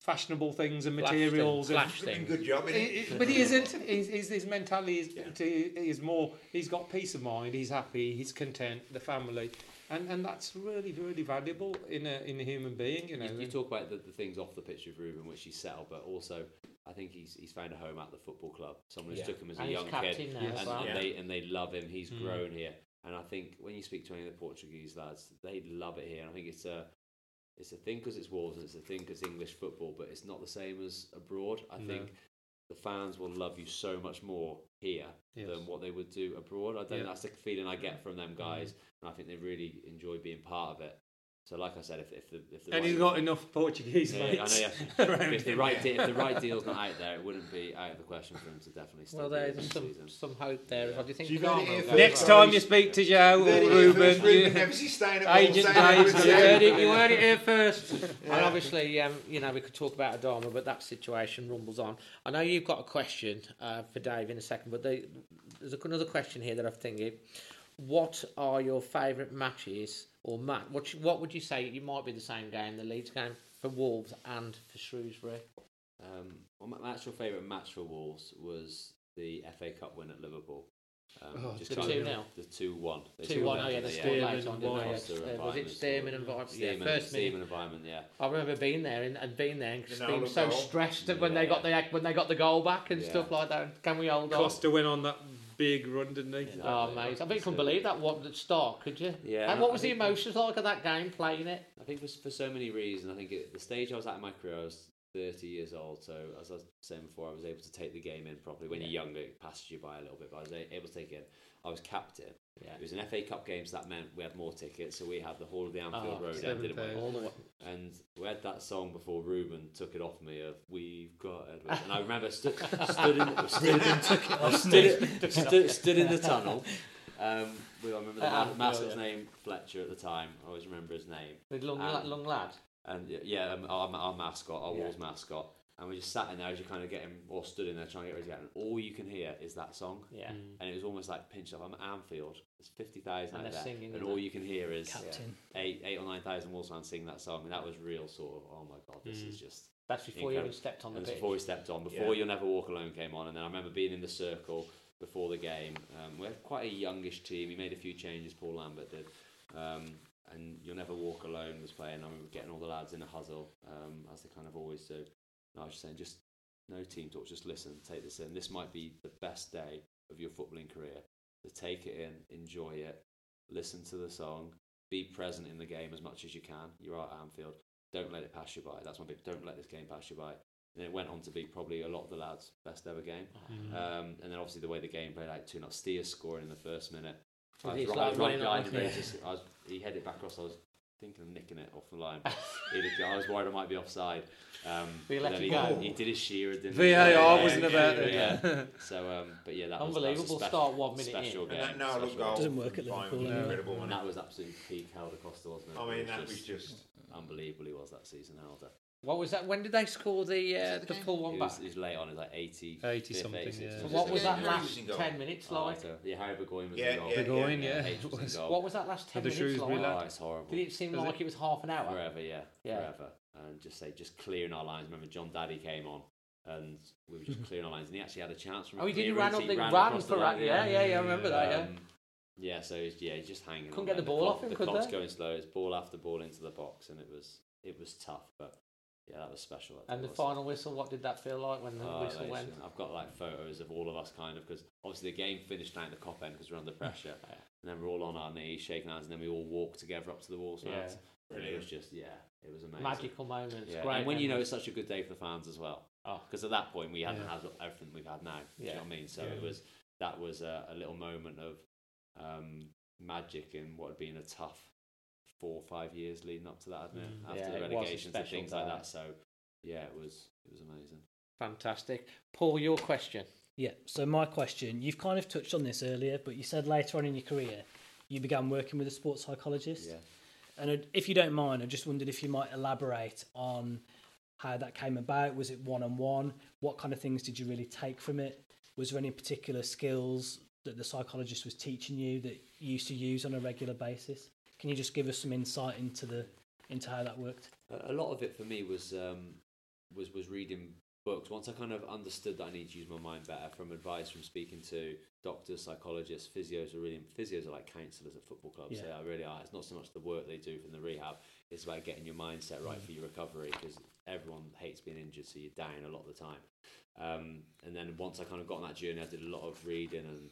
fashionable things and Flash materials. things, and- flash things. Good job, innit? He- he- but he isn't. He's, his, his mentality is, to, is more. He's got peace of mind. He's happy. He's content. The family, and and that's really really valuable in a in a human being. You know. You, you talk about the, the things off the pitch with Ruben, which he's settled, but also I think he's he's found a home at the football club. Someone who's Yeah. took him as a And he's young kid, now and, as well. and Yeah. they and they love him. He's Mm. grown here, and I think when you speak to any of the Portuguese lads, they love it here. And I think it's a it's a thing because it's Wolves, and it's a thing because English football, but it's not the same as abroad. I No. think the fans will love you so much more here Yes. than what they would do abroad. I think Yeah. that's the feeling I get from them mm. guys, and I think they really enjoy being part of it. So, like I said, if, if the if the and right- he's got enough Portuguese yeah, mates. I know, yeah. around if the right de- if the right deal's not out there, it wouldn't be out of the question for him to definitely still Well, there's this some season. some hope there. as well. Do you think So you've heard it Garner here will first. go Next time you speak to Joe or Ruben, Ruben you- Neves is staying at Agent Wolves, Dave, You yeah. heard it. You heard it here first. And obviously, um, you know, we could talk about Adama, but that situation rumbles on. I know you've got a question uh, for Dave in a second, but they, there's another question here that I'm thinking. What are your favourite matches or match? What you- what would you say? It might be the same game, the Leeds game for Wolves and for Shrewsbury. Um, well, my, my actual favourite match for Wolves was the FA Cup win at Liverpool. Um, Oh, just the 2-0? The two one. They Two one. Oh yeah, the they? score Stearman later on. and didn't they? White. Uh, Was it Weimann Stearman and scored. Yeah, Stearman- first minute. Stearman and Weimann, yeah. I remember being there and, and being there and just The being so goal. stressed when they Yeah. got the when they got the goal back and Yeah. stuff like that. Can we hold on? Costa went on that big run, didn't he? Oh, mate. I bet you couldn't believe that one at start, could you? Yeah, And what I was the emotions like of that game, playing it? I think for, for so many reasons. I think at the stage I was at in my career, I was 30 years old. So as I was saying before, I was able to take the game in properly. When you're younger, it passes you by a little bit, but I was able to take it in. I was captain. Yeah. It was an FA Cup game, so that meant we had more tickets. So we had the whole of the Anfield Oh, Road seven end, didn't we? thousand. All the way. And we had that song before Ruben took it off me of "We've Got Edward," and I remember stood stood in stood, I stood, stood, stood in the tunnel. Um, with, I remember the At ma- Anfield, mascot's yeah. name Fletcher at the time. I always remember his name. The long, Um, long lad. And yeah, um, our, our mascot, our Yeah. Wolves mascot. And we just sat in there as you kind of get him, or stood in there trying to get ready to get him. And all you can hear is that song. Yeah. And it was almost like pinched up. I'm at Anfield. There's 50,000 And out there. singing and all you can hear is Captain. eight, eight or 9,000 Wolves fans singing that song. And that was real sort of, oh my God, this is just. That's before you even stepped on the And pitch. before we stepped on, before Yeah. You'll Never Walk Alone came on. And then I remember being in the circle before the game. Um, we're quite a youngish team. He made a few changes, Paul Lambert did. Um, and You'll Never Walk Alone was playing. I remember getting all the lads in a huddle, um, as they kind of always do. And I was just saying, just no team talk, just listen, take this in. This might be the best day of your footballing career. To take it in, enjoy it, listen to the song, be present in the game as much as you can. You're at Anfield. Don't let it pass you by. That's my big. Don't let this game pass you by. And it went on to be probably a lot of the lads' best ever game. Um, and then obviously the way the game played out, two 0 Steers scoring in the first minute. I was right, I right behind him. He just- I was, he headed it back across. I was thinking of nicking it off the line. but he'd I was worried I might be offside. Um, But he let it he, go. he did his shearer, didn't VAR he? Yeah, wasn't yeah, about yeah, it. yeah. So, um, but yeah, that was, that Unbelievable was a start one minute in. special And that no look goal. Doesn't work at Liverpool, was no. Incredible, And that was absolutely peak Helder Costa, wasn't it? I mean, It that was was just. unbelievable. He was that season, Helder. What was that? When did they score the uh, the full one He back? was, he was late on. It was like 80, 80 something, 86. yeah. So what was that last losing goal? ten minutes Oh, like? so- yeah, Harry Burgoyne was Yeah, the goal. yeah, Burgoyne, yeah, yeah. Was goal. What was that last ten the minutes like? Oh, it's horrible. Did it seem Was like it? was half an hour? Forever, yeah, Yeah. forever. And just say, just clearing our lines. Remember, Jón Daði came on, and we were just clearing our lines, and he actually had a chance from. Oh, he did. He clearance, ran up the ran, across for the that. line, Yeah, yeah, yeah. I remember that. Yeah. Um, yeah, so he's, yeah, he's just hanging. Couldn't get the ball off him, The could clock's going slow. It's ball after ball into the box, and it was it was tough, but yeah, that was special. that And the was. final whistle. What did that feel like when the Oh, whistle went? amazing. I've got like photos of all of us kind of because obviously the game finished down at the Kop end because we're under pressure, and then we're all on our knees shaking hands, and then we all walk together up to the walls. Yeah. and it was just yeah, it was amazing. Magical moments. Yeah, Great and when you know it's such a good day for the fans as well, Oh. because at that point we hadn't Yeah. had everything we've had now. Do you Yeah. know what I mean? So Yeah. it was that was a, a little moment of um, magic in what had been a tough four or five years leading up to that, hadn't it? Mm. After Yeah, the it was a relegations and special things like that. So yeah, it was it was amazing. Fantastic. Paul, your question. Yeah. So my question, you've kind of touched on this earlier, but you said later on in your career you began working with a sports psychologist. Yeah. And if you don't mind, I just wondered if you might elaborate on how that came about. Was it one on one? What kind of things did you really take from it? Was there any particular skills that the psychologist was teaching you that you used to use on a regular basis? Can you just give us some insight into the into how that worked? A lot of it for me was um, was was reading books. Once I kind of understood that I need to use my mind better, from advice from speaking to doctors, psychologists, physios are really physios are like counsellors at football clubs. Yeah. They really are. It's not so much the work they do from the rehab; it's about getting your mindset right for your recovery because everyone hates being injured, so you're down a lot of the time. Um, and then once I kind of got on that journey, I did a lot of reading and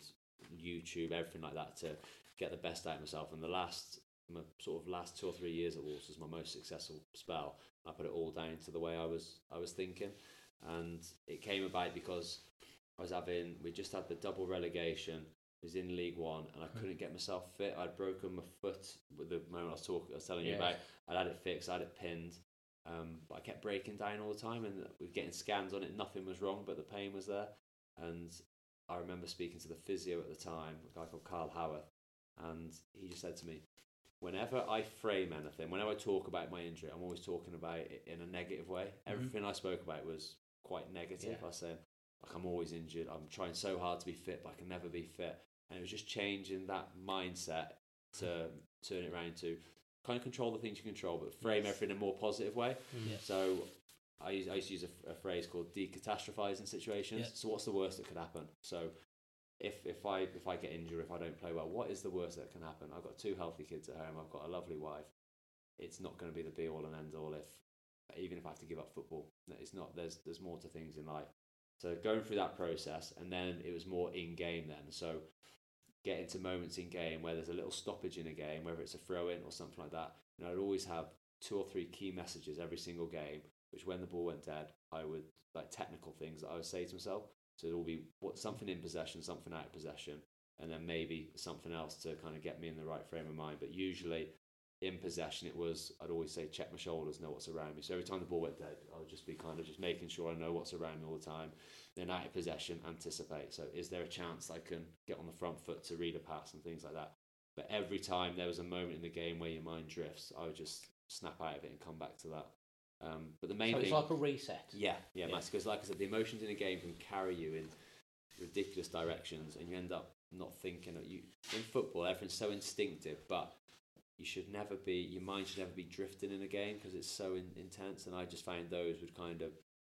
YouTube, everything like that to get the best out of myself. And the last, my sort of last two or three years at Wolves was my most successful spell. I put it all down to the way I was I was thinking, and it came about because I was having we just had the double relegation. I Was in League One and I couldn't get myself fit. I'd broken my foot with the moment I was talking, I was telling you about. I'd had it fixed, I had it pinned, um, but I kept breaking down all the time, and we were getting scans on it. Nothing was wrong, but the pain was there. And I remember speaking to the physio at the time, a guy called Carl Howarth, and he just said to me, "Whenever I frame anything, whenever I talk about my injury, I'm always talking about it in a negative way. Mm-hmm. Everything I spoke about was quite negative. Yeah. I was saying, like, I'm always injured. I'm trying so hard to be fit, but I can never be fit. And it was just changing that mindset to turn it around to kind of control the things you control, but frame everything in a more positive way. Mm-hmm. Yeah. So I, I used to use a, a phrase called decatastrophizing situations. Yeah. So what's the worst that could happen? So if if I if I get injured, if I don't play well, what is the worst that can happen? I've got two healthy kids at home. I've got a lovely wife. It's not going to be the be all and end all if even if I have to give up football. It's not. There's there's more to things in life. So going through that process, and then it was more in game then. So getting to moments in game where there's a little stoppage in a game, whether it's a throw in or something like that. Know, I'd always have two or three key messages every single game, which when the ball went dead, I would like technical things that I would say to myself. So it'll be what something in possession, something out of possession, and then maybe something else to kind of get me in the right frame of mind. But usually in possession, it was I'd always say check my shoulders, know what's around me. So every time the ball went dead, I would just be kind of just making sure I know what's around me all the time. Then out of possession, anticipate. So is there a chance I can get on the front foot to read a pass and things like that? But every time there was a moment in the game where your mind drifts, I would just snap out of it and come back to that. Um, but the main So it's thing, like a reset. yeah, yeah, Yeah. because like I said, the emotions in a game can carry you in ridiculous directions, and you end up not thinking. Of you in football, everything's so instinctive, but you should never be. Your mind should never be drifting in a game because it's so in, intense. And I just found those would kind of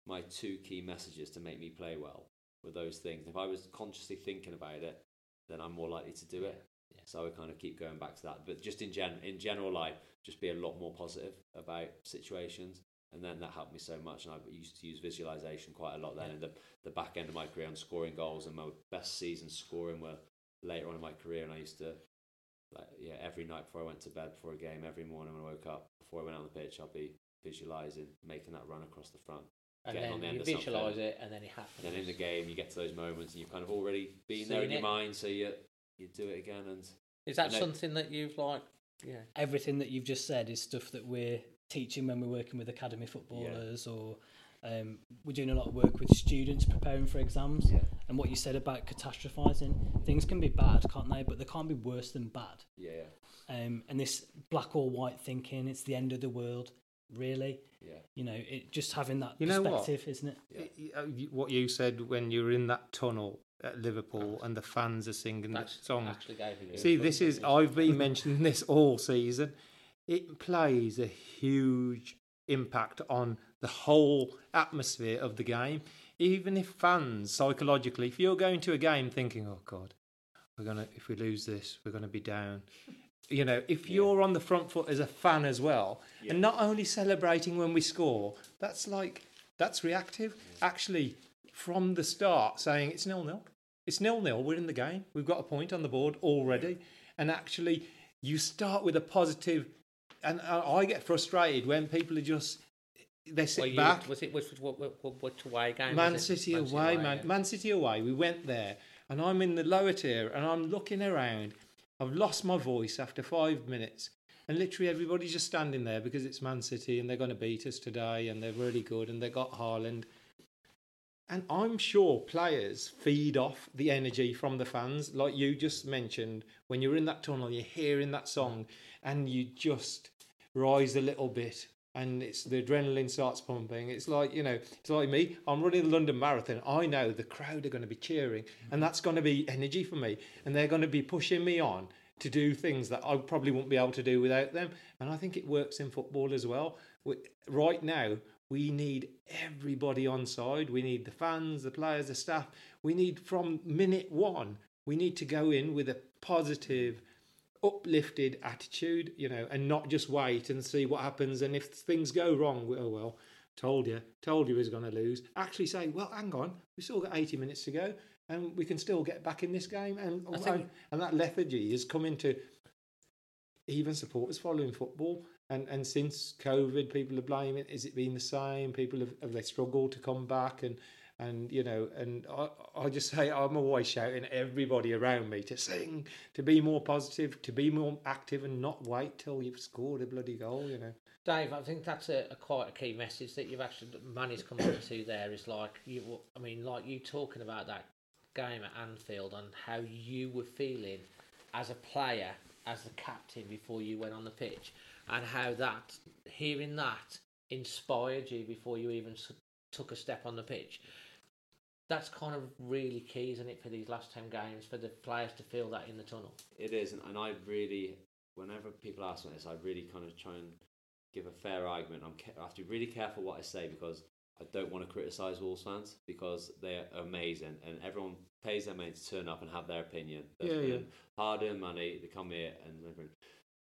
my two key messages to make me play well were those things. If I was consciously thinking about it, then I'm more likely to do it. yeah. So I would kind of keep going back to that. But just in gen in general life, just be a lot more positive about situations. And then that helped me so much. And I used to use visualization quite a lot then in the, the back end of my career on scoring goals. And my best season scoring were later on in my career. And I used to, like, yeah, every night before I went to bed, before a game, every morning when I woke up, before I went out on the pitch, I'd be visualizing, making that run across the front. And getting on the then you visualise it, and then it happens. Then in the game, you get to those moments, and you've kind of already been there in Seen your mind, so you you do it again. And Is that something that you've like? Yeah. Everything that you've just said is stuff that we're teaching when we're working with academy footballers or um, we're doing a lot of work with students preparing for exams. Yeah. And what you said about catastrophizing, things can be bad, can't they? But they can't be worse than bad. Yeah, yeah. Um, and this black or white thinking, it's the end of the world, really. Yeah. You know, it just having that You know what? perspective, isn't it? Yeah. Y- y- uh, What you said when you were in that tunnel at Liverpool and the fans are singing that song. actually See, this is I've been mentioning this all season. It plays a huge impact on the whole atmosphere of the game. Even if fans, psychologically, if you're going to a game thinking, oh God, we're going to, if we lose this, we're going to be down. You know, if you're on the front foot as a fan as well, and not only celebrating when we score, that's like, that's reactive. Actually, from the start, saying it's nil nil. It's nil nil. We're in the game. We've got a point on the board already. And actually, you start with a positive. And I I get frustrated when people are just they sit you- back. Was it which, what, what, what, away game? Man was it? City away, man, yeah. Man City away. We went there, and I'm in the lower tier, and I'm looking around. I've lost my voice after five minutes, and literally everybody's just standing there because it's Man City, and they're going to beat us today, and they're really good, and they got Haaland. And I'm sure players feed off the energy from the fans, like you just mentioned. When you're in that tunnel, you're hearing that song, and you just rise a little bit, and it's the adrenaline starts pumping. It's like you know, it's like me. I'm running the London Marathon. I know the crowd are going to be cheering, and mm-hmm. that's going to be energy for me, and they're going to be pushing me on to do things that I probably won't be able to do without them. And I think it works in football as well. We, right now, we need everybody on side. We need the fans, the players, the staff. We need from minute one, we need to go in with a positive, uplifted attitude, you know, and not just wait and see what happens. And if things go wrong, oh well, told you, told you he was going to lose. Actually say, well, hang on, we still got 80 minutes to go and we can still get back in this game. And, and, and that lethargy has come into even supporters following football. And and since COVID, people are blaming. Is it been the same? People have, have they struggled to come back? And and you know, and I, I just say I'm always shouting everybody around me to sing, to be more positive, to be more active, and not wait till you've scored a bloody goal. You know. Dave, I think that's a, a quite a key message that you've actually managed to come on to there. Is like you, I mean, like you talking about that game at Anfield and how you were feeling as a player, as the captain before you went on the pitch, and how that hearing that inspired you before you even took a step on the pitch. That's kind of really key, isn't it, for these last ten games for the players to feel that in the tunnel. It is, and, and I really, whenever people ask me this, I really kind of try and give a fair argument. I'm I have to be really careful what I say because I don't want to criticise Wolves fans because they're amazing and everyone pays their money to turn up and have their opinion. They're Yeah, yeah. spending Hard-earned money, they come here and everything.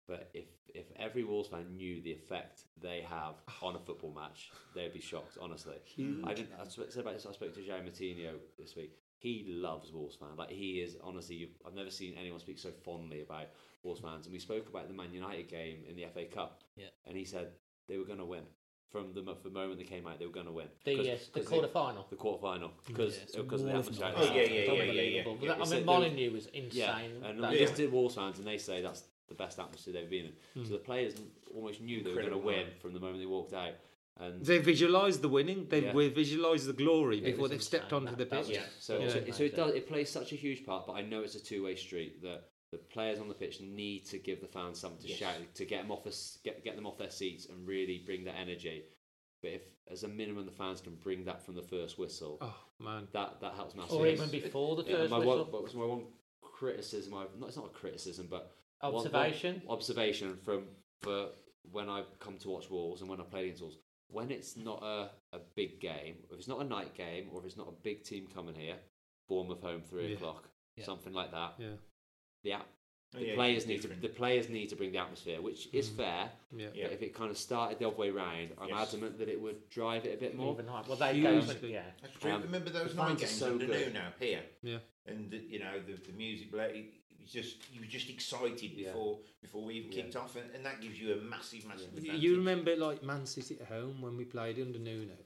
But if if every Wolves fan knew the effect they have on a football match, they'd be shocked. Honestly, I didn't. I sp- said about this. I spoke to João Moutinho this week. He loves Wolves fans. Like he is honestly. You've, I've never seen anyone speak so fondly about Wolves fans. And we spoke about the Man United game in the FA Cup. Yeah. And he said they were going to win from the, mo- the moment they came out. They were going to win. The, uh, 'Cause- yes, the 'cause they- quarter final. The quarter final because it's because of the atmosphere. Oh, yeah, yeah, yeah, yeah, yeah. Unbelievable. Yeah, I mean, Molineux was insane. Yeah, and That- we just did Wolves fans, and they say that's the best atmosphere they've been in. Hmm. So the players almost knew they were going to win from the moment they walked out. And They visualised the winning. They Yeah. we visualised the glory It before they've stepped onto the That- that pitch. was- So, Yeah. so, so it does. It plays such a huge part, but I know it's a two-way street. That the players on the pitch need to give the fans something to Yes. shout to get them off, us, get get them off their seats and really bring that energy. But if, as a minimum, the fans can bring that from the first whistle, Oh man. that that helps massively. or even before the Yeah, first my whistle. one, what was my one criticism? I've, not, it's not a criticism, but one- one Observation. observation from for when I come to watch Wolves and when I play against Wolves. When it's not a, a big game, if it's not a night game, or if it's not a big team coming here, Bournemouth home three Yeah. o'clock, Yeah. something like that. Yeah. The at- Oh, the yeah, players need to the players need to bring the atmosphere, which is Mm. fair. Yeah. Yeah. If it kind of started the other way round, I'm Yes. adamant that it would drive it a bit more. Even higher. Well, they Hugely. go, yeah. That's true. Um, Remember those night games so under good. Nuno here, Yeah. and the, you know the, the music. Like, it was just you were just excited Yeah. before before we even Yeah. kicked off, and, and that gives you a massive, massive. You- advantage. You remember like Man City at home when we played under Nuno?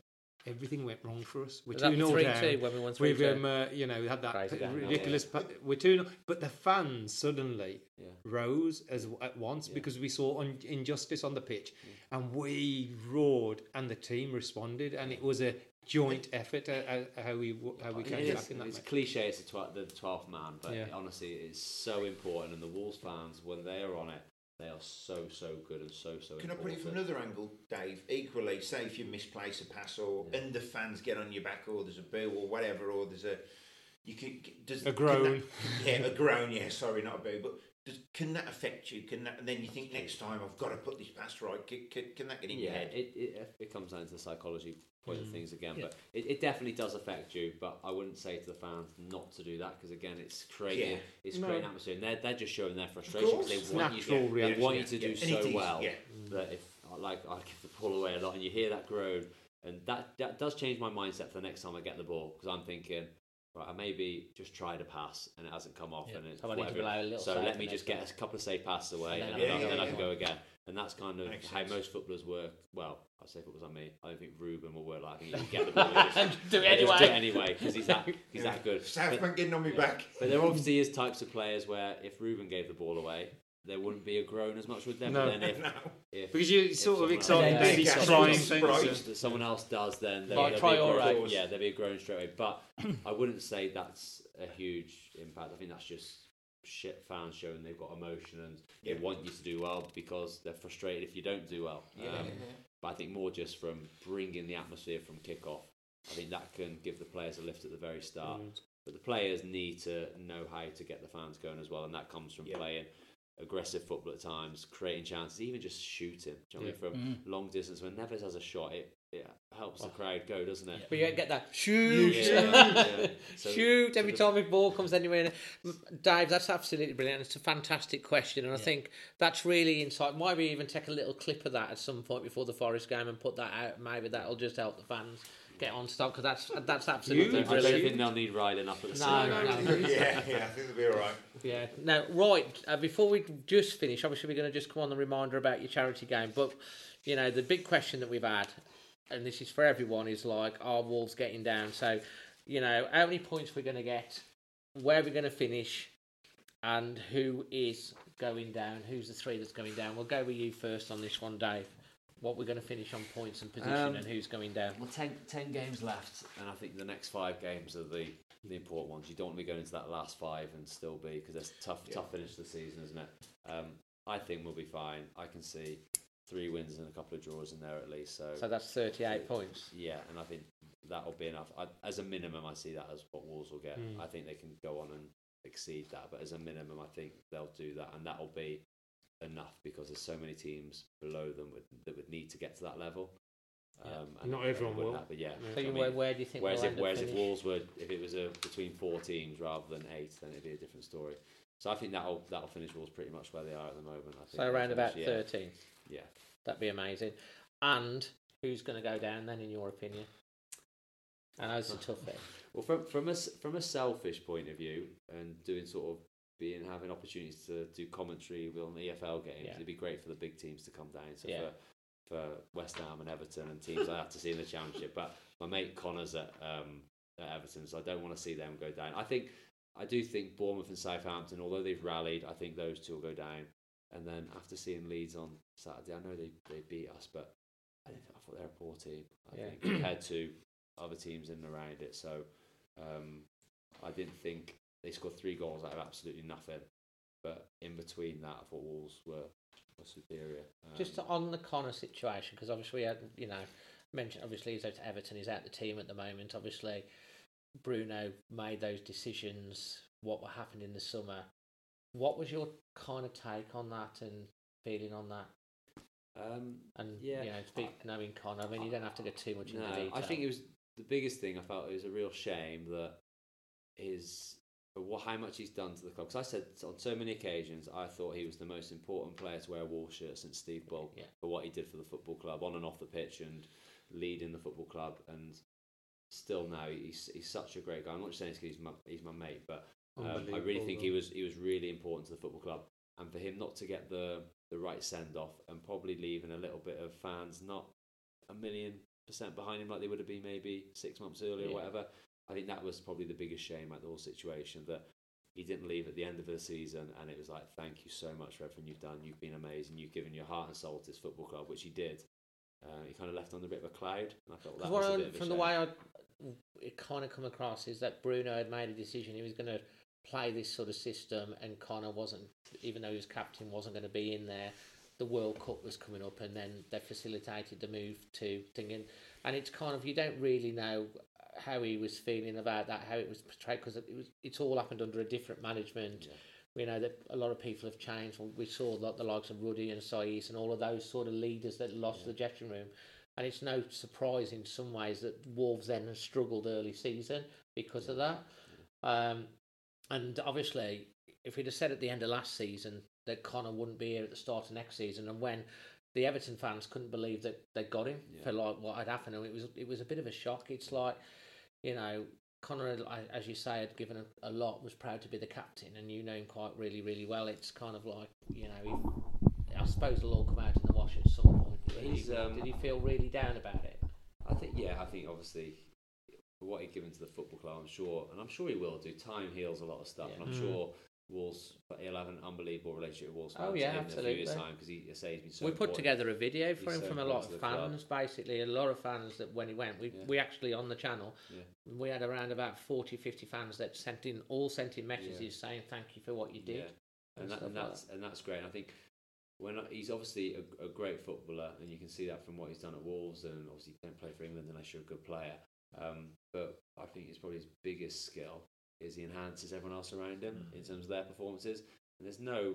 Everything went wrong for us. We're that two 0 down. two when we won We've 3-2? um, uh, you know we had that Crazy game, yeah. ridiculous. pa- We're two, 0 but the fans suddenly Yeah. rose as at once Yeah. because we saw un- injustice on the pitch, and we roared, and the team responded, and it was a joint effort. Uh, uh, how we w- how we came back in that it's match. cliche, it's the, tw- the 12th man, but Yeah. honestly, it's so important. And the Wolves fans, when they are on it, they are so, so good and so, so Can I put it from another angle, Dave? Equally, say if you misplace a pass, or Yeah. and the fans get on your back, or there's a boo, or whatever, or there's a you can does A can groan. that- yeah, a groan. Yeah, sorry, not a boo, but does, can that affect you? Can that? And then you think next time I've got to put this pass right. Can, can, can that get in your Yeah, head? it, it, it comes down to the psychology point of mm. things again, Yeah. but it, it definitely does affect you. But I wouldn't say to the fans not to do that because again, it's creating Yeah. it's No. creating atmosphere, and they're, they're just showing their frustration because course. they want you, Natural to, they reaction. want you to do Yeah, and so is, well yeah. Mm. that if like I give the ball away a lot and you hear that groan, and that that does change my mindset for the next time I get the ball because I'm thinking. Right, I maybe just tried a pass and it hasn't come off, Yeah. and it's So I need to whatever. allow a little so let me just get a couple of safe passes away, And and, then then, I'll- then Yeah, I yeah, can go again. And that's kind of Makes how sense. most footballers work. Well, I say footballers on me. I don't think Ruben will work like that. I think he can get the ball. and just- do it and just do it anyway. anyway because he's that he's that good. South But, Bank getting on me yeah. back. but there obviously is types of players where if Ruben gave the ball away, there wouldn't be a groan as much with them. No. But then if, No. if Because you're sort of someone excited else- to Yeah, see yeah, trying yeah. things. Surprise. that someone else does, then there, Like there'll be a Traore. groan. Yeah, there'll be a groan straight away. But I wouldn't say that's a huge impact. I think that's just shit fans showing they've got emotion and Yeah. they want you to do well because they're frustrated if you don't do well. Yeah. Um, but I think more just from bringing the atmosphere from kick-off. I think that can give the players a lift at the very start. Mm. But the players need to know how to get the fans going as well, and that comes from Yeah. playing aggressive football at times, creating chances, even just shooting. Do you know what I mean? From long distance, when Neves has a shot, it it helps the crowd go, doesn't it? But you get that shoot, Yeah, yeah. So- shoot every so time a ball comes anywhere. Dave, that's absolutely brilliant. It's a fantastic question, and I think that's really insight. Might we even take a little clip of that at some point before the Forest game and put that out? Maybe that'll just help the fans get on stock because that's that's absolutely I don't think they'll need riding up at the No, side. no. yeah, yeah, I think they'll be all right. Yeah. Now, right, uh, before we just finish, obviously we're going to just come on the reminder about your charity game. But, you know, the big question that we've had, and this is for everyone, is like, are Wolves getting down? So, you know, how many points we're going to get, where we're going to finish, and who is going down? Who's the three that's going down? We'll go with you first on this one, Dave. What we're going to finish on points and position Um, and who's going down. Well, ten, 10 games left, and I think the next five games are the, the important ones. You don't want to be going into that last five and still be because it's tough, tough finish to the season, isn't it? Um, I think we'll be fine. I can see three wins and a couple of draws in there at least. So, So that's 38 points. yeah, and I think that'll be enough. I, as a minimum, I see that as what Wolves will get. Mm. I think they can go on and exceed that, but as a minimum, I think they'll do that, and that'll be enough because there's so many teams below them would, that would need to get to that level. Um, and Not everyone wouldn't will. have- but yeah. So I mean, where, where do you think Whereas, we'll if, end up whereas if? Wolves were, if it was a between four teams rather than eight, then it'd be a different story. So I think that'll that'll finish Wolves pretty much where they are at the moment. I think So around finish- about yeah. 13. Yeah. That'd be amazing. And who's going to go down then, in your opinion? Know it's a tough bit. Well, from from a from a selfish point of view, and doing sort of being having opportunities to do commentary on the EFL games, Yeah. it'd be great for the big teams to come down. So Yeah. for for West Ham and Everton and teams I have to see in the Championship. But my mate Conor's at um, at Everton, so I don't want to see them go down. I think I do think Bournemouth and Southampton, although they've rallied, I think those two will go down. And then after seeing Leeds on Saturday, I know they, they beat us, but I, I thought they're a poor team. I Yeah. think compared to other teams in and around it. So um, I didn't think they scored three goals out of absolutely nothing. But in between that, I thought Wolves were, were superior. Um, Just on the Conor situation, because obviously we had, you know, mentioned obviously he's out to Everton, he's out the team at the moment. Obviously, Bruno made those decisions. What happened in the summer? What was your kind of take on that and feeling on that? Um, And yeah, you know, speak, knowing Conor, I mean, you don't have to get too much into no, detail. I think it was the biggest thing. I felt it was a real shame that his what how much he's done to the club. Because I said on so many occasions, I thought he was the most important player to wear a Wolves shirt since Steve Bull Yeah. for what he did for the football club on and off the pitch and leading the football club. And still now, he's he's such a great guy. I'm not just saying this 'cause he's my he's my mate, but um, I really think he was he was really important to the football club. And for him not to get the the right send off and probably leaving a little bit of fans not a million percent behind him like they would have been maybe six months earlier Yeah. or whatever. I think that was probably the biggest shame at the whole situation that he didn't leave at the end of the season and it was like, thank you so much for everything you've done. You've been amazing. You've given your heart and soul to this football club, which he did. Uh, he kind of left on a bit of a cloud, and I felt that was bit of a from the way I it kind of come across is that Bruno had made a decision he was going to play this sort of system, and Conor wasn't, even though he was captain, wasn't going to be in there. The World Cup was coming up, and then they facilitated the move to thinking, and it's kind of you don't really know how he was feeling about that, how it was portrayed, because it was it's all happened under a different management. We know that a lot of people have changed. We saw that the likes of Ruddy and Saïss and all of those sort of leaders that lost the dressing room. And it's no surprise in some ways that Wolves then struggled early season because of that. Um, and obviously, if we'd have said at the end of last season that Conor wouldn't be here at the start of next season, and when the Everton fans couldn't believe that they got him for like what had happened, and it was it was a bit of a shock. It's like, you know, Conor, as you say, had given a, a lot, was proud to be the captain, and you know him quite really, really well. It's kind of like, you know, he, I suppose it'll all come out in the wash at some point. Did he- um, did he feel really down about it? I think, yeah, I think obviously what he'd given to the football club, I'm sure, and I'm sure he will do. Time heals a lot of stuff, Yeah. and I'm Mm. sure Wolves, but he'll have an unbelievable relationship with Wolves Oh, fans yeah, in a few years' time because he, I say he's been so. we put important. together a video for He's him so from a lot of fans, basically a lot of fans that when he went, we, Yeah. we actually on the channel, Yeah. we had around about 40, 50 fans that sent in, all sent in messages saying thank you for what you did. Yeah. and, that, and like that's and that's great. And I think when I- he's obviously a, a great footballer, and you can see that from what he's done at Wolves, and obviously don't play for England unless you're a good player. Um, but I think it's probably his biggest skill is he enhances everyone else around him Mm. in terms of their performances. And there's no,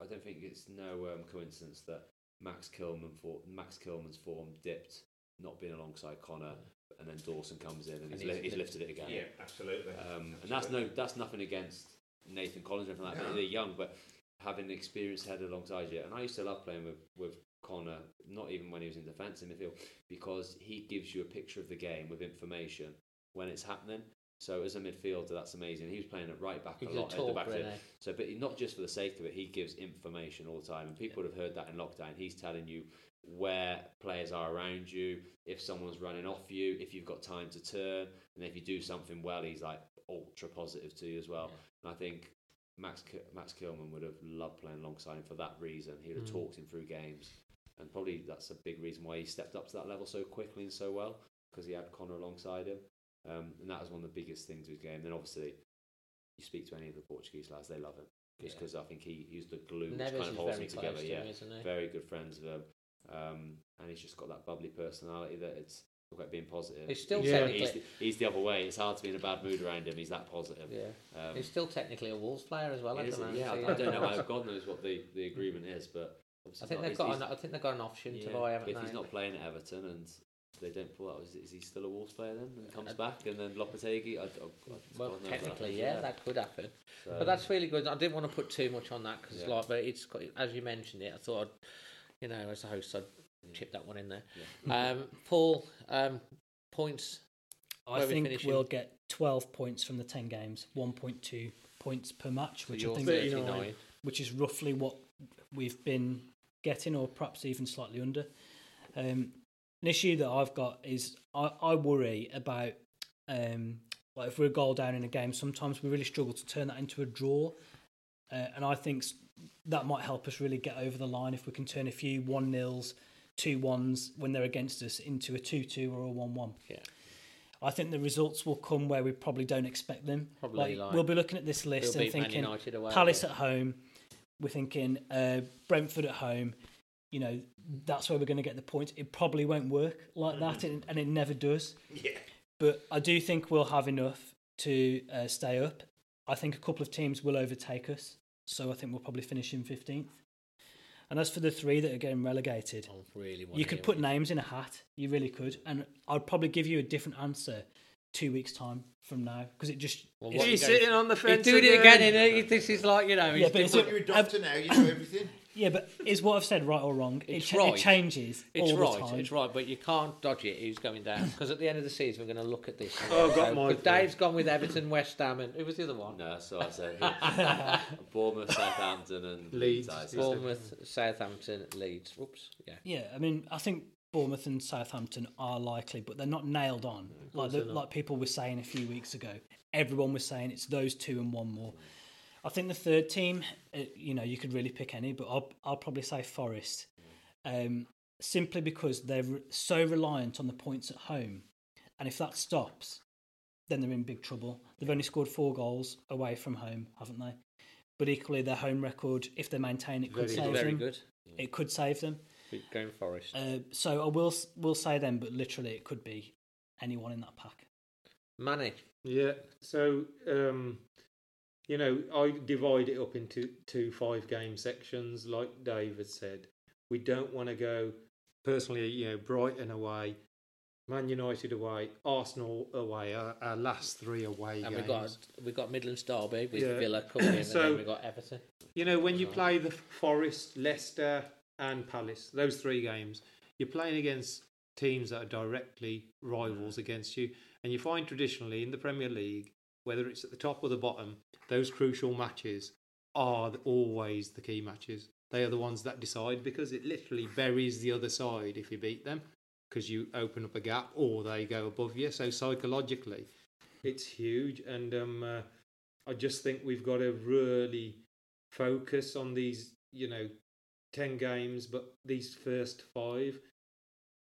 I don't think it's no um, coincidence that Max Kilman for Max Kilman's form dipped not being alongside Conor, and then Dawson comes in and, And he's, he's li- he's lifted it again. Yeah, absolutely. Um, and that's no, that's nothing against Nathan Collins or anything like that. No. They're young, but having an experienced head alongside you. And I used to love playing with with Conor, not even when he was in defence in midfield, because he gives you a picture of the game with information when it's happening. So as a midfielder, that's amazing. He was playing at right back He's a a lot at the back. he? So, but not just for the sake of it, he gives information all the time, and people would have heard that in lockdown. He's telling you where players are around you, if someone's running off you, if you've got time to turn, and if you do something well, he's like ultra positive to you as well. And I think Max Max Kilman would have loved playing alongside him for that reason. He would have Mm. talked him through games, and probably that's a big reason why he stepped up to that level so quickly and so well because he had Conor alongside him, um, and that was one of the biggest things with his game. Then obviously, you speak to any of the Portuguese lads, they love him just Yeah. because I think he he's the glue which Neves kind of holds very them together. to yeah, him, isn't he? very good friends with him, um, and he's just got that bubbly personality that it's talk about being positive. He's still he's, technically- he's, the, he's the other way. It's hard to be in a bad mood around him. He's that positive. Yeah. Um, He's still technically a Wolves player as well. at is the it? moment, yeah, I, I don't know. how God knows what the, the agreement is, but obviously I think not. they've He's- got. he's- An, I think they've got an option to yeah, buy Everton. If he's not playing at Everton and they don't pull out, is, is he still a Wolves player then? And comes back and then Lopetegui? I, I, I, Well, God technically, that. yeah, that could happen. So- but that's really good. I didn't want to put too much on that because, Yeah. like, but it's got, as you mentioned it. I thought, I'd, you know, as a host, I'd chip that one in there. Um, Paul, um, points. I where think finishing? we'll get 12 points from the 10 games, 1.2 points per match, So which I think 39. which is roughly what we've been getting, or perhaps even slightly under. Um, an issue that I've got is I, I worry about um, like if we're a goal down in a game, sometimes we really struggle to turn that into a draw, uh, and I think that might help us really get over the line if we can turn a few one nils, two ones when they're against us into a two two or a one one. Yeah. I think the results will come where we probably don't expect them. Probably like- we'll be looking at this list and thinking Palace at home. We're thinking uh, Brentford at home. You know that's where we're going to get the points. It probably won't work like that, and, and it never does. Yeah. But I do think we'll have enough to uh, stay up. I think a couple of teams will overtake us, so I think we'll probably finish in fifteenth. And as for the three that are getting relegated, really you could put names in a hat. You really could, and I'd probably give you a different answer two weeks time from now because it just Well, it's- what He's you going- sitting on the He's fence. doing it again. and Isn't he? This is like you know. Yeah, he's but it's doing- You're a doctor now, you know everything. Yeah, but is what I've said right or wrong? It, It's cha- right. it changes It's all right, the time. it's right, but you can't dodge it. Who's going down? Because at the end of the season, we're going to look at this. Oh, I've got So, mine Dave's gone with Everton, West Ham, and who was the other one? No, so I said Bournemouth, Southampton, and Leeds. I said. Bournemouth, Southampton, Leeds. Oops, yeah. Yeah, I mean, I think Bournemouth and Southampton are likely, but they're not nailed on. Like the, like people were saying a few weeks ago, everyone was saying it's those two and one more. I think the third team, uh, you know, you could really pick any, but I'll I'll probably say Forest, um, simply because they're so reliant on the points at home, and if that stops, then they're in big trouble. They've only scored four goals away from home, haven't they? But equally, their home record, if they maintain it, could Very- save very them. good. It could save them. Keep Going Forest. Uh, so I will will say them, but literally it could be anyone in that pack. Manny. Yeah. So, um, you know, I divide it up into two five game sections, like David said. We don't want to go personally, you know, Brighton away, Man United away, Arsenal away, our, our last three away And games. we got we got Midlands Derby with Yeah. Villa coming in, So- and then we got Everton. You know, when you play the Forest, Leicester, and Palace, those three games, you're playing against teams that are directly rivals against you. And you find traditionally in the Premier League, whether it's at the top or the bottom, those crucial matches are always the key matches. They are the ones that decide because it literally buries the other side if you beat them because you open up a gap or they go above you. So psychologically, it's huge. And um, uh, I just think we've got to really focus on these, you know, 10 games, but these first five.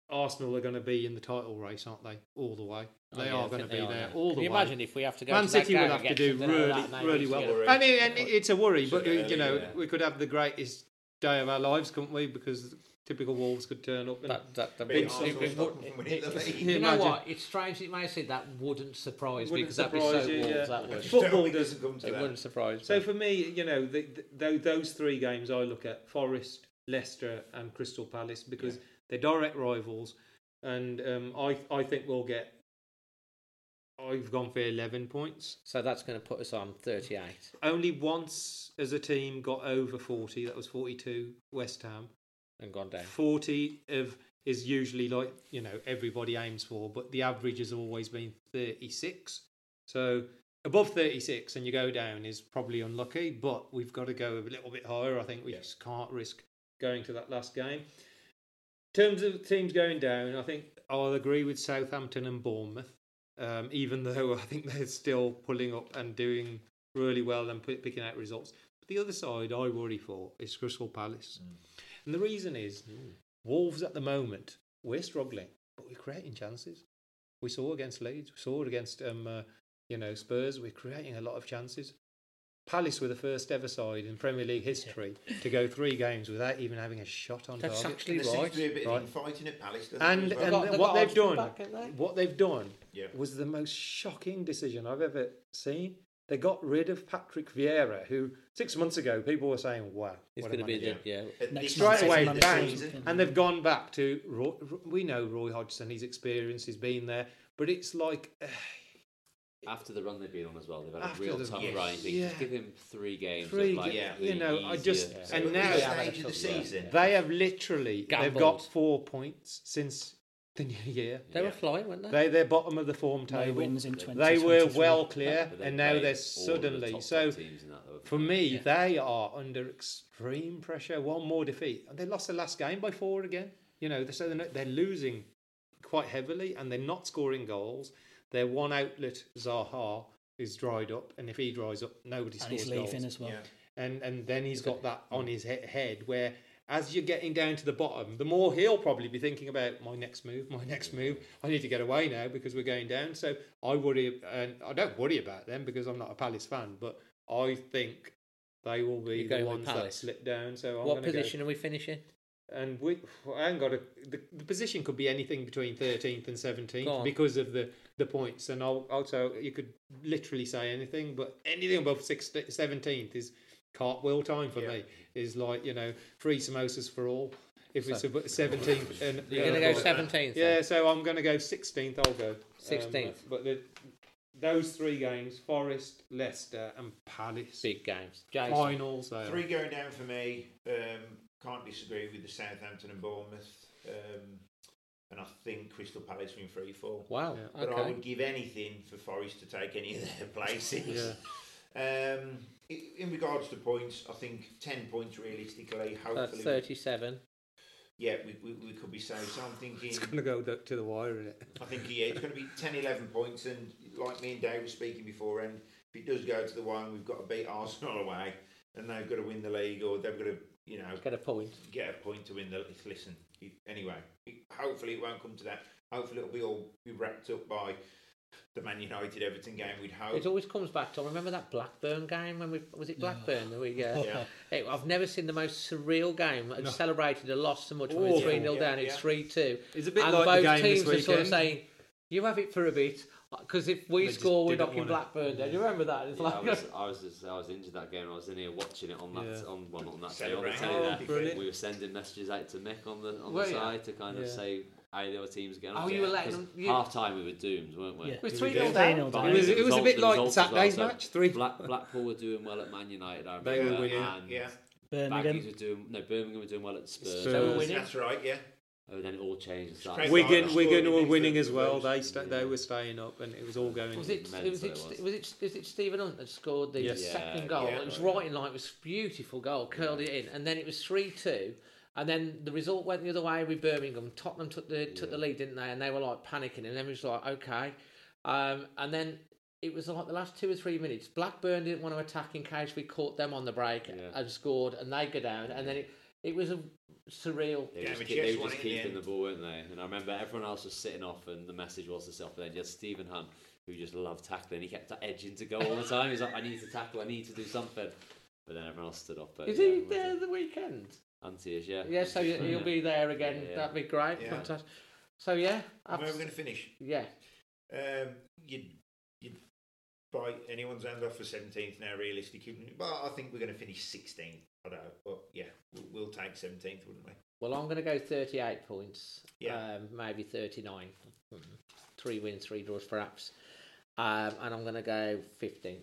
Arsenal are going to be in the title race, aren't they? All the way. Oh, They yeah, are going to be are, there yeah. all Can the you way. imagine if we have to go Man to City will have to do really, really well. I mean, and it's a worry, but you know, we could have the greatest day of our lives, couldn't we? Because typical Wolves could turn up and That, that, that Beat would- Arsenal, it- it would- them from winning the it- You know what? It's strange it may say that wouldn't surprise me Wouldn't because that'd be so surprise you, Wolves. yeah. That would. Football does- doesn't come to It that. wouldn't surprise So me. for me, you know, the, the, those three games I look at Forest, Leicester, and Crystal Palace because they're direct rivals. and um, I I think we'll get. I've gone for eleven points. So that's going to put us on 38. Only once as a team got over forty. That was forty-two West Ham. And gone down. Forty of is usually like you know everybody aims for, but the average has always been thirty-six. So above thirty-six and you go down is probably unlucky, but we've got to go a little bit higher. I think we just can't risk going to that last game. In terms of teams going down, I think I'll agree with Southampton and Bournemouth. Um, even though I think they're still pulling up and doing really well and p- picking out results. But the other side I worry for is Crystal Palace. And the reason is Wolves at the moment, we're struggling, but we're creating chances. We saw against Leeds, we saw it against um, uh, you know Spurs, we're creating a lot of chances. Palace were the first ever side in Premier League history to go three games without even having a shot on That's target. actually There seems right. to be a bit Right. of infighting at Palace. And, there, and as well? got- they've what they've done, back, haven't they? what they've done was the most shocking decision I've ever seen. They got rid of Patrick Vieira, who six months ago people were saying, "Wow, He's going to be manager." the yeah. Next this straight away, of bang, season. and they've gone back to. Roy, we know Roy Hodgson, he's experienced, he's been there, but it's like uh, After the run they've been on as well, they've had After a real the- tough yes, run. Yeah. Just give him three games. Three of like ga- the you know, I just- easier- So and at now- stage of the season, they have literally they've got four points since the new year. They were flying, weren't they? They they're bottom of the form No table. wins in They were well clear, But they and now played they're all of the suddenly top, so. teams in that, though. For me, they are under extreme pressure. One more defeat, and they lost the last game by four again. You know, so they're, they're losing quite heavily, and they're not scoring goals. Their one outlet, Zaha, is dried up, and if he dries up, nobody And scores he's leaving goals. as well. Yeah. And and then he's got that on his he- head where. As you're getting down to the bottom, the more he'll probably be thinking about my next move, my next move. I need to get away now because we're going down. So I worry, and I don't worry about them because I'm not a Palace fan, but I think they will be the going ones that slip down. So I'm what gonna go- position are we finishing? and we, I haven't got a. The, the position could be anything between 13th and 17th because of the, the points. And I'll, also, you could literally say anything, but anything above 16th, 17th is cartwheel time for Yeah. me. Is like, you know, free samosas for all. If it's So- about 17th. And, You're going to go uh, 17th. Yeah, so I'm going to go 16th. I'll go. Um, 16th. but the, those three games Forest, Leicester, and Palace. Big games. Jason. Finals. they are. Three going down for me. Um, can't disagree with the Southampton and Bournemouth. Um, and I think Crystal Palace win free fall. Wow. Yeah. But I would give anything for Forest to take any of their places. Yeah. Um, in regards to points, I think 10 points realistically. That's Hopefully, 37. yeah, we, we, we could be safe. So I'm thinking, It's going to go the- to the wire, isn't it? I think yeah, it's going to be 10, 11 points. And like me and Dave were speaking before, and if it does go to the one, we've got to beat Arsenal away, and they've got to win the league, or they've got to, you know, Get a point. get a point to win the. Listen, anyway, hopefully it won't come to that. Hopefully it'll be all be wrapped up by the Man United Everton game. We'd hope. It always comes back to. I Remember that Blackburn game when we was it Blackburn that we? Uh, Yeah. Hey, I've never seen the most surreal game. I celebrated a loss so much when Oh, it's three 0 down. It's three two. It's a bit and like the both game this teams are sort of saying, "You have it for a bit." Because if we They score, we're didn't knocking wanna- Blackburn down. Do you remember that? It's Yeah, like I was, I was, just, I was into that game. I was in here watching it on that, Yeah. on well, not on that day, on the telly Oh, there. We were sending messages out to Mick on the on Were the ya? side to kind of Yeah. say how the other teams going. Oh, you were letting them- you- Half time we were doomed, weren't we? Yeah. it was three was 0 down. 3-0 But down. It was- it was a bit like result as well, Saturday's match, three- Black, Blackpool were doing well at Man United. I They were winning, and yeah, Birmingham. Were doing no. Birmingham were doing well at Spurs. Spurs. So we're winning. that's right. Yeah, Oh, then it all changed. and started- Craig Wigan, Wigan were winning as well. first. They sta they were staying up, and it was all going. Was it? Mental Was it it? was. Was it? Was it Stephen Hunt that scored the Yes. second Yeah, goal? yeah. it was right in line. It was beautiful goal. Curled it in, and then it was three two. And then the result went the other way with Birmingham. Tottenham took the took the lead, didn't they? And they were like panicking, and then it was like okay. Um, and then it was like the last two or three minutes. Blackburn didn't want to attack in case we caught them on the break Yeah. and scored, and they go down. And then it it was a surreal. They Yeah, were just, but keep, Jets they were just it in the keeping the ball, weren't they? And I remember everyone else was sitting off, and the message was to self. But then just Stephen Hunt, who just loved tackling. He kept edging to go all the time. He's like, I need to tackle. I need to do something. But then everyone else stood off. But Is yeah, he there the weekend? Auntie is, yeah. Yeah, so you, you'll be there again. Yeah, yeah. That'd be great. Yeah. Fantastic. So yeah, where are we abs- going to finish? yeah. Um, you'd, you'd bite anyone's hand off for 17th now, realistically. But I think we're going to finish 16th. I don't know. But yeah, we'll, we'll take 17th, wouldn't we? Well, I'm going to go 38 points. Yeah. Um, maybe 39. Mm, Three wins, three draws, perhaps. Um, and I'm going to go 15.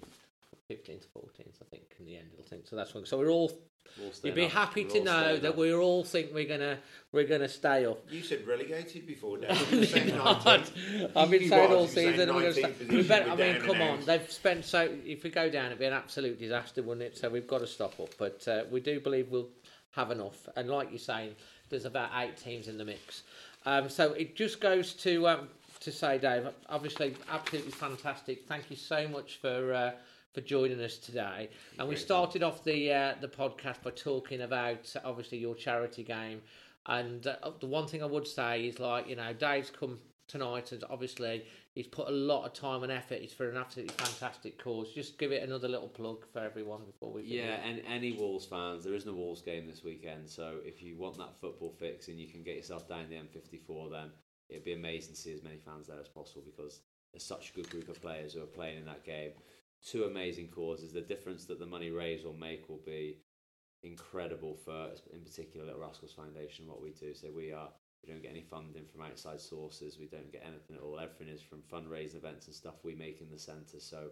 15 to 14, I think, in the end, I think. So that's one. So we're all. We'll You'd be up. happy We're to know that up. we all think we're gonna we're gonna stay up. You said relegated before, Dave. You were saying 19th. I've been saying all you were saying season. We're gonna stay. We better, I mean, come on. out. They've spent so. If we go down, it'd be an absolute disaster, wouldn't it? So we've got to stop up. But uh, we do believe we'll have enough. And like you're saying, there's about eight teams in the mix. Um, so it just goes to um, to say, Dave. Obviously, absolutely fantastic. Thank you so much for. Uh, for joining us today, and we started off the uh, the podcast by talking about obviously your charity game, and uh, the one thing I would say is like you know Dave's come tonight, and obviously he's put a lot of time and effort. It's for an absolutely fantastic cause. Just give it another little plug for everyone before we finish. Yeah, and any Wolves fans, there isn't a Wolves game this weekend, so if you want that football fix and you can get yourself down the M54, then it'd be amazing to see as many fans there as possible because there's such a good group of players who are playing in that game. Two amazing causes. The difference that the money raised will make will be incredible for, in particular, Little Rascals Foundation. What we do, so we are we don't get any funding from outside sources. We don't get anything at all. Everything is from fundraising events and stuff we make in the centre. So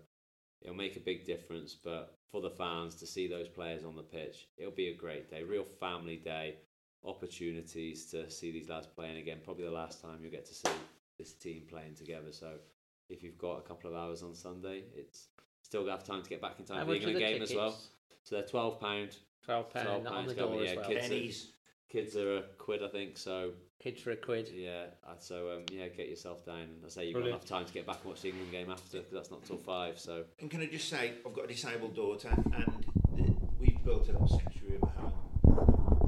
it'll make a big difference. But for the fans to see those players on the pitch, it'll be a great day, real family day. Opportunities to see these lads playing again. Probably the last time you'll get to see this team playing together. So if you've got a couple of hours on Sunday, it's still got time to get back in time How for the much are England the game as well. So they're twelve pound. Twelve pound on the door yeah, as well. Kids Pennies. Are, kids are a quid, I think. So Kids for a quid. yeah, so um, yeah, get yourself down. I say you've Brilliant. got enough time to get back and watch the England game after because that's not till five. So And can I just say, I've got a disabled daughter, and the, we've built a little sanctuary of a home,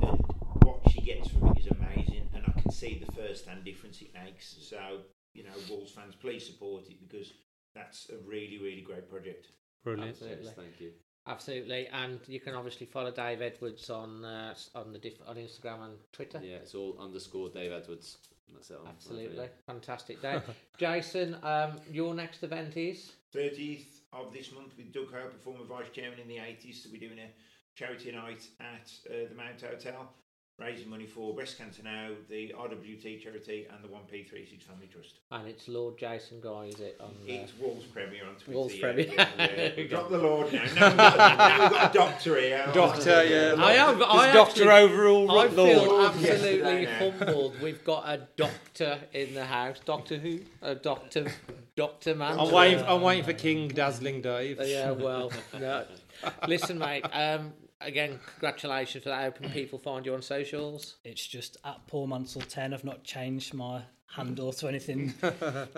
and what she gets from it is amazing, and I can see the first-hand difference it makes. So, you know, Wolves fans, please support it because that's a really, really great project. Brilliant. Absolutely. yes, thank you. Absolutely, and you can obviously follow Dave Edwards on uh, on the diff- on Instagram and Twitter. Yeah, it's all underscore Dave Edwards. That's it. on- Absolutely, fantastic day. Jason, um, your next event is 30th of this month with Doug Hope, a former vice chairman in the 80s. So we're doing a charity night at uh, the Mount Hotel, raising money for breast cancer now, the RWT charity, and the 1P36 Family Trust. and it's Lord Jason Guy, is it? On uh, It's Wolves Premier on Twitter. Wolves yeah, Premier. Yeah, yeah. we go. Drop the Lord now. Now we've got, now we've got a doctor here. Doctor, yeah. I am. I Doctor actually- overall I Lord. feel Lord absolutely humbled. We've got a doctor in the house. Doctor who? A doctor. Doctor man. I'm waiting. I'm waiting for King Dazzling Dave. Yeah, well, no. Listen, mate. Um, again, congratulations for that. Open people find you on socials. It's just at Paul Mansell 10. I've not changed my handle to anything.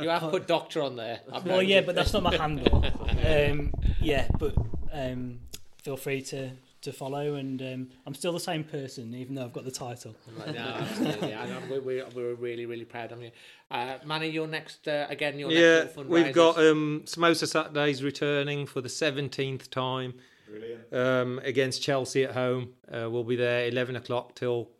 You have put doctor on there. I've well, noticed. yeah, but that's not my handle. Um, yeah, but um, feel free to, to follow, and um, I'm still the same person, even though I've got the title. No, absolutely. I know, we, we, we're really, really proud of you. Uh, Manny, your next, uh, again, your Yeah, next little we've got fundraisers. um, Samosa Saturdays returning for the 17th time Brilliant. Um, against Chelsea at home. Uh, we'll be there 11 o'clock till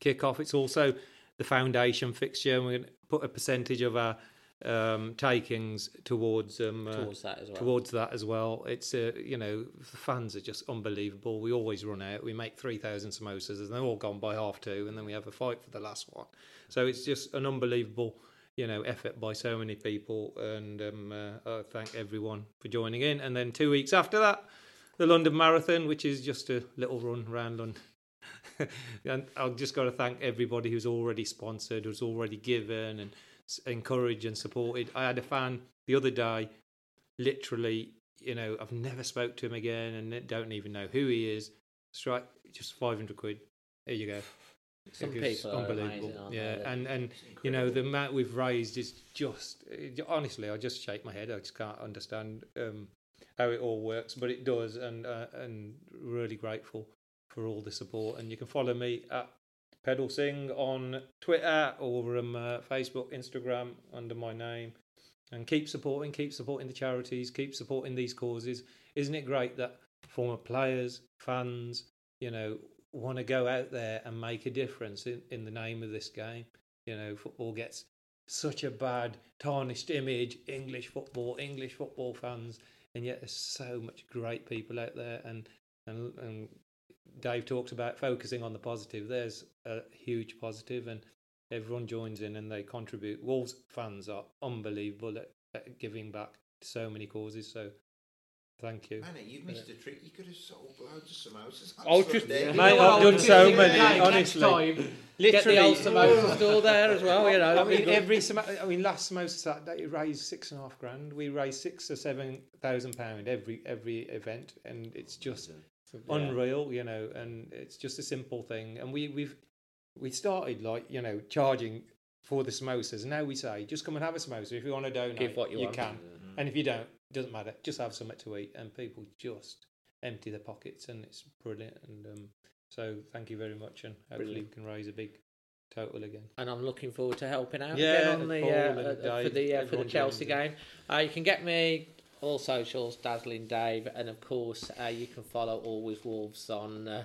kick-off. It's also the foundation fixture, and we're going to put a percentage of our um, takings towards um, uh, Towards that as well. Towards that as well. It's uh, you know the fans are just unbelievable. We always run out. We make three thousand samosas, and they're all gone by half two, and then we have a fight for the last one. So it's just an unbelievable you know effort by so many people, and um, uh, I thank everyone for joining in. And then two weeks after that, the London Marathon, which is just a little run around London. and I've just got to thank everybody who's already sponsored, who's already given and encouraged and supported. I had a fan the other day, literally, you know, I've never spoke to him again and don't even know who he is. Strike just five hundred quid. There you go. Some people are amazing, yeah, they? and and you know the amount we've raised is just honestly, I just shake my head. I just can't understand um, how it all works, but it does, and uh, and really grateful for all the support. And you can follow me at Pedal Sing on Twitter or um, uh, Facebook, Instagram under my name. And keep supporting, keep supporting the charities, keep supporting these causes. Isn't it great that former players, fans, you know, want to go out there and make a difference in, in the name of this game? You know, football gets such a bad, tarnished image. English football, English football fans, and yet there's so much great people out there, and and, and Dave talks about focusing on the positive. There's a huge positive, and everyone joins in and they contribute. Wolves fans are unbelievable at, at giving back to so many causes. So thank you. Anna, you've missed a trick. You could have sold loads of samosas. on Oh, just- Sunday. Mate, I've done so many, Dave, honestly. Next time, get Literally. the old samosa store there as well. You know, I mean, every samo- I mean, last samosa Saturday it raised six and a half grand. We raised six or seven thousand pound every every event, and it's just unreal, you know. And it's just a simple thing. And we we've we started like you know charging for the samosas. Now we say just come and have a samosa if you want to donate. Give what you want. can, mm-hmm. and if you don't, doesn't matter. Just have something to eat, and people just empty their pockets, and it's brilliant. And um, so thank you very much, and hopefully Brilliant. we can raise a big total again. and I'm looking forward to helping out Yeah, again on the uh, uh, for the uh, for the Chelsea game. Uh, you can get me all socials, Dazzling Dave, and of course uh, you can follow Always Wolves on uh,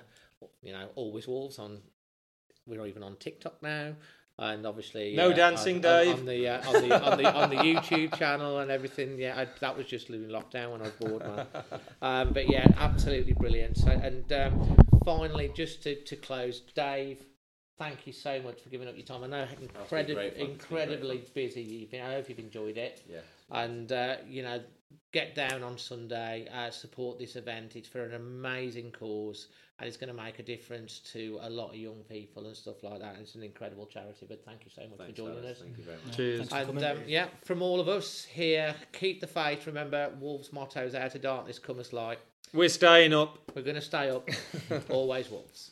you know Always Wolves on. We're even on TikTok now. And obviously, No uh, dancing, on, Dave. On, on the uh, on the on the on the YouTube channel and everything. Yeah, I, that was just living lockdown when I was bored, man. Um, but yeah, absolutely brilliant. So, and um, finally, just to, to close, Dave, thank you so much for giving up your time. I know how incredi- great fun. It's been incredibly busy you've been. I hope you've enjoyed it. Yeah. And uh, you know, get down on Sunday, uh, support this event. It's for an amazing cause, and it's going to make a difference to a lot of young people and stuff like that. And it's an incredible charity. But thank you so much Thanks, for joining fellas. us. Thank you very much. Cheers. And um, yeah, from all of us here, keep the faith. Remember, Wolves' motto is out of darkness, come as light. We're staying up. We're going to stay up. Always Wolves.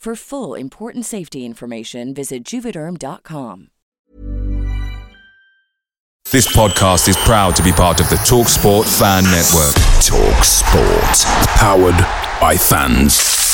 For full important safety information, visit juvederm.com. This podcast is proud to be part of the TalkSport Fan Network. Talk Sport. Powered by fans.